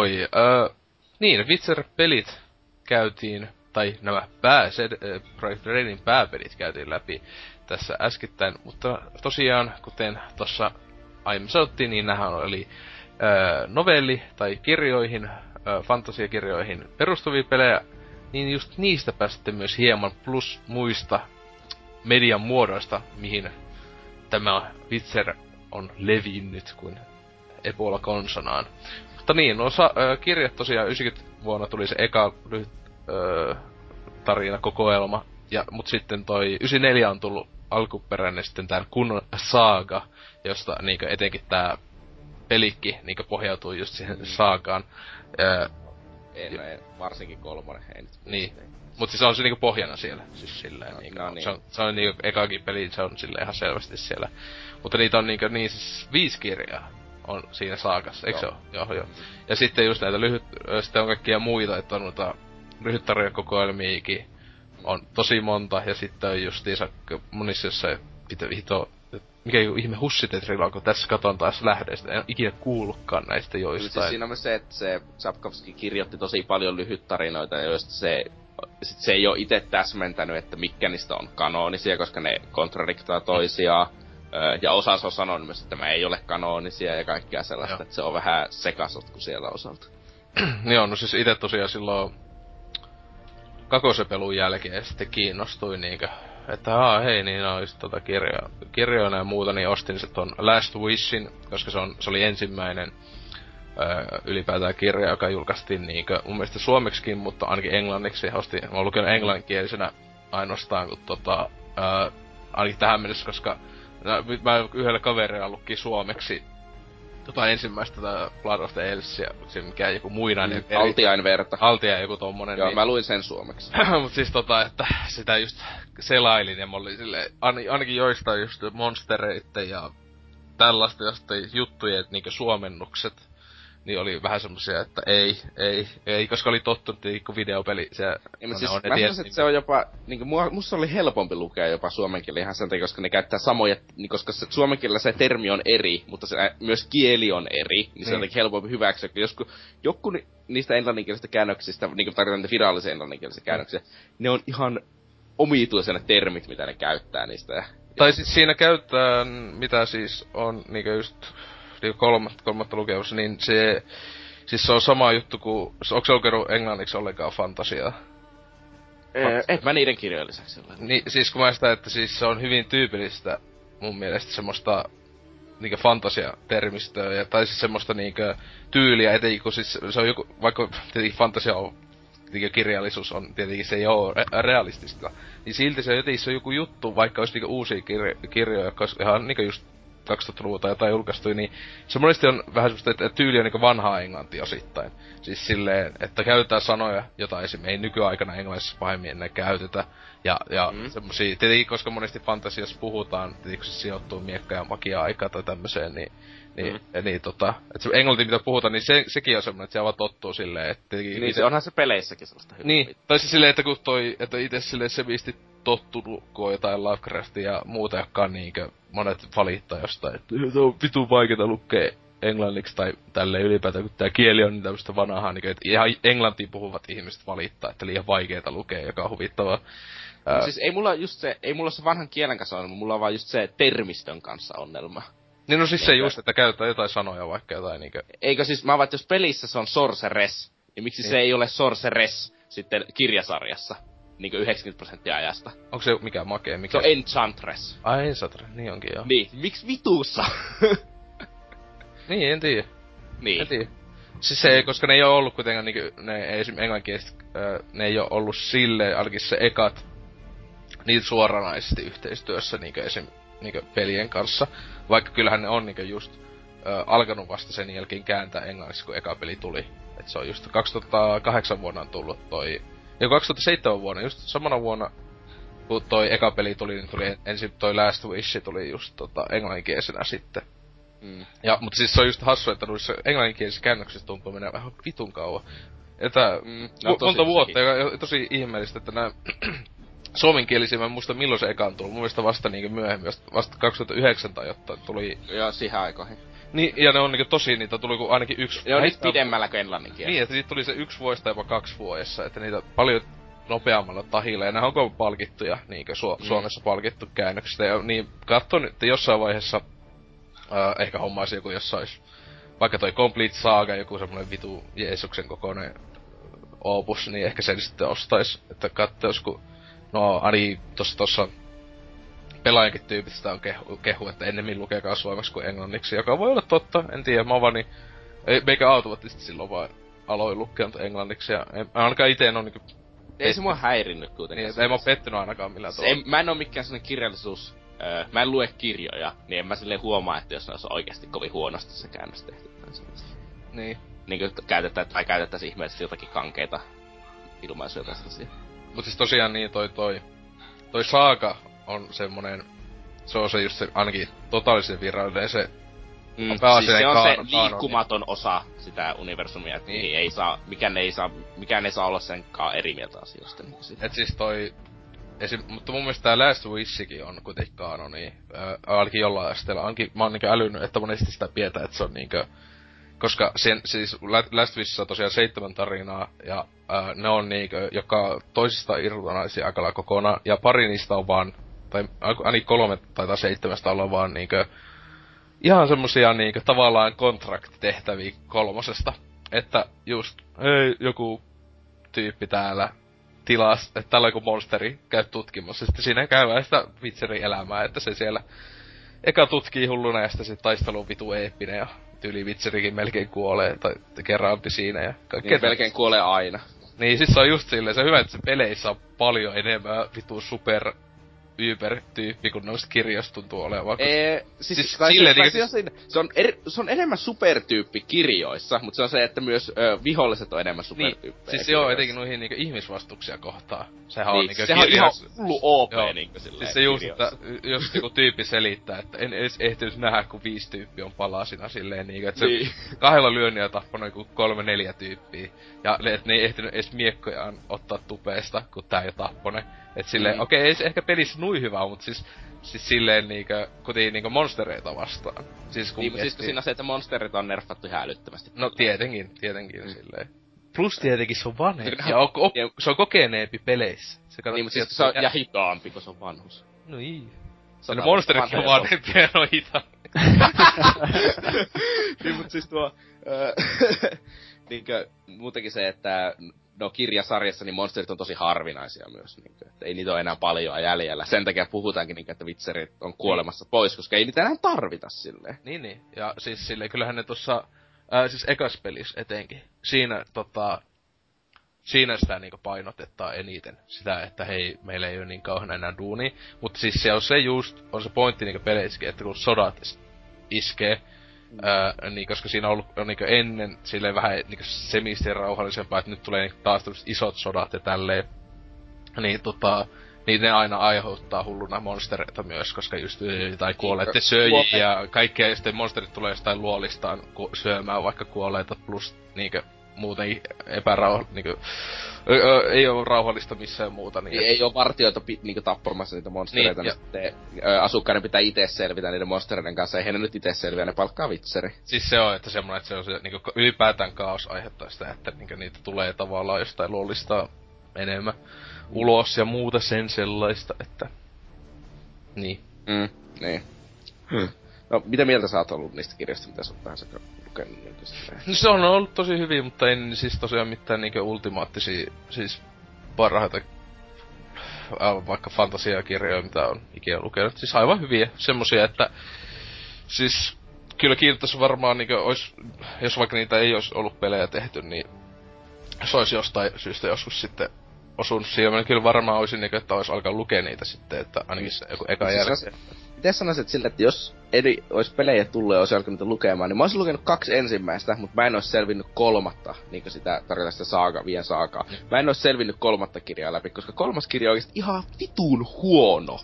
Hoi. Öö, niin, Witcher-pelit käytiin, tai nämä pää, äh, Project Redin pääpelit käytiin läpi tässä äskettäin, mutta tosiaan, kuten tuossa aiemmin sanottiin, niin nämä oli öö, novelli- tai kirjoihin, öö, fantasiakirjoihin perustuvia pelejä, niin just niistä pääsitte myös hieman plus muista median muodoista, mihin tämä Witcher on levinnyt kuin Ebola konsonaan. Mutta niin, no sa- äh, kirjat tosiaan 90 vuonna tuli se eka lyhyt tarina kokoelma. Ja, mut sitten toi 94 on tullut alkuperäinen sitten tää kunnon saaga, josta niinkö etenkin tää pelikki niinkö pohjautuu just siihen mm. saagaan. Ei, no ei, varsinkin kolmonen, ei nyt. Niin. Mut siis on se niinku pohjana siellä, siis silleen no, niinku, no niin. se on, se on niinku ekakin peli, se on sille ihan selvästi siellä. Mutta niitä on niinku niin siis viisi kirjaa on siinä saakassa, eikö joo. se Joo, joo. Ja sitten just näitä lyhyt, sitten on kaikkia muita, että on noita lyhyttarjakokoelmiikin on tosi monta, ja sitten on justiinsa monissa jossain, mitä vihto, mikä ihme hussitetrilla kun tässä katon taas lähdeistä, en ole ikinä kuullutkaan näistä joistain. Siis siinä on myös se, että se Sapkowski kirjoitti tosi paljon lyhyttarinoita, joista se sit se ei ole itse täsmentänyt, että mikä niistä on kanonisia, koska ne kontradiktaa toisiaan ja osa on sanonut myös, että tämä ei ole kanonisia ja kaikkea sellaista, Joo. että se on vähän sekasotku siellä osalta. Joo, no siis itse tosiaan silloin kakosepelun jälkeen sitten kiinnostuin niinkö, että aa hei niin olisi tota kirjoja, kirjoina ja muuta, niin ostin se ton Last Wishin, koska se, on, se oli ensimmäinen öö, ylipäätään kirja, joka julkaistiin niinkö mun mielestä suomeksikin, mutta ainakin englanniksi. Ostin, mä oon lukenut englanninkielisenä ainoastaan, kun tota, öö, ainakin tähän mennessä, koska mä yhdellä kaverilla lukki suomeksi tota ensimmäistä tätä Blood of the Elsia, se mikä joku muinainen mm, Altiain verta. Altiain joku tommonen. Joo, niin... mä luin sen suomeksi. Mut siis tota, että sitä just selailin ja mä olin silleen, ainakin joistain just monstereitten ja tällaista jostain juttujen niinku suomennukset niin oli vähän semmosia, että ei, ei, ei, koska oli tottunut niinku videopeli, se niin, no, siis, on, mä sanoisin, että se on jopa, niinku mua, musta oli helpompi lukea jopa suomen kieli ihan sen takia, koska ne käyttää samoja, niin koska se, suomen kielellä se termi on eri, mutta se, myös kieli on eri, niin se on niin. helpompi hyväksyä, joskus, joku ni, niistä englanninkielisistä käännöksistä, niinku tarkoitan virallisia englanninkielisiä käännöksiä, ne on ihan omituisena termit, mitä ne käyttää niistä. Ja, tai siis siinä käyttää, mitä siis on niinku just kolmatta, kolmatta lukemassa, niin se... Siis se on sama juttu kuin... Onko se lukenut englanniksi ollenkaan fantasiaa? Ee, et mä niiden kirjojen lisäksi Niin, siis kun mä sitä, että siis se on hyvin tyypillistä mun mielestä semmoista niinkö fantasia-termistöä, ja, tai siis semmoista niinkö tyyliä, etenkin kun siis se on joku, vaikka tietenkin fantasia on, niinkö kirjallisuus on, tietenkin se ei oo re- realistista, niin silti se jotenkin se on joku juttu, vaikka olisi niinkö uusia kirjo- kirjoja, koska ihan niinkö just 2000-luvulta tai jotain julkaistui, niin se monesti on vähän semmoista, että tyyli on niin vanhaa englantia osittain. Siis silleen, että käytetään sanoja, jota esim. ei nykyaikana englannissa pahemmin enää käytetä. Ja, ja mm. semmosia, tietenkin koska monesti fantasiassa puhutaan, tietenkin se sijoittuu miekka- ja magia-aikaa tai tämmöiseen, niin niin, mm. niin tota, että se englanti mitä puhutaan, niin se, sekin on semmoinen, että se vaan tottuu silleen, että... Niin, ite... se onhan se peleissäkin sellaista hyvää. Niin, tai siis silleen, että kun toi, että itse silleen se viisti tottunut, kun on jotain Lovecraftia ja muuta, jotka on niinkö monet valittaa jostain, että se on vitu vaikeeta lukea englanniksi tai tälle ylipäätään, kun tää kieli on niin tämmöistä vanhaa, niin että ihan englantiin puhuvat ihmiset valittaa, että liian vaikeeta lukea, joka on huvittavaa. Ää... Siis ei mulla just se, ei mulla se vanhan kielen kanssa ongelma, mulla on vaan just se termistön kanssa ongelma. Niin no siis se just, että käytetään jotain sanoja vaikka jotain niinkö... Eikö siis, mä vaan, jos pelissä se on sorceres, niin miksi niin. se ei ole sorceres sitten kirjasarjassa? Niinkö 90 prosenttia ajasta. Onko se mikä makee? Mikä? Se on Enchantress. Ai Enchantress, niin onkin joo. Niin, miksi vituussa? niin, en tiedä. Niin. En tiedä. Siis se ei, koska ne ei ole ollut kuitenkaan niinku, ne ei esim. englanninkieliset, ne ei ole ollut sille ainakin se ekat, niin suoranaisesti yhteistyössä niinku esim niinku pelien kanssa. Vaikka kyllähän ne on niinku just ö, alkanut vasta sen jälkeen kääntää englanniksi, kun eka peli tuli. Et se on just 2008 vuonna on tullut toi... Ja 2007 vuonna, just samana vuonna, kun toi eka peli tuli, niin tuli ensin toi Last Wish tuli just tota, englanninkielisenä sitten. Mm. Ja, mutta siis se on just hassu, että noissa englanninkielisissä käännöksissä tuntuu mennä vähän vitun kauan. Että mm, no, monta vuotta, ja tosi ihmeellistä, että nämä suomenkielisiä, mä en muista milloin se ekaan tullut. Mun mielestä vasta niinku myöhemmin, vasta 2009 tai jotain tuli... Joo, siihen aikoihin. Niin, ja ne on niinku tosi, niitä tuli kuin ainakin yksi... On nyt pidemmällä kuin englannin. Niin, että niitä tuli se yksi vuosi tai jopa kaksi vuodessa, että niitä paljon nopeammalla tahilla, ja ne onko palkittuja, niinkö Su- mm. Suomessa palkittu käännöksistä, ja niin katson, että jossain vaiheessa äh, ehkä hommaisi joku, jos sais vaikka toi Complete Saga, joku semmonen vitu Jeesuksen kokoinen opus, niin ehkä sen sitten ostais, että katsois, kun No, Ani tossa, tossa pelaajankin tyypit sitä on kehu, kehu että ennemmin lukee kasvoimaksi kuin englanniksi, joka voi olla totta, en tiedä, mä vaan niin, ei, meikä automaattisesti silloin vaan aloin lukea englanniksi, ja en, ainakaan ite en oo niinku... Ei se mua häirinnyt kuitenkaan. Niin, ei mä pettynyt ainakaan millään tavalla. En, mä en oo mikään sellainen kirjallisuus, öö, mä en lue kirjoja, niin en mä silleen huomaa, että jos ne olisi oikeasti kovin huonosti se käännös tehty. Niin. Niin kuin käytetään, tai käytettäisiin ihmeellisesti jotakin kankeita ilmaisuja tai sellaisia. Mut siis tosiaan niin toi toi... Toi Saaka on semmonen... Se on se just se ainakin totaalisen virallinen se... Mm, siis se on se liikkumaton osa sitä universumia, että niin. ei saa, mikään ei saa, mikään ei saa olla senkaan eri mieltä asioista. Niin Et siis toi Esim, mutta mun mielestä tää Last Wishikin on kuitenkin kaanoni. Äh, ainakin jollain asteella. Ainakin mä oon niinku älynyt, että monesti sitä pidetään, että se on niinkö koska sen, siis Last Wishissa on tosiaan seitsemän tarinaa, ja ää, ne on niinkö, joka toisista irtonaisia aika kokonaan, ja pari niistä on vaan, tai ainakin kolme tai seitsemästä olla vaan niinkö, ihan semmosia niinkö tavallaan kontraktitehtäviä kolmosesta. Että just, hei, joku tyyppi täällä tilas, että täällä on joku monsteri, käy tutkimassa. Sitten siinä käy sitä vitseri elämää, että se siellä eka tutkii hulluna ja sitten se taistelu on vitu eeppinen ja tyyli vitserikin melkein kuolee, tai kerranpi siinä ja kaikkea. Niin, melkein kuolee aina. Niin, siis se on just silleen, se on hyvä, että se peleissä on paljon enemmän vitu super Uber-tyyppi, kun noista kirjoista tuntuu olevan. Ee, siis, siis tai sille, tai niin, siis, se, on er, se on enemmän supertyyppi kirjoissa, mutta se on se, että myös ö, viholliset on enemmän supertyyppejä. Niin, siis joo, etenkin noihin niinku ihmisvastuksia kohtaan. Sehän niin, on niinku sehän kirjoissa. on ihan hullu OP joo. niinku silleen Siis se just, että jos joku tyyppi selittää, että en edes ehtinyt nähdä, kun viisi tyyppiä on palasina silleen niinku, että se niin. kahdella lyönnillä tappanut joku kolme neljä tyyppiä. Ja että ne ei ehtinyt edes miekkojaan ottaa tupeesta, kun tää jo tappone. Et silleen, mm. okei, okay, ei se ehkä pelissä nui hyvä, mutta siis, siis silleen niinkö, kutiin niinkö monstereita vastaan. Siis kun niin, miettii... siis siinä on se, että monsterit on nerfattu ihan älyttömästi. No tietenkin, tietenkin mm. silleen. Plus tietenkin se on vanhempi, ja, on, on, se on kokeneempi peleissä. Se niin, mutta siis se on ja hitaampi, kun se on vanhus. No ei. Se on monsterit on vanhempia ja on hitaampi. niin, mutta siis tuo... Äh, niinkö, muutenkin se, että no kirjasarjassa niin monsterit on tosi harvinaisia myös, niin kuin, että ei niitä ole enää paljon jäljellä. Sen takia puhutaankin, niin kuin, että vitserit on kuolemassa niin. pois, koska ei niitä enää tarvita silleen. Niin, niin. Ja siis silleen, kyllähän ne tuossa, äh, siis ekas pelissä etenkin, siinä tota, siinä sitä niinku painotetaan eniten. Sitä, että hei, meillä ei ole niin kauhean enää duuni. Mutta siis se on se just, on se pointti niinku peleissäkin, että kun sodat iskee. Öö, niin, koska siinä on ollut on niin ennen silleen vähän niin semisti rauhallisempaa, että nyt tulee niin taas isot sodat ja tälleen. Niin tota, niin ne aina aiheuttaa hulluna monstereita myös, koska just tai kuolleet syöjiä ja kaikkea, ja sitten monsterit tulee jostain luolistaan syömään vaikka kuolleita, plus niinkö muuten epärauha, niinkö, ei ole rauhallista missään muuta. Niin, ei, ei ole vartioita pi, niinku tappamassa niitä monstereita, niin, niin ö, asukkaiden pitää itse selvitä niiden monstereiden kanssa, ei ne nyt itse selviä, ne palkkaa vitseri. Siis se on, että semmoinen, että se on se, niinku, ylipäätään kaos aiheuttaa sitä, että niinku, niitä tulee tavallaan jostain luolista enemmän ulos ja muuta sen sellaista, että... Niin. Mm, niin. Hmm. No, mitä mieltä sä oot ollut niistä kirjoista, mitä sä oot vähän lukenut? Niin no, se on ollut tosi hyvin, mutta en siis tosiaan mitään niinkö ultimaattisia, siis parhaita vaikka fantasiakirjoja, mitä on ikinä lukenut. Siis aivan hyviä, semmosia, että siis kyllä kiinnostaisi varmaan, niin ois, jos vaikka niitä ei olisi ollut pelejä tehty, niin se olisi jostain syystä joskus sitten osunut silmään. Kyllä varmaan olisin, niin, että olisi alkaa lukea niitä sitten, että ainakin se joku eka siis jälkeen. Miten sanoisit sille, että jos eri olisi pelejä tullut ja olisi alkanut lukemaan, niin mä olisin lukenut kaksi ensimmäistä, mutta mä en olisi selvinnyt kolmatta, niin kuin sitä tarkoittaa sitä saaga, vien saakaa. Mä en olisi selvinnyt kolmatta kirjaa läpi, koska kolmas kirja on oikeasti ihan vitun huono.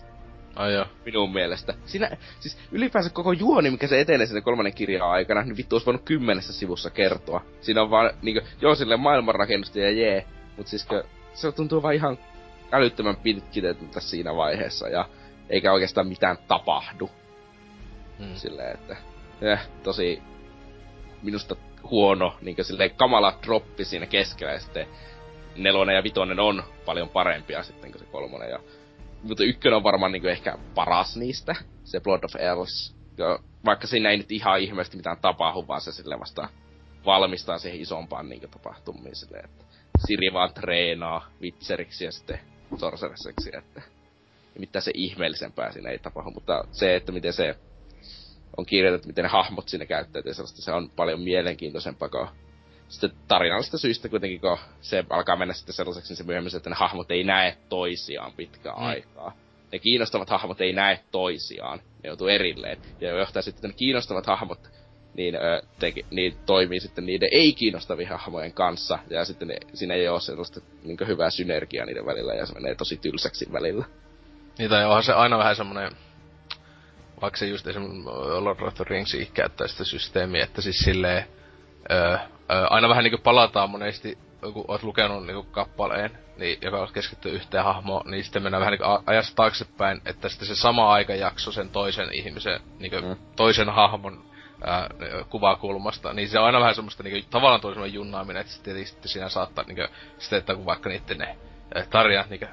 Ai joo. Minun mielestä. Siinä, siis ylipäänsä koko juoni, mikä se etenee sinne kolmannen kirjan aikana, niin vittu olisi voinut kymmenessä sivussa kertoa. Siinä on vaan, niinku, joo silleen maailmanrakennusta ja jee, mut siis se tuntuu vaan ihan älyttömän pitkitetyltä siinä vaiheessa ja eikä oikeastaan mitään tapahdu. Hmm. Silleen, että eh, tosi minusta huono, niin silleen kamala droppi siinä keskellä ja sitten nelonen ja vitonen on paljon parempia sitten kuin se kolmonen ja mutta ykkönen on varmaan niin ehkä paras niistä, se Blood of Elves. Ja vaikka siinä ei nyt ihan ihmeellisesti mitään tapahdu, vaan se sille vasta valmistaa siihen isompaan niin tapahtumiin silleen, että Siri vaan treenaa vitseriksi ja sitten sorceresseksi, että mitä se ihmeellisempää siinä ei tapahdu, mutta se, että miten se on kirjoitettu, miten ne hahmot siinä käyttäytyy, sellaista se on paljon mielenkiintoisempaa kuin sitten tarinallisesta syystä kuitenkin, kun se alkaa mennä sitten sellaiseksi, niin se myöhemmin, että ne hahmot ei näe toisiaan pitkään mm. aikaa. Ne kiinnostavat hahmot ei näe toisiaan, ne joutuu erilleen. Ja johtaa sitten, että ne kiinnostavat hahmot niin, ö, teki, niin toimii sitten niiden ei-kiinnostavien hahmojen kanssa, ja sitten ne, siinä ei ole sellaista niin hyvää synergiaa niiden välillä, ja se menee tosi tylsäksi välillä. Tai onhan se aina vähän semmonen, vaikka se just esimerkiksi Lord of the Rings käyttää sitä systeemiä, että siis silleen, ö, ö, aina vähän niinku palataan monesti, kun oot lukenut niinku kappaleen, niin, joka keskittyy yhteen hahmoon, niin sitten mennään vähän niinku ajassa taaksepäin, että sitten se sama aikajakso sen toisen ihmisen, niinku mm. toisen hahmon ää, kuvakulmasta, niin se on aina vähän semmoista niinku, tavallaan toisella junnaaminen, että sitten tietysti siinä saattaa niinku, sitten, että kun vaikka niitten ne tarinat niinku,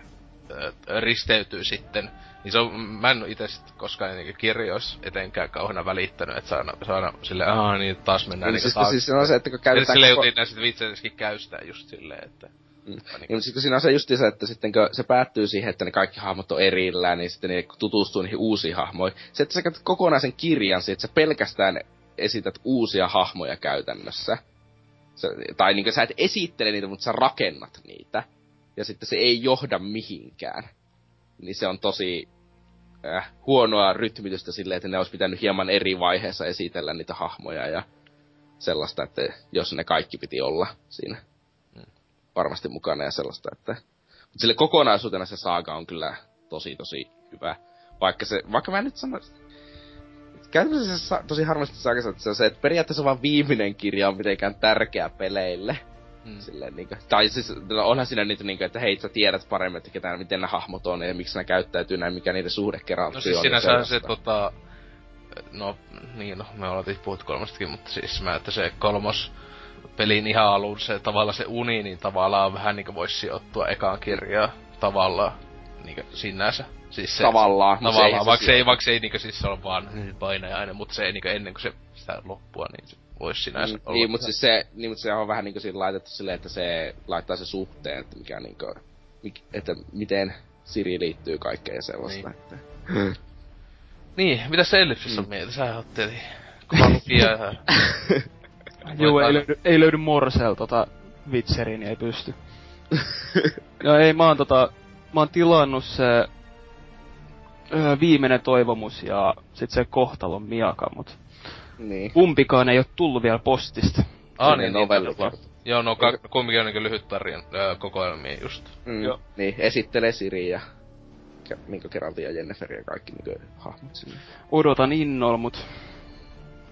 risteytyy sitten, niin se on, mä en itse sit koskaan niinku kirjoissa etenkään kauheena välittänyt, että saana, saana sille, aah niin taas mennään niin, niinku siis, taas. Siis on se, että kun käytetään... Sille koko... näin sitten vitsensäkin käystää just silleen, että... Mm. Niin, sitten siinä on se just se, että sitten kun se päättyy siihen, että ne kaikki hahmot on erillään, niin sitten ne tutustuu niihin uusiin hahmoihin. Se, että sä käytät kokonaisen kirjan siitä, että sä pelkästään esität uusia hahmoja käytännössä. Sä, tai niin sä et esittele niitä, mutta sä rakennat niitä. Ja sitten se ei johda mihinkään. Niin se on tosi äh, huonoa rytmitystä silleen, että ne olisi pitänyt hieman eri vaiheessa esitellä niitä hahmoja ja sellaista, että jos ne kaikki piti olla siinä mm. varmasti mukana ja sellaista, että... Mutta sille kokonaisuutena se saaga on kyllä tosi tosi hyvä. Vaikka se, vaikka mä nyt sanoisin, käytännössä se tosi harvasti saa että se on se, että periaatteessa vaan viimeinen kirja on mitenkään tärkeä peleille. Hmm. Silleen, niin kuin, tai siis onhan siinä niitä, niin kuin, että hei, sä tiedät paremmin, että ketään, miten ne hahmot on ja miksi ne käyttäytyy näin, mikä niiden suhde kerran No siis sinänsä se tota... No, niin no, me ollaan puhut kolmastakin, mutta siis mä, että se kolmos pelin ihan alun se tavallaan se uni, niin tavallaan vähän niinku voisi sijoittua ekaan kirjaa tavallaan niinku sinänsä. Siis se, tavallaan. Tavallaan, se vaikka, se ei, vaikka se ei niinku siis se on vaan painajainen, mutta se ei niinku ennen kuin se sitä loppua, niin se voisi sinänsä mm, olla. Niin, mutta siis se, niin, mutta se on vähän niinku siinä laitettu silleen, että se laittaa se suhteen, että mikä niinku, mik, että miten Siri liittyy kaikkeen sellaista. Niin. Että. niin, mitä se Ellipsissä on mm. mieltä? Sä oot tietenkin kova lukija ja... Joo, ei löydy, ei löydy Morsel tota Witcherin, niin ei pysty. ja ei, mä oon tota, mä oon tilannut se öö, viimeinen toivomus ja sit se kohtalon miaka, mut Niin. Kumpikaan ei ole tullut vielä postista. Ah, Sinne niin, novellit. niin, Joo, no ka- kumminkin on niinku lyhyt tarjan öö, kokoelmia just. Mm, Joo. niin, esittelee Siri ja niinku Geraltin ja Jennifer ja kaikki niinku hahmot sinne. Odotan innolla, mut...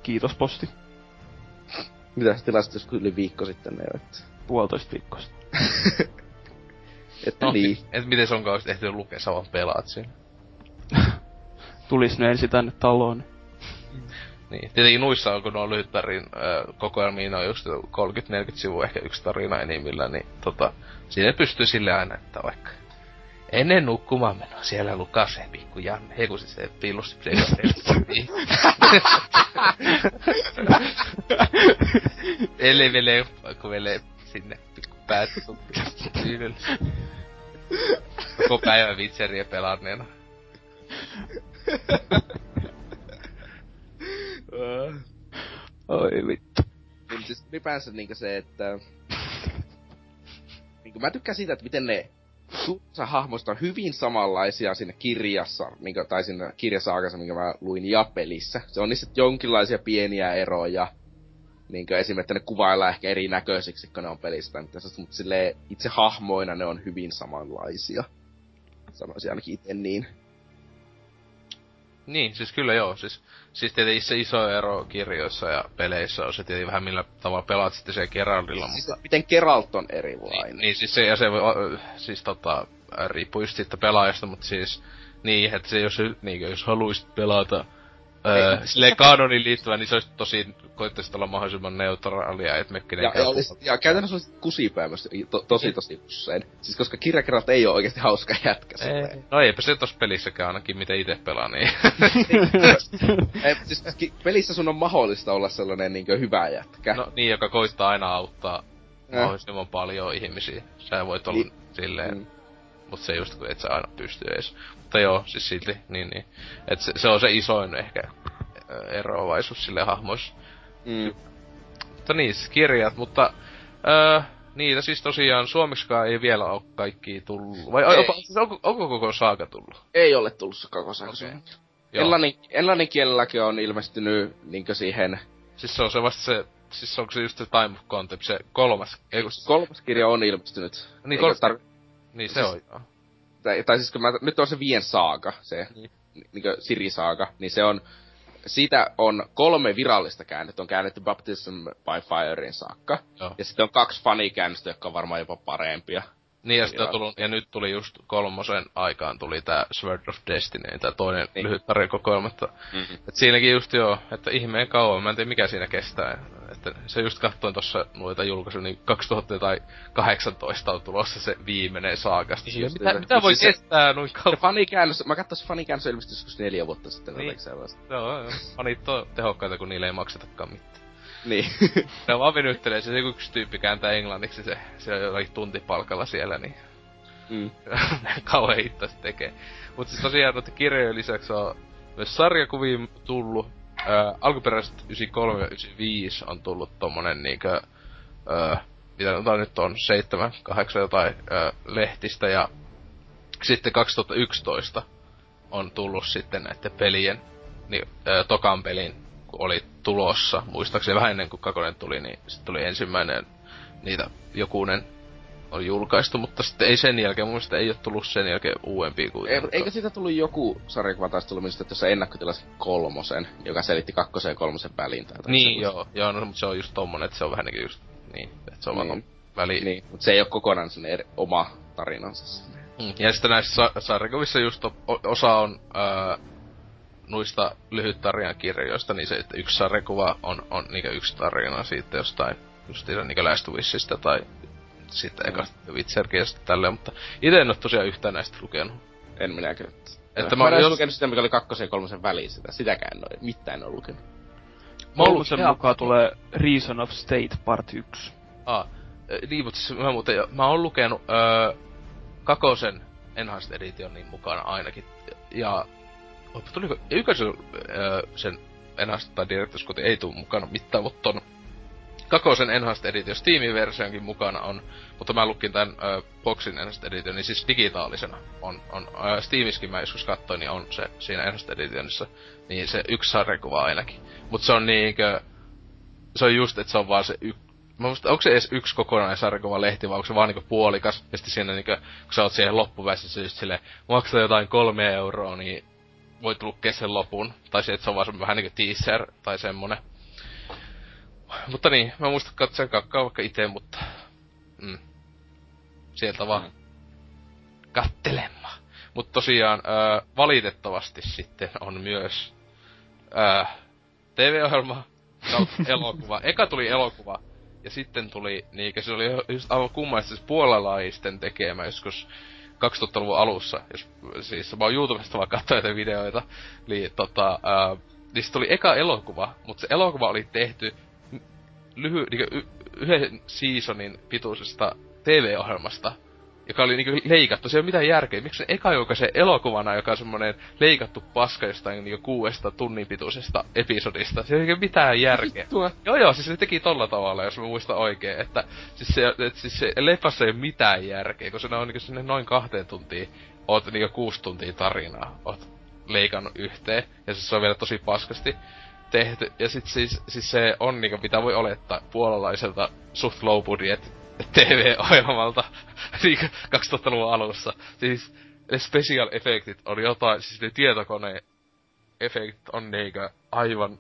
Kiitos posti. Mitä sä tilasit joskus yli viikko sitten ne, että... Puolitoista viikkosta. Että No, niin. et miten se onkaan ehtinyt lukea, sä vaan pelaat siinä. Tulis ne ensin tänne taloon. Niin. Tietenkin nuissa on, kun on lyhyt tarin kokoelmia, ne on just 30-40 sivua ehkä yksi tarina enimmillään, niin tota, siinä pystyy sille aina, että vaikka ennen nukkumaan menoa siellä lukas se pikku Janne, ei kun siis se piilusti se. Eli velee, vaikka velee sinne pikku päät tyynellä. Koko päivän vitseriä pelanneena. Oi vittu. Niin siis ylipäänsä niinku se, että... niinku mä tykkään siitä, että miten ne suurissa hahmoista on hyvin samanlaisia siinä kirjassa, minkä, tai siinä kirjasaakassa, minkä mä luin ja pelissä. Se on niissä jonkinlaisia pieniä eroja. Niin esimerkiksi, että ne kuvaillaan ehkä erinäköisiksi, kun ne on sellaista, mutta itse hahmoina ne on hyvin samanlaisia. Sanoisin ainakin itse niin. Niin, siis kyllä joo. Siis, siis tietenkin se iso ero kirjoissa ja peleissä on se tietenkin vähän millä tavalla pelaat sitten siellä Geraldilla, Siis, mutta... miten Geralt on erilainen. Niin, niin, siis se, ja se siis tota, riippuu just siitä pelaajasta, mutta siis, niin, että se jos, niin, jos haluaisit pelata Öö, silleen kanoniin liittyvä, niin se olisi tosi, koittaisit olla mahdollisimman neutraalia, et Ja, ja, olisi, ja käytännössä olisi kusipää myös to, tosi tosi usein. Siis koska kirjakerrat ei ole oikeasti hauska jätkä. Ei. No eipä se tossa pelissäkään ainakin, miten itse pelaa, niin. Ei, siis ki- pelissä sun on mahdollista olla sellainen niin hyvä jätkä. no niin, joka koittaa aina auttaa Eh. mahdollisimman paljon ihmisiä. Sä voit olla Niin. silleen, Mm. mut se just kun et sä aina pysty edes. Mutta joo, siis silti, niin niin. Et se, se on se isoin ehkä eroavaisuus sille hahmoissa. Mm. Mutta niin, siis kirjat, mutta öö, niitä siis tosiaan suomeksikaan ei vielä ole kaikki tullut. Vai Ei. onko, siis onko, onko koko saaga tullut? Ei ole tullut se koko. Okei. Okay. Englannin, englannin kielelläkin on ilmestynyt niinkö siihen... Siis se on se vasta se, siis onko se just se Time of Contempt, se kolmas, ei kun se, Kolmas kirja on ilmestynyt. Niin, kolmas- tar- niin se siis- on joo. Tai, tai siis kun mä, nyt on se Vien saaga, se Niin. niin. niinkö Siri saaga, niin se on... Siitä on kolme virallista käännettä. On käännetty Baptism by Firein saakka. Joo. Ja sitten on kaksi fanikäännöstä, jotka on varmaan jopa parempia. Niin ja, sitten tullut, ja nyt tuli just kolmosen aikaan tuli tää Sword of Destiny, tää toinen niin. Lyhyt tarjakokoelma, Mm-hmm. Et siinäkin just joo, että ihmeen kauan, mä en tiedä mikä siinä kestää. Että se just katsoin tossa noita julkaisuja, niin 2018 on tulossa se viimeinen saakasta. Niin mitä, mitä Mut voi siis se- kestää noin Se kauan? fanikäännös, mä katsoin se fanikäännös ilmestyi joskus neljä vuotta sitten. Niin. Joo, joo. Fanit on tehokkaita, kun niille ei maksetakaan mitään. Niin. Ne vaan venyttelee, se yksi tyyppi kääntää englanniksi, se, se on jollakin tuntipalkalla siellä, niin mm. kauhean hitto se tekee. Mut siis tosiaan noiden kirjojen lisäksi on myös sarjakuviin tullut. Ää, alkuperäiset 93 ja 95 on tullut tommonen niinkö... Ää, mitä nyt on, 7, 8 jotain ää, lehtistä ja sitten 2011 on tullut sitten näiden pelien, niin ää, tokan pelin, oli tulossa, muistaakseni vähän ennen kuin Kakonen tuli, niin sitten tuli ensimmäinen niitä jokunen oli julkaistu, mutta sitten ei sen jälkeen, mun mielestä ei ole tullut sen jälkeen uudempia kuin... Ei, eikö siitä tullut joku sarjakuva taas tullut minusta, sä ennakkotilasit kolmosen, joka selitti kakkosen ja kolmosen väliin tai Niin, joo, joo, no, mutta se on just tommonen, että se on vähän niinku just, niin, että se on Niin. vaan väli. Niin, mutta se ei ole kokonaan sen eri, oma tarinansa. Mm. Ja sitten näissä sa- sarjakuvissa just osa on ää, noista lyhyt kirjoista, niin se, että yksi sarjakuva on, on niinku yksi tarina siitä jostain, just niinku Last Wishista tai sitten Mm. ekasta Witcherkiestä tälleen, mutta itse en ole tosiaan yhtään näistä lukenut. En minäkään. Että mä, mä mä en jos- lukenut sitä, mikä oli kakkosen ja kolmosen väliin sitä. Sitäkään en ole, mitään en ole lukenut. Mä oon Kolmosen ollut- mukaan tulee Reason of State Part 1. Ah, äh, niin, mutta siis mä muuten jo, mä oon lukenut öö, kakosen Enhanced Editionin mukana ainakin. Ja tuliko ykkösen sen Enhanced tai Director's Cut ei tuu mukana mitään, mutta ton kakosen Enhanced Edition Steam-versionkin mukana on, mutta mä lukin tän ö, Boxin Enhanced Edition, niin siis digitaalisena on, on Steamiskin mä joskus katsoin, niin on se siinä Enhanced Editionissa, niin se yksi sarjakuva ainakin. Mut se on niinkö, se on just, että se on vaan se y, Mä muista, onko se edes yksi kokonaisarkuva lehti, vai onko se vaan niinku puolikas, ja sitten siinä niinku, kun sä oot siihen loppuväisissä just silleen, maksaa jotain kolme euroa, niin voit lukea sen lopun. Tai se, että se on vaan vähän niinku teaser tai semmonen. Mutta niin, mä muistan katsoa kakkaa vaikka itse, mutta... Mm. Sieltä vaan. Mm. Kattelemaan. Mutta tosiaan, ö, valitettavasti sitten on myös ö, TV-ohjelma elokuva. Eka tuli elokuva, ja sitten tuli, niinkö se oli just aivan kummallista, siis puolalaisten tekemä joskus 2000-luvun alussa, jos siis mä oon YouTubesta vaan katsoin videoita, niin tota, ää, niin tuli eka elokuva, mutta se elokuva oli tehty lyhy, niin yhden seasonin pituisesta TV-ohjelmasta, joka oli niinku leikattu. Se ei ole mitään järkeä. Miksi se eka se elokuvana, joka on semmonen leikattu paska jostain niinku kuudesta tunnin pituisesta episodista. Se ei ole mitään järkeä. Vittua. Joo joo, siis se teki tolla tavalla, jos mä muistan oikein. Että siis se, et, siis se leffassa ei ole mitään järkeä, kun se on niinku sinne noin kahteen tuntiin. Oot niinku kuusi tuntia tarinaa. Oot leikannut yhteen. Ja siis se on vielä tosi paskasti tehty. Ja sit siis, siis se on niinku mitä voi olettaa puolalaiselta suht low budget TV-ohjelmalta niinku 2000-luvun alussa. Siis ne special effektit on jotain, siis ne tietokone efektit on niinku aivan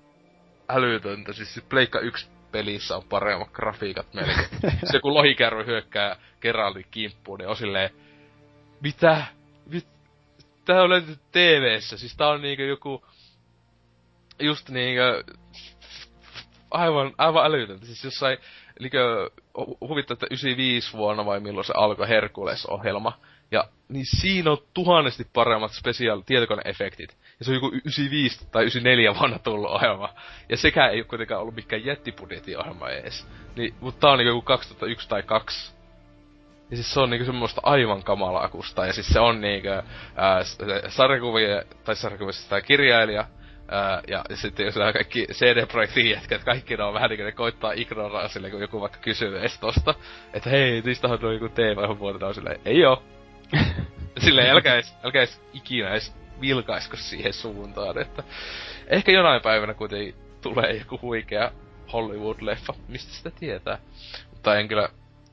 älytöntä. Siis se Pleikka 1 pelissä on paremmat grafiikat melkein. se kun lohikärry hyökkää Geraltin kimppuun, niin on silleen, mitä? Mit? Tää on löytynyt TV-ssä, siis tää on niinku joku just niinkö... Aivan, aivan älytöntä. Siis jossain, niinkö, huvittaa, että 95 vuonna vai milloin se alkoi Herkules-ohjelma. Ja niin siinä on tuhannesti paremmat special tietokoneefektit. Ja se on joku 95 tai 94 vuonna tullut ohjelma. Ja sekään ei ole kuitenkaan ollut mikään jättibudjetin ohjelma edes. Niin, mutta tää on niinku joku 2001 tai 2. Ja siis se on niinku semmoista aivan kamalaa kusta. Ja siis se on niinku sarjakuvia, tai sarjakuvissa tämä kirjailija, Ää, ja sitten jos nämä kaikki CD-projektin jätkät, kaikki ne on vähän niinku ne koittaa ignoraa sille, kun joku vaikka kysyy edes tosta. Että hei, niistä on joku teema vuotena on silleen, ei oo. silleen, älkää edes, älkää edes ikinä edes vilkaisko siihen suuntaan, että ehkä jonain päivänä kuitenkin tulee joku huikea Hollywood-leffa, mistä sitä tietää. Mutta en kyllä,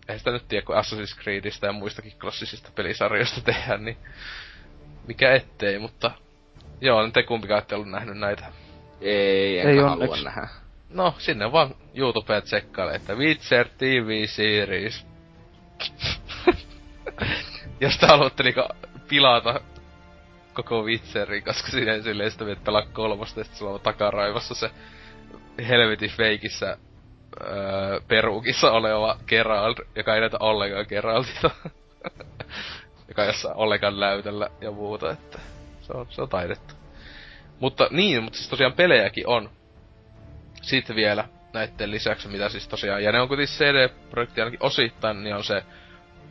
ei sitä nyt tiedä, kun Assassin's Creedistä ja muistakin klassisista pelisarjoista tehdään, niin mikä ettei, mutta Joo, te kumpikaan ette ollut nähnyt näitä. Ei, enkä Ei halua onneksi. nähdä. No, sinne vaan YouTubeen tsekkaile, että Witcher TV Series. Jos te haluatte niinku pilata koko Witcherin, koska siinä ei silleen sitä että pelaa kolmosta, ja sulla on takaraivassa se helvetin feikissä öö, peruukissa oleva Geralt, joka ei näytä ollenkaan Geraltilta. joka jossain ollenkaan näytellä ja muuta, että se on, se on taidettu. Mutta niin, mutta siis tosiaan pelejäkin on. Sitten vielä näiden lisäksi, mitä siis tosiaan, ja ne on kuitenkin CD-projekti ainakin osittain, niin on se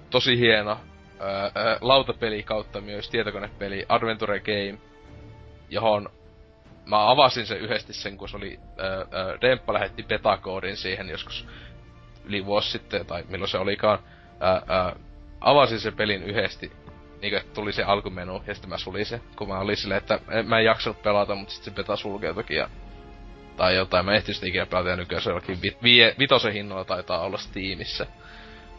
tosi hieno ää, ää, lautapeli kautta myös tietokonepeli Adventure Game, johon mä avasin sen yhdesti sen, kun se oli, ää, Demppa lähetti betakoodin siihen joskus yli vuosi sitten, tai milloin se olikaan. Ää, ää, avasin sen pelin yhdesti niinku, että tuli se alkumenu ja sitten mä sulin se, kun mä olin silleen, että mä en jaksanut pelata, mutta sitten se beta sulkeutukin ja tai jotain, mä ehtisin ikinä pelata ja nykyään se jollakin vi- vi- vitosen hinnoilla taitaa olla Steamissa.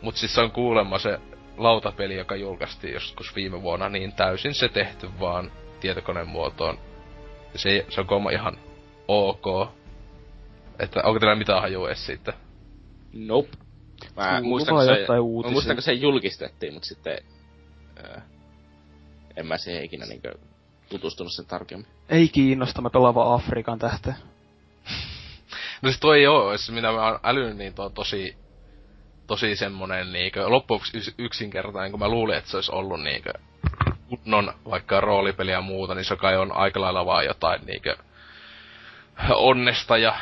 Mut siis se on kuulemma se lautapeli, joka julkaistiin joskus viime vuonna, niin täysin se tehty vaan tietokoneen muotoon. Se, se on kolma ihan ok. Että onko teillä mitään hajua edes siitä? Nope. Mä muistan, kun se, mä muistan, kun se julkistettiin, mutta sitten Öö, en mä siihen ikinä niinkö tutustunut sen tarkemmin. Ei kiinnosta, mä pelaan vaan Afrikan tähteen. no siis toi ei oo, jos minä mä oon älynyt, niin tuo tosi, tosi semmonen niinkö, loppuksi yksinkertainen, kun mä luulin, että se olisi ollut niinkö kunnon vaikka roolipeliä ja muuta, niin se kai on aika lailla vaan jotain niinkö onnesta ja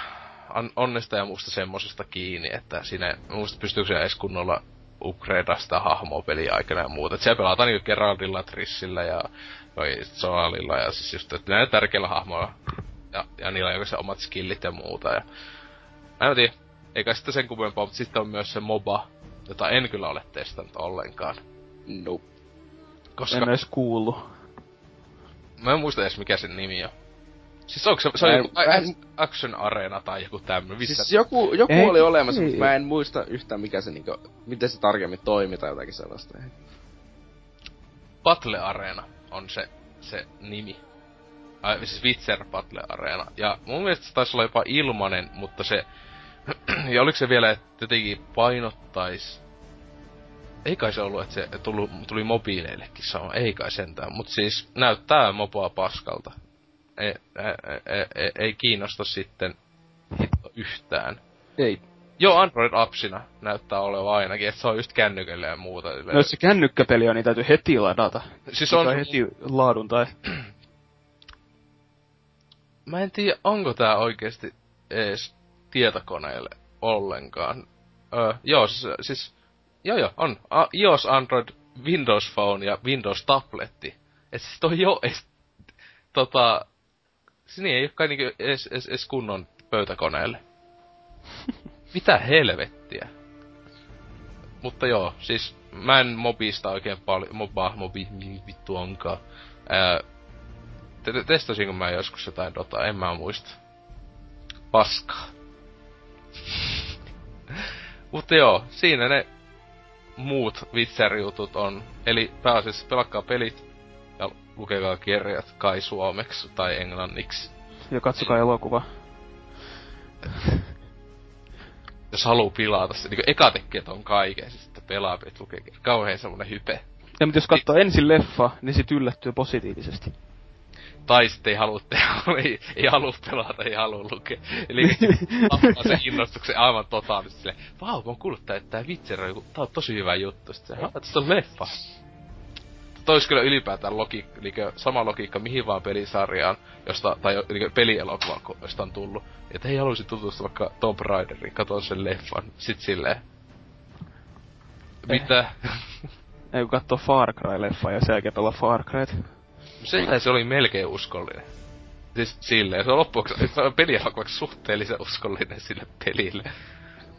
onnesta ja muusta semmosesta kiinni, että siinä, muista pystyykö se edes kunnolla upgradea sitä hahmoa peli aikana ja muuta. Et siellä pelataan niinku Geraldilla, Trissillä ja noi Soalilla ja siis just, että näillä tärkeillä hahmoilla. Ja, ja niillä on se omat skillit ja muuta. Ja, mä en tiedä. Eikä sitten sen kummempaa, mutta sitten on myös se MOBA, jota en kyllä ole testannut ollenkaan. Nope. Koska En edes kuullut. mä en muista edes mikä sen nimi on. Siis onko se, se on joku en- Action Arena tai joku tämmönen, missä... Siis joku, joku Ei, oli olemassa, mutta mä en muista yhtään mikä se niinku, miten se tarkemmin toimi tai jotakin sellaista. Battle Arena on se, se nimi. Ai, siis Witcher Battle Arena. Ja mun mielestä se taisi olla jopa ilmanen, mutta se... ja oliko se vielä, että jotenkin painottais... Ei kai se ollut, että se tuli, tuli mobiileillekin sama. Ei kai sentään. Mut siis näyttää mopoa paskalta. Ei, ei, ei, kiinnosta sitten hitto yhtään. Ei. Joo, Android-appsina näyttää olevan ainakin, että se on just kännykölle ja muuta. No jos se kännykkäpeli on, niin täytyy heti ladata. siis On on, heti laadun tai... Mä en tiedä, onko tää oikeesti ees tietokoneelle ollenkaan. Öö, joo, siis, siis joo joo, on. A, iOS, Android, Windows Phone ja Windows Tabletti. Et siis toi jo ees, tota, siis niin ei oo kai niinku ees, ees, ees kunnon pöytäkoneelle. Mitä helvettiä? Mutta joo, siis mä en mobista oikein paljon, moba, mobi, mi- vittu onkaan. Ää, te- te- testasinko mä joskus jotain Dota, en mä muista. Paskaa. Mutta joo, siinä ne muut Witcher-jutut on. Eli pääasiassa pelakkaa pelit lukekaa kirjat kai suomeksi tai englanniksi. Ja katsokaa elokuva. Jos haluu pilata se, niin eka tekee ton kaiken, siis sitten pelaa pelit lukee kirjat. Kauhean semmonen hype. Ja mutta jos katsoo ensin leffa, niin sit yllättyy positiivisesti. Tai sitten ei halua tehdä, ei, ei halua pelata, ei halua lukea. Eli tappaa sen innostuksen aivan totaalisesti silleen, vau, mä oon kuullut tää, että tää Witcher on joku, tää on tosi hyvä juttu. Sitten se, tästä on leffa. Tois kyllä ylipäätään logiikka, eli sama logiikka mihin vaan pelisarjaan, josta, tai eli pelielokuvaan, josta on tullut. Että hei, haluaisin tutustua vaikka Tomb Raideriin, katsoa sen leffan. Sit silleen, mitä? Ei kun katsoo Far Cry-leffa ja sen jälkeen pelaa Far Cryt. Se, se oli melkein uskollinen. Siis silleen, se on loppuksi, pelielokuvaksi suhteellisen uskollinen sille pelille.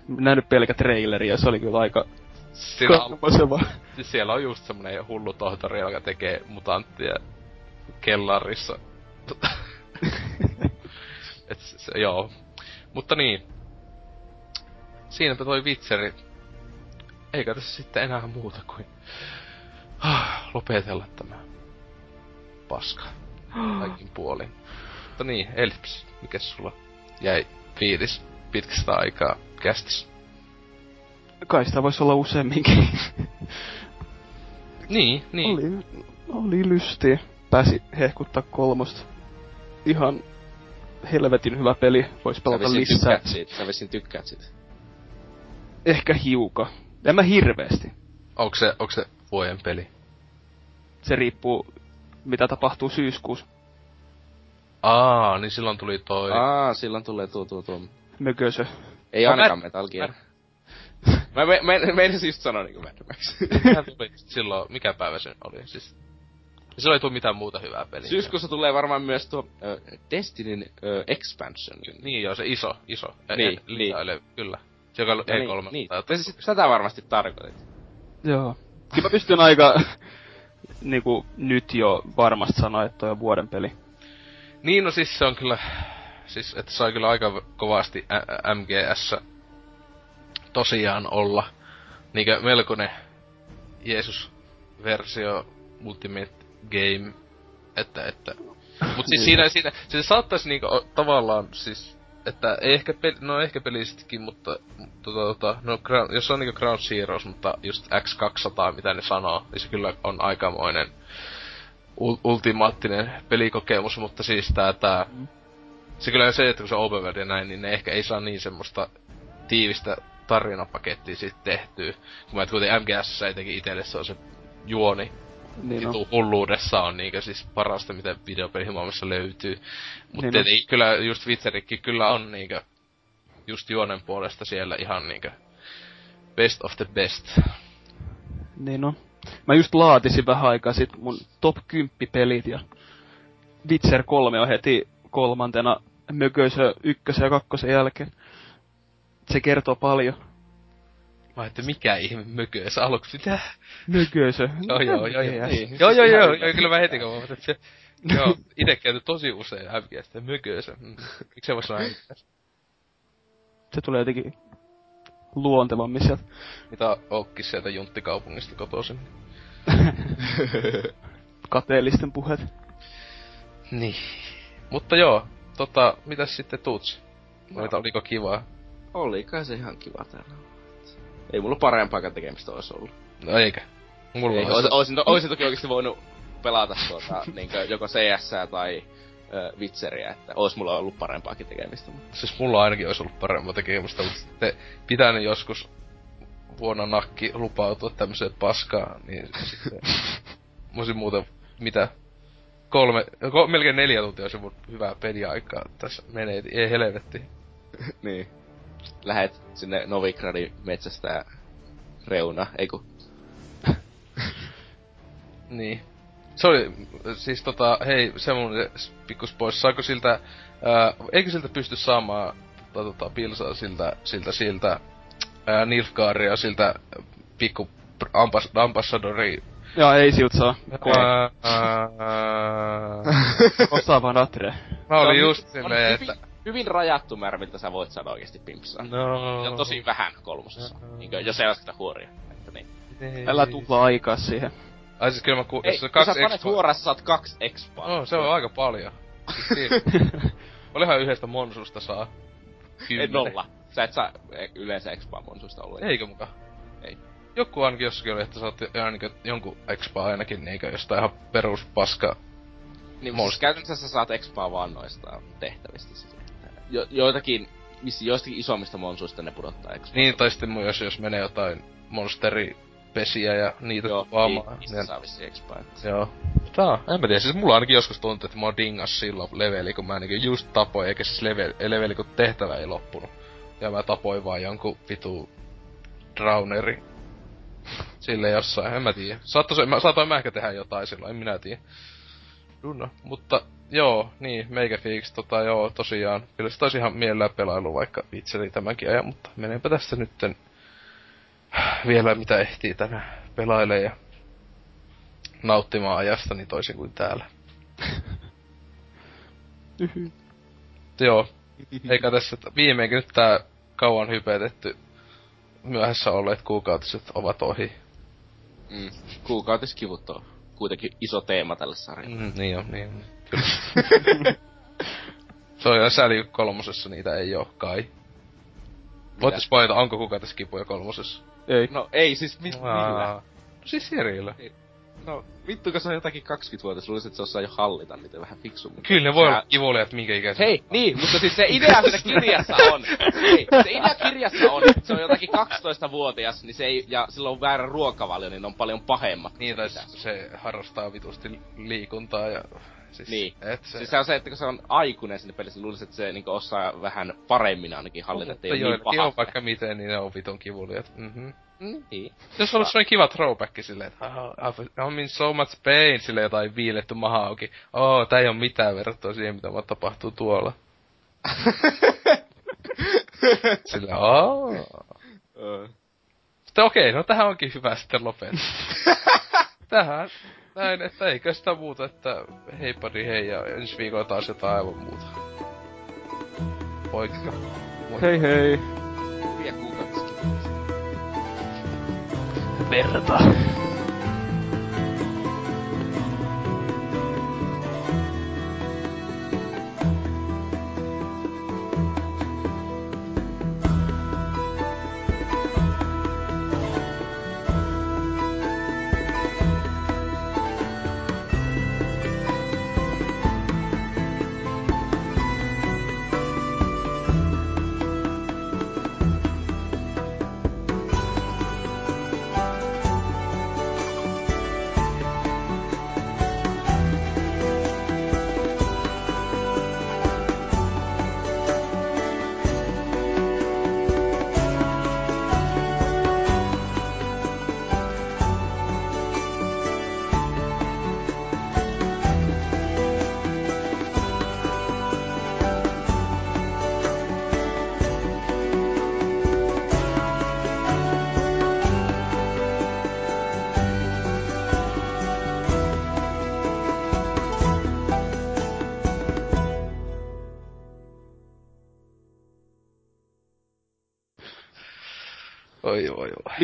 Nähnyt pelkä traileri ja se oli kyllä aika Siinä on, siis siellä on just semmonen hullu tohtori, joka tekee mutanttia kellarissa. Et se, se, joo. Mutta niin. Siinäpä toi vitseri. Eikä tässä sitten enää muuta kuin ah, lopetella tämä paska kaikin puolin. Mutta niin, Elps, mikä sulla jäi fiilis pitkästä aikaa kästissä? Kai sitä voisi olla useamminkin. Niin, niin. Oli, oli lystiä. Pääsi hehkuttaa kolmosta. Ihan helvetin hyvä peli. Voisi pelata lisää. tykkäät siitä, sä vissiin tykkäät siitä. Ehkä hiukan. En mä hirveesti. Onko se, onko se vuoden peli? Se riippuu, mitä tapahtuu syyskuussa. Aa, niin silloin tuli toi... Aa, silloin tulee tuo tuo tuo. Mökösö. Ei No, ainakaan mä- Metal Gear. Mä, mä, mä, mä en siis sanoa niinku Mad Max. Sehän tuli silloin, mikä päivä se oli siis? Silloin ei tule mitään muuta hyvää peliä. Syyskuussa tulee varmaan myös tuo uh, Destinyn uh, expansion. Niin joo, se iso, iso. Niin, lisäyle, kyllä. Se joka No ei niin, kolme. niin. siis tätä varmasti tarkoitit. Joo. Kyllä mä pystyn aika niinku nyt jo varmasti sanoa, että toi on vuoden peli. Niin, no siis se on kyllä... Siis, että sai kyllä aika kovasti MGS tosiaan olla niinkö melkoinen Jeesus-versio Ultimate Game, että, että... Mut siis siinä, siinä, se saattaisi niinku o- tavallaan siis, että ei ehkä peli, no ehkä pelisistikin, mutta, mutta tota, no, Ground- jos on niinku Ground Zeroes, mutta just X200, mitä ne sanoo, niin se kyllä on aikamoinen ul- ultimaattinen pelikokemus, mutta siis tää, tää se kyllä on se, että kun se on open world ja näin, niin ne ehkä ei saa niin semmoista tiivistä tarinapakettia siitä tehtyä. Kun mä kuitenkin MGS etenkin itelle se on se juoni. Niin. Vitu hulluudessa on niinkö siis parasta, mitä videopelihomassa löytyy. Mutta Niin niin kyllä just Witcherikki kyllä on niinkö just juonen puolesta siellä ihan niinkö best of the best. Niin on. Mä just laatisin vähän aikaa sit mun top 10 pelit ja Witcher 3 on heti kolmantena mököisö ykkösen ja kakkosen jälkeen. Se kertoo paljon. Mä että mikä ihme mököösä aluksi mitä? Mököösö. Joo, joo, joo, joo. Niin, Joo, siis joo, joo, hyvä. joo, kyllä mä heti kun mä että se... Joo, ite käyty tosi usein MGstä, mököösä. Mm. Miksi se voi sanoa MGstä? Se tulee jotenkin luontevammin sieltä. Mitä ookkis sieltä Junttikaupungista kotoisin? Kateellisten puheet. Niin. Mutta joo, tota, mitäs sitten Tuuts? No. Oliko kivaa? Oli kai se ihan kiva täällä. Ei mulla parempaakaan tekemistä olisi ollut. No eikä. Mulla Ei, ois, oisin, to, oisin toki oikeesti voinut pelata tuota, niinkö, joko CS tai ö, Witcheria, että ois mulla ollut parempaakin tekemistä. Mutta... Siis mulla ainakin olisi ollut parempaa tekemistä, mutta sitten pitänyt joskus vuonna nakki lupautua tämmöiseen paskaan, niin sitten... olisin muuten, mitä? Kolme, ko, melkein neljä tuntia olisi mun hyvää peliaikaa tässä menee, ei helvetti. niin. Lähet sinne Novigradin metsästä reuna, ei ku... Niin. Se oli, siis tota, hei, semmonen pikkus pois, saako siltä, ää, eikö siltä pysty saamaan tota, tota, pilsaa siltä, siltä, siltä, ää, Nilfgaaria, siltä pikku ambass, ambassadori Joo, ei siltä saa. Ää, ää, Osaa vaan Atre. Mä olin just silleen, että... hyvin rajattu määrä, miltä sä voit saada oikeesti pimpsaa. No... Se on tosi vähän kolmosessa. Niinkö, jos ei lasketa huoria. Että niin. Älä tuhlaa aikaa siihen. Ai siis kyllä mä ku... Ei, jos kun kaksi sä panet expaa- huorassa, saat kaksi expaa. No, se on aika paljon. Siis Olihan yhdestä monsusta saa. Ei Kymmenen. nolla. Sä et saa e- yleensä expaa monsuista ollenkaan. Eikö muka? Ei. Joku ainakin jossakin oli, että saat ainakin jonkun expa ainakin niinkö jostain ihan perus paska. Niin, Monst- siis käytännössä sä saat expaa vaan noista tehtävistä. siis. Jo, joitakin, missä joistakin isommista monsuista ne pudottaa expaa. Niin, tai sitten jos, jos menee jotain monsteripesiä ja niitä Joo, vaamaan. niin, niistä saa vissiin Joo. Tää, en mä tiedä, siis mulla ainakin joskus tuntuu, että mä oon dingas silloin leveli, kun mä niinku just tapoin, eikä siis leveli, leveli kun tehtävä ei loppunut. Ja mä tapoin vaan jonkun vitu drowneri. Sille jossain, en mä tiedä. Saattoin, mä, saatoin mä ehkä tehdä jotain silloin, en minä tiedä. Dunno. Mutta joo, niin, meikä fiix, tota joo, tosiaan. Kyllä se taisi ihan mielellään pelailu vaikka itseni tämänkin ajan, mutta menenpä tästä nytten vielä mitä ehtii tänään pelailee ja nauttimaan ajastani toisin kuin täällä. Joo. Eikä tässä viimeinkin nyt tää kauan hypetetty myöhässä olleet kuukautiset ovat ohi. Mm. Kuukautiskivut on kuitenkin iso teema tälle sarjalle. Mm, niin on, niin on. Kyllä. Se on jo sääli kolmosessa niitä ei oo kai. Voitte spoilata, onko kuukautiskipuja kolmosessa? Ei. No ei siis mit, millä? Aa. No siis Sirillä. No vittu, kun se on jotakin 20-vuotias, luulisin, että se osaa jo hallita niitä vähän fiksummin. Kyllä ne voi Sä- olla kivuliat minkä ikäiset. Hei, niin, mutta siis se idea siinä kirjassa on, hei, se idea kirjassa on, että se on jotakin 12-vuotias, niin se ei, ja sillä on väärä ruokavalio, niin ne on paljon pahemmat. Niin, tai Mitä? se harrastaa vitusti liikuntaa ja... Siis, Niin. Et se... Siis se on se, että kun se on aikuinen sinne pelissä, luulisin, että se niinku osaa vähän paremmin ainakin hallita, että ei ole niin joillakin on paha. vaikka miten, niin ne on vitun kivuliat. Mhm. Niin. Se olisi ollut sellainen kiva throwback silleen, että oh, I'm in so much pain, sille jotain viiletty maha auki. Oh, tää ei oo mitään verrattuna siihen, mitä vaan tapahtuu tuolla. Sillä, oh. Sitten okei, no tähän onkin hyvä sitten lopettaa. tähän, näin, että eikö sitä muuta, että heipadi hei ja ensi viikolla taas jotain aivan muuta. Poikka. Moi. Hei hei. Hyviä kuukautiskivut. Verta.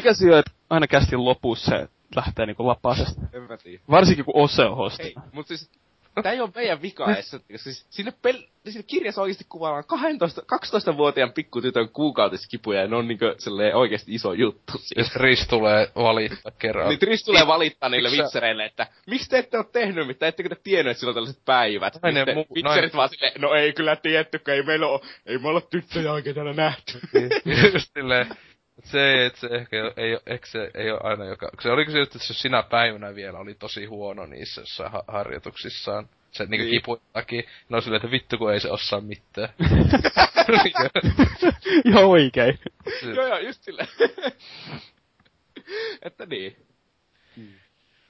Mikä syö, että aina kästin lopussa se lähtee niinku lapasesta? En mä tiedä. Varsinkin kun Ose on hosti. Ei, mut siis Tää ei oo meidän vika edes, siis sinne, pel- sinne kirjassa oikeesti kuvaillaan 12, 12-vuotiaan pikkutytön kuukautiskipuja ja ne on niinkö silleen oikeesti iso juttu Jos siinä. Chris tulee valittaa kerran. Niin Tris tulee valittaa niille vitsereille, että miksi te ette oo tehnyt mitään, ettekö te tiennyt, että sillä on tällaiset päivät. Nainen mu- vitserit nainen- vaan silleen, no ei kyllä tiettykään, ei meillä oo, ei me olla tyttöjä oikein täällä nähty. Just silleen, se, et se ehkä ei, ei, ehkä se ei ole aina joka... Se oliko se että se sinä päivänä vielä oli tosi huono niissä ha- harjoituksissaan. Se niinku Niin. niin. kipu takia. No silleen, että vittu kun ei se osaa mitään. Joo oikein. joo joo, just silleen. että niin.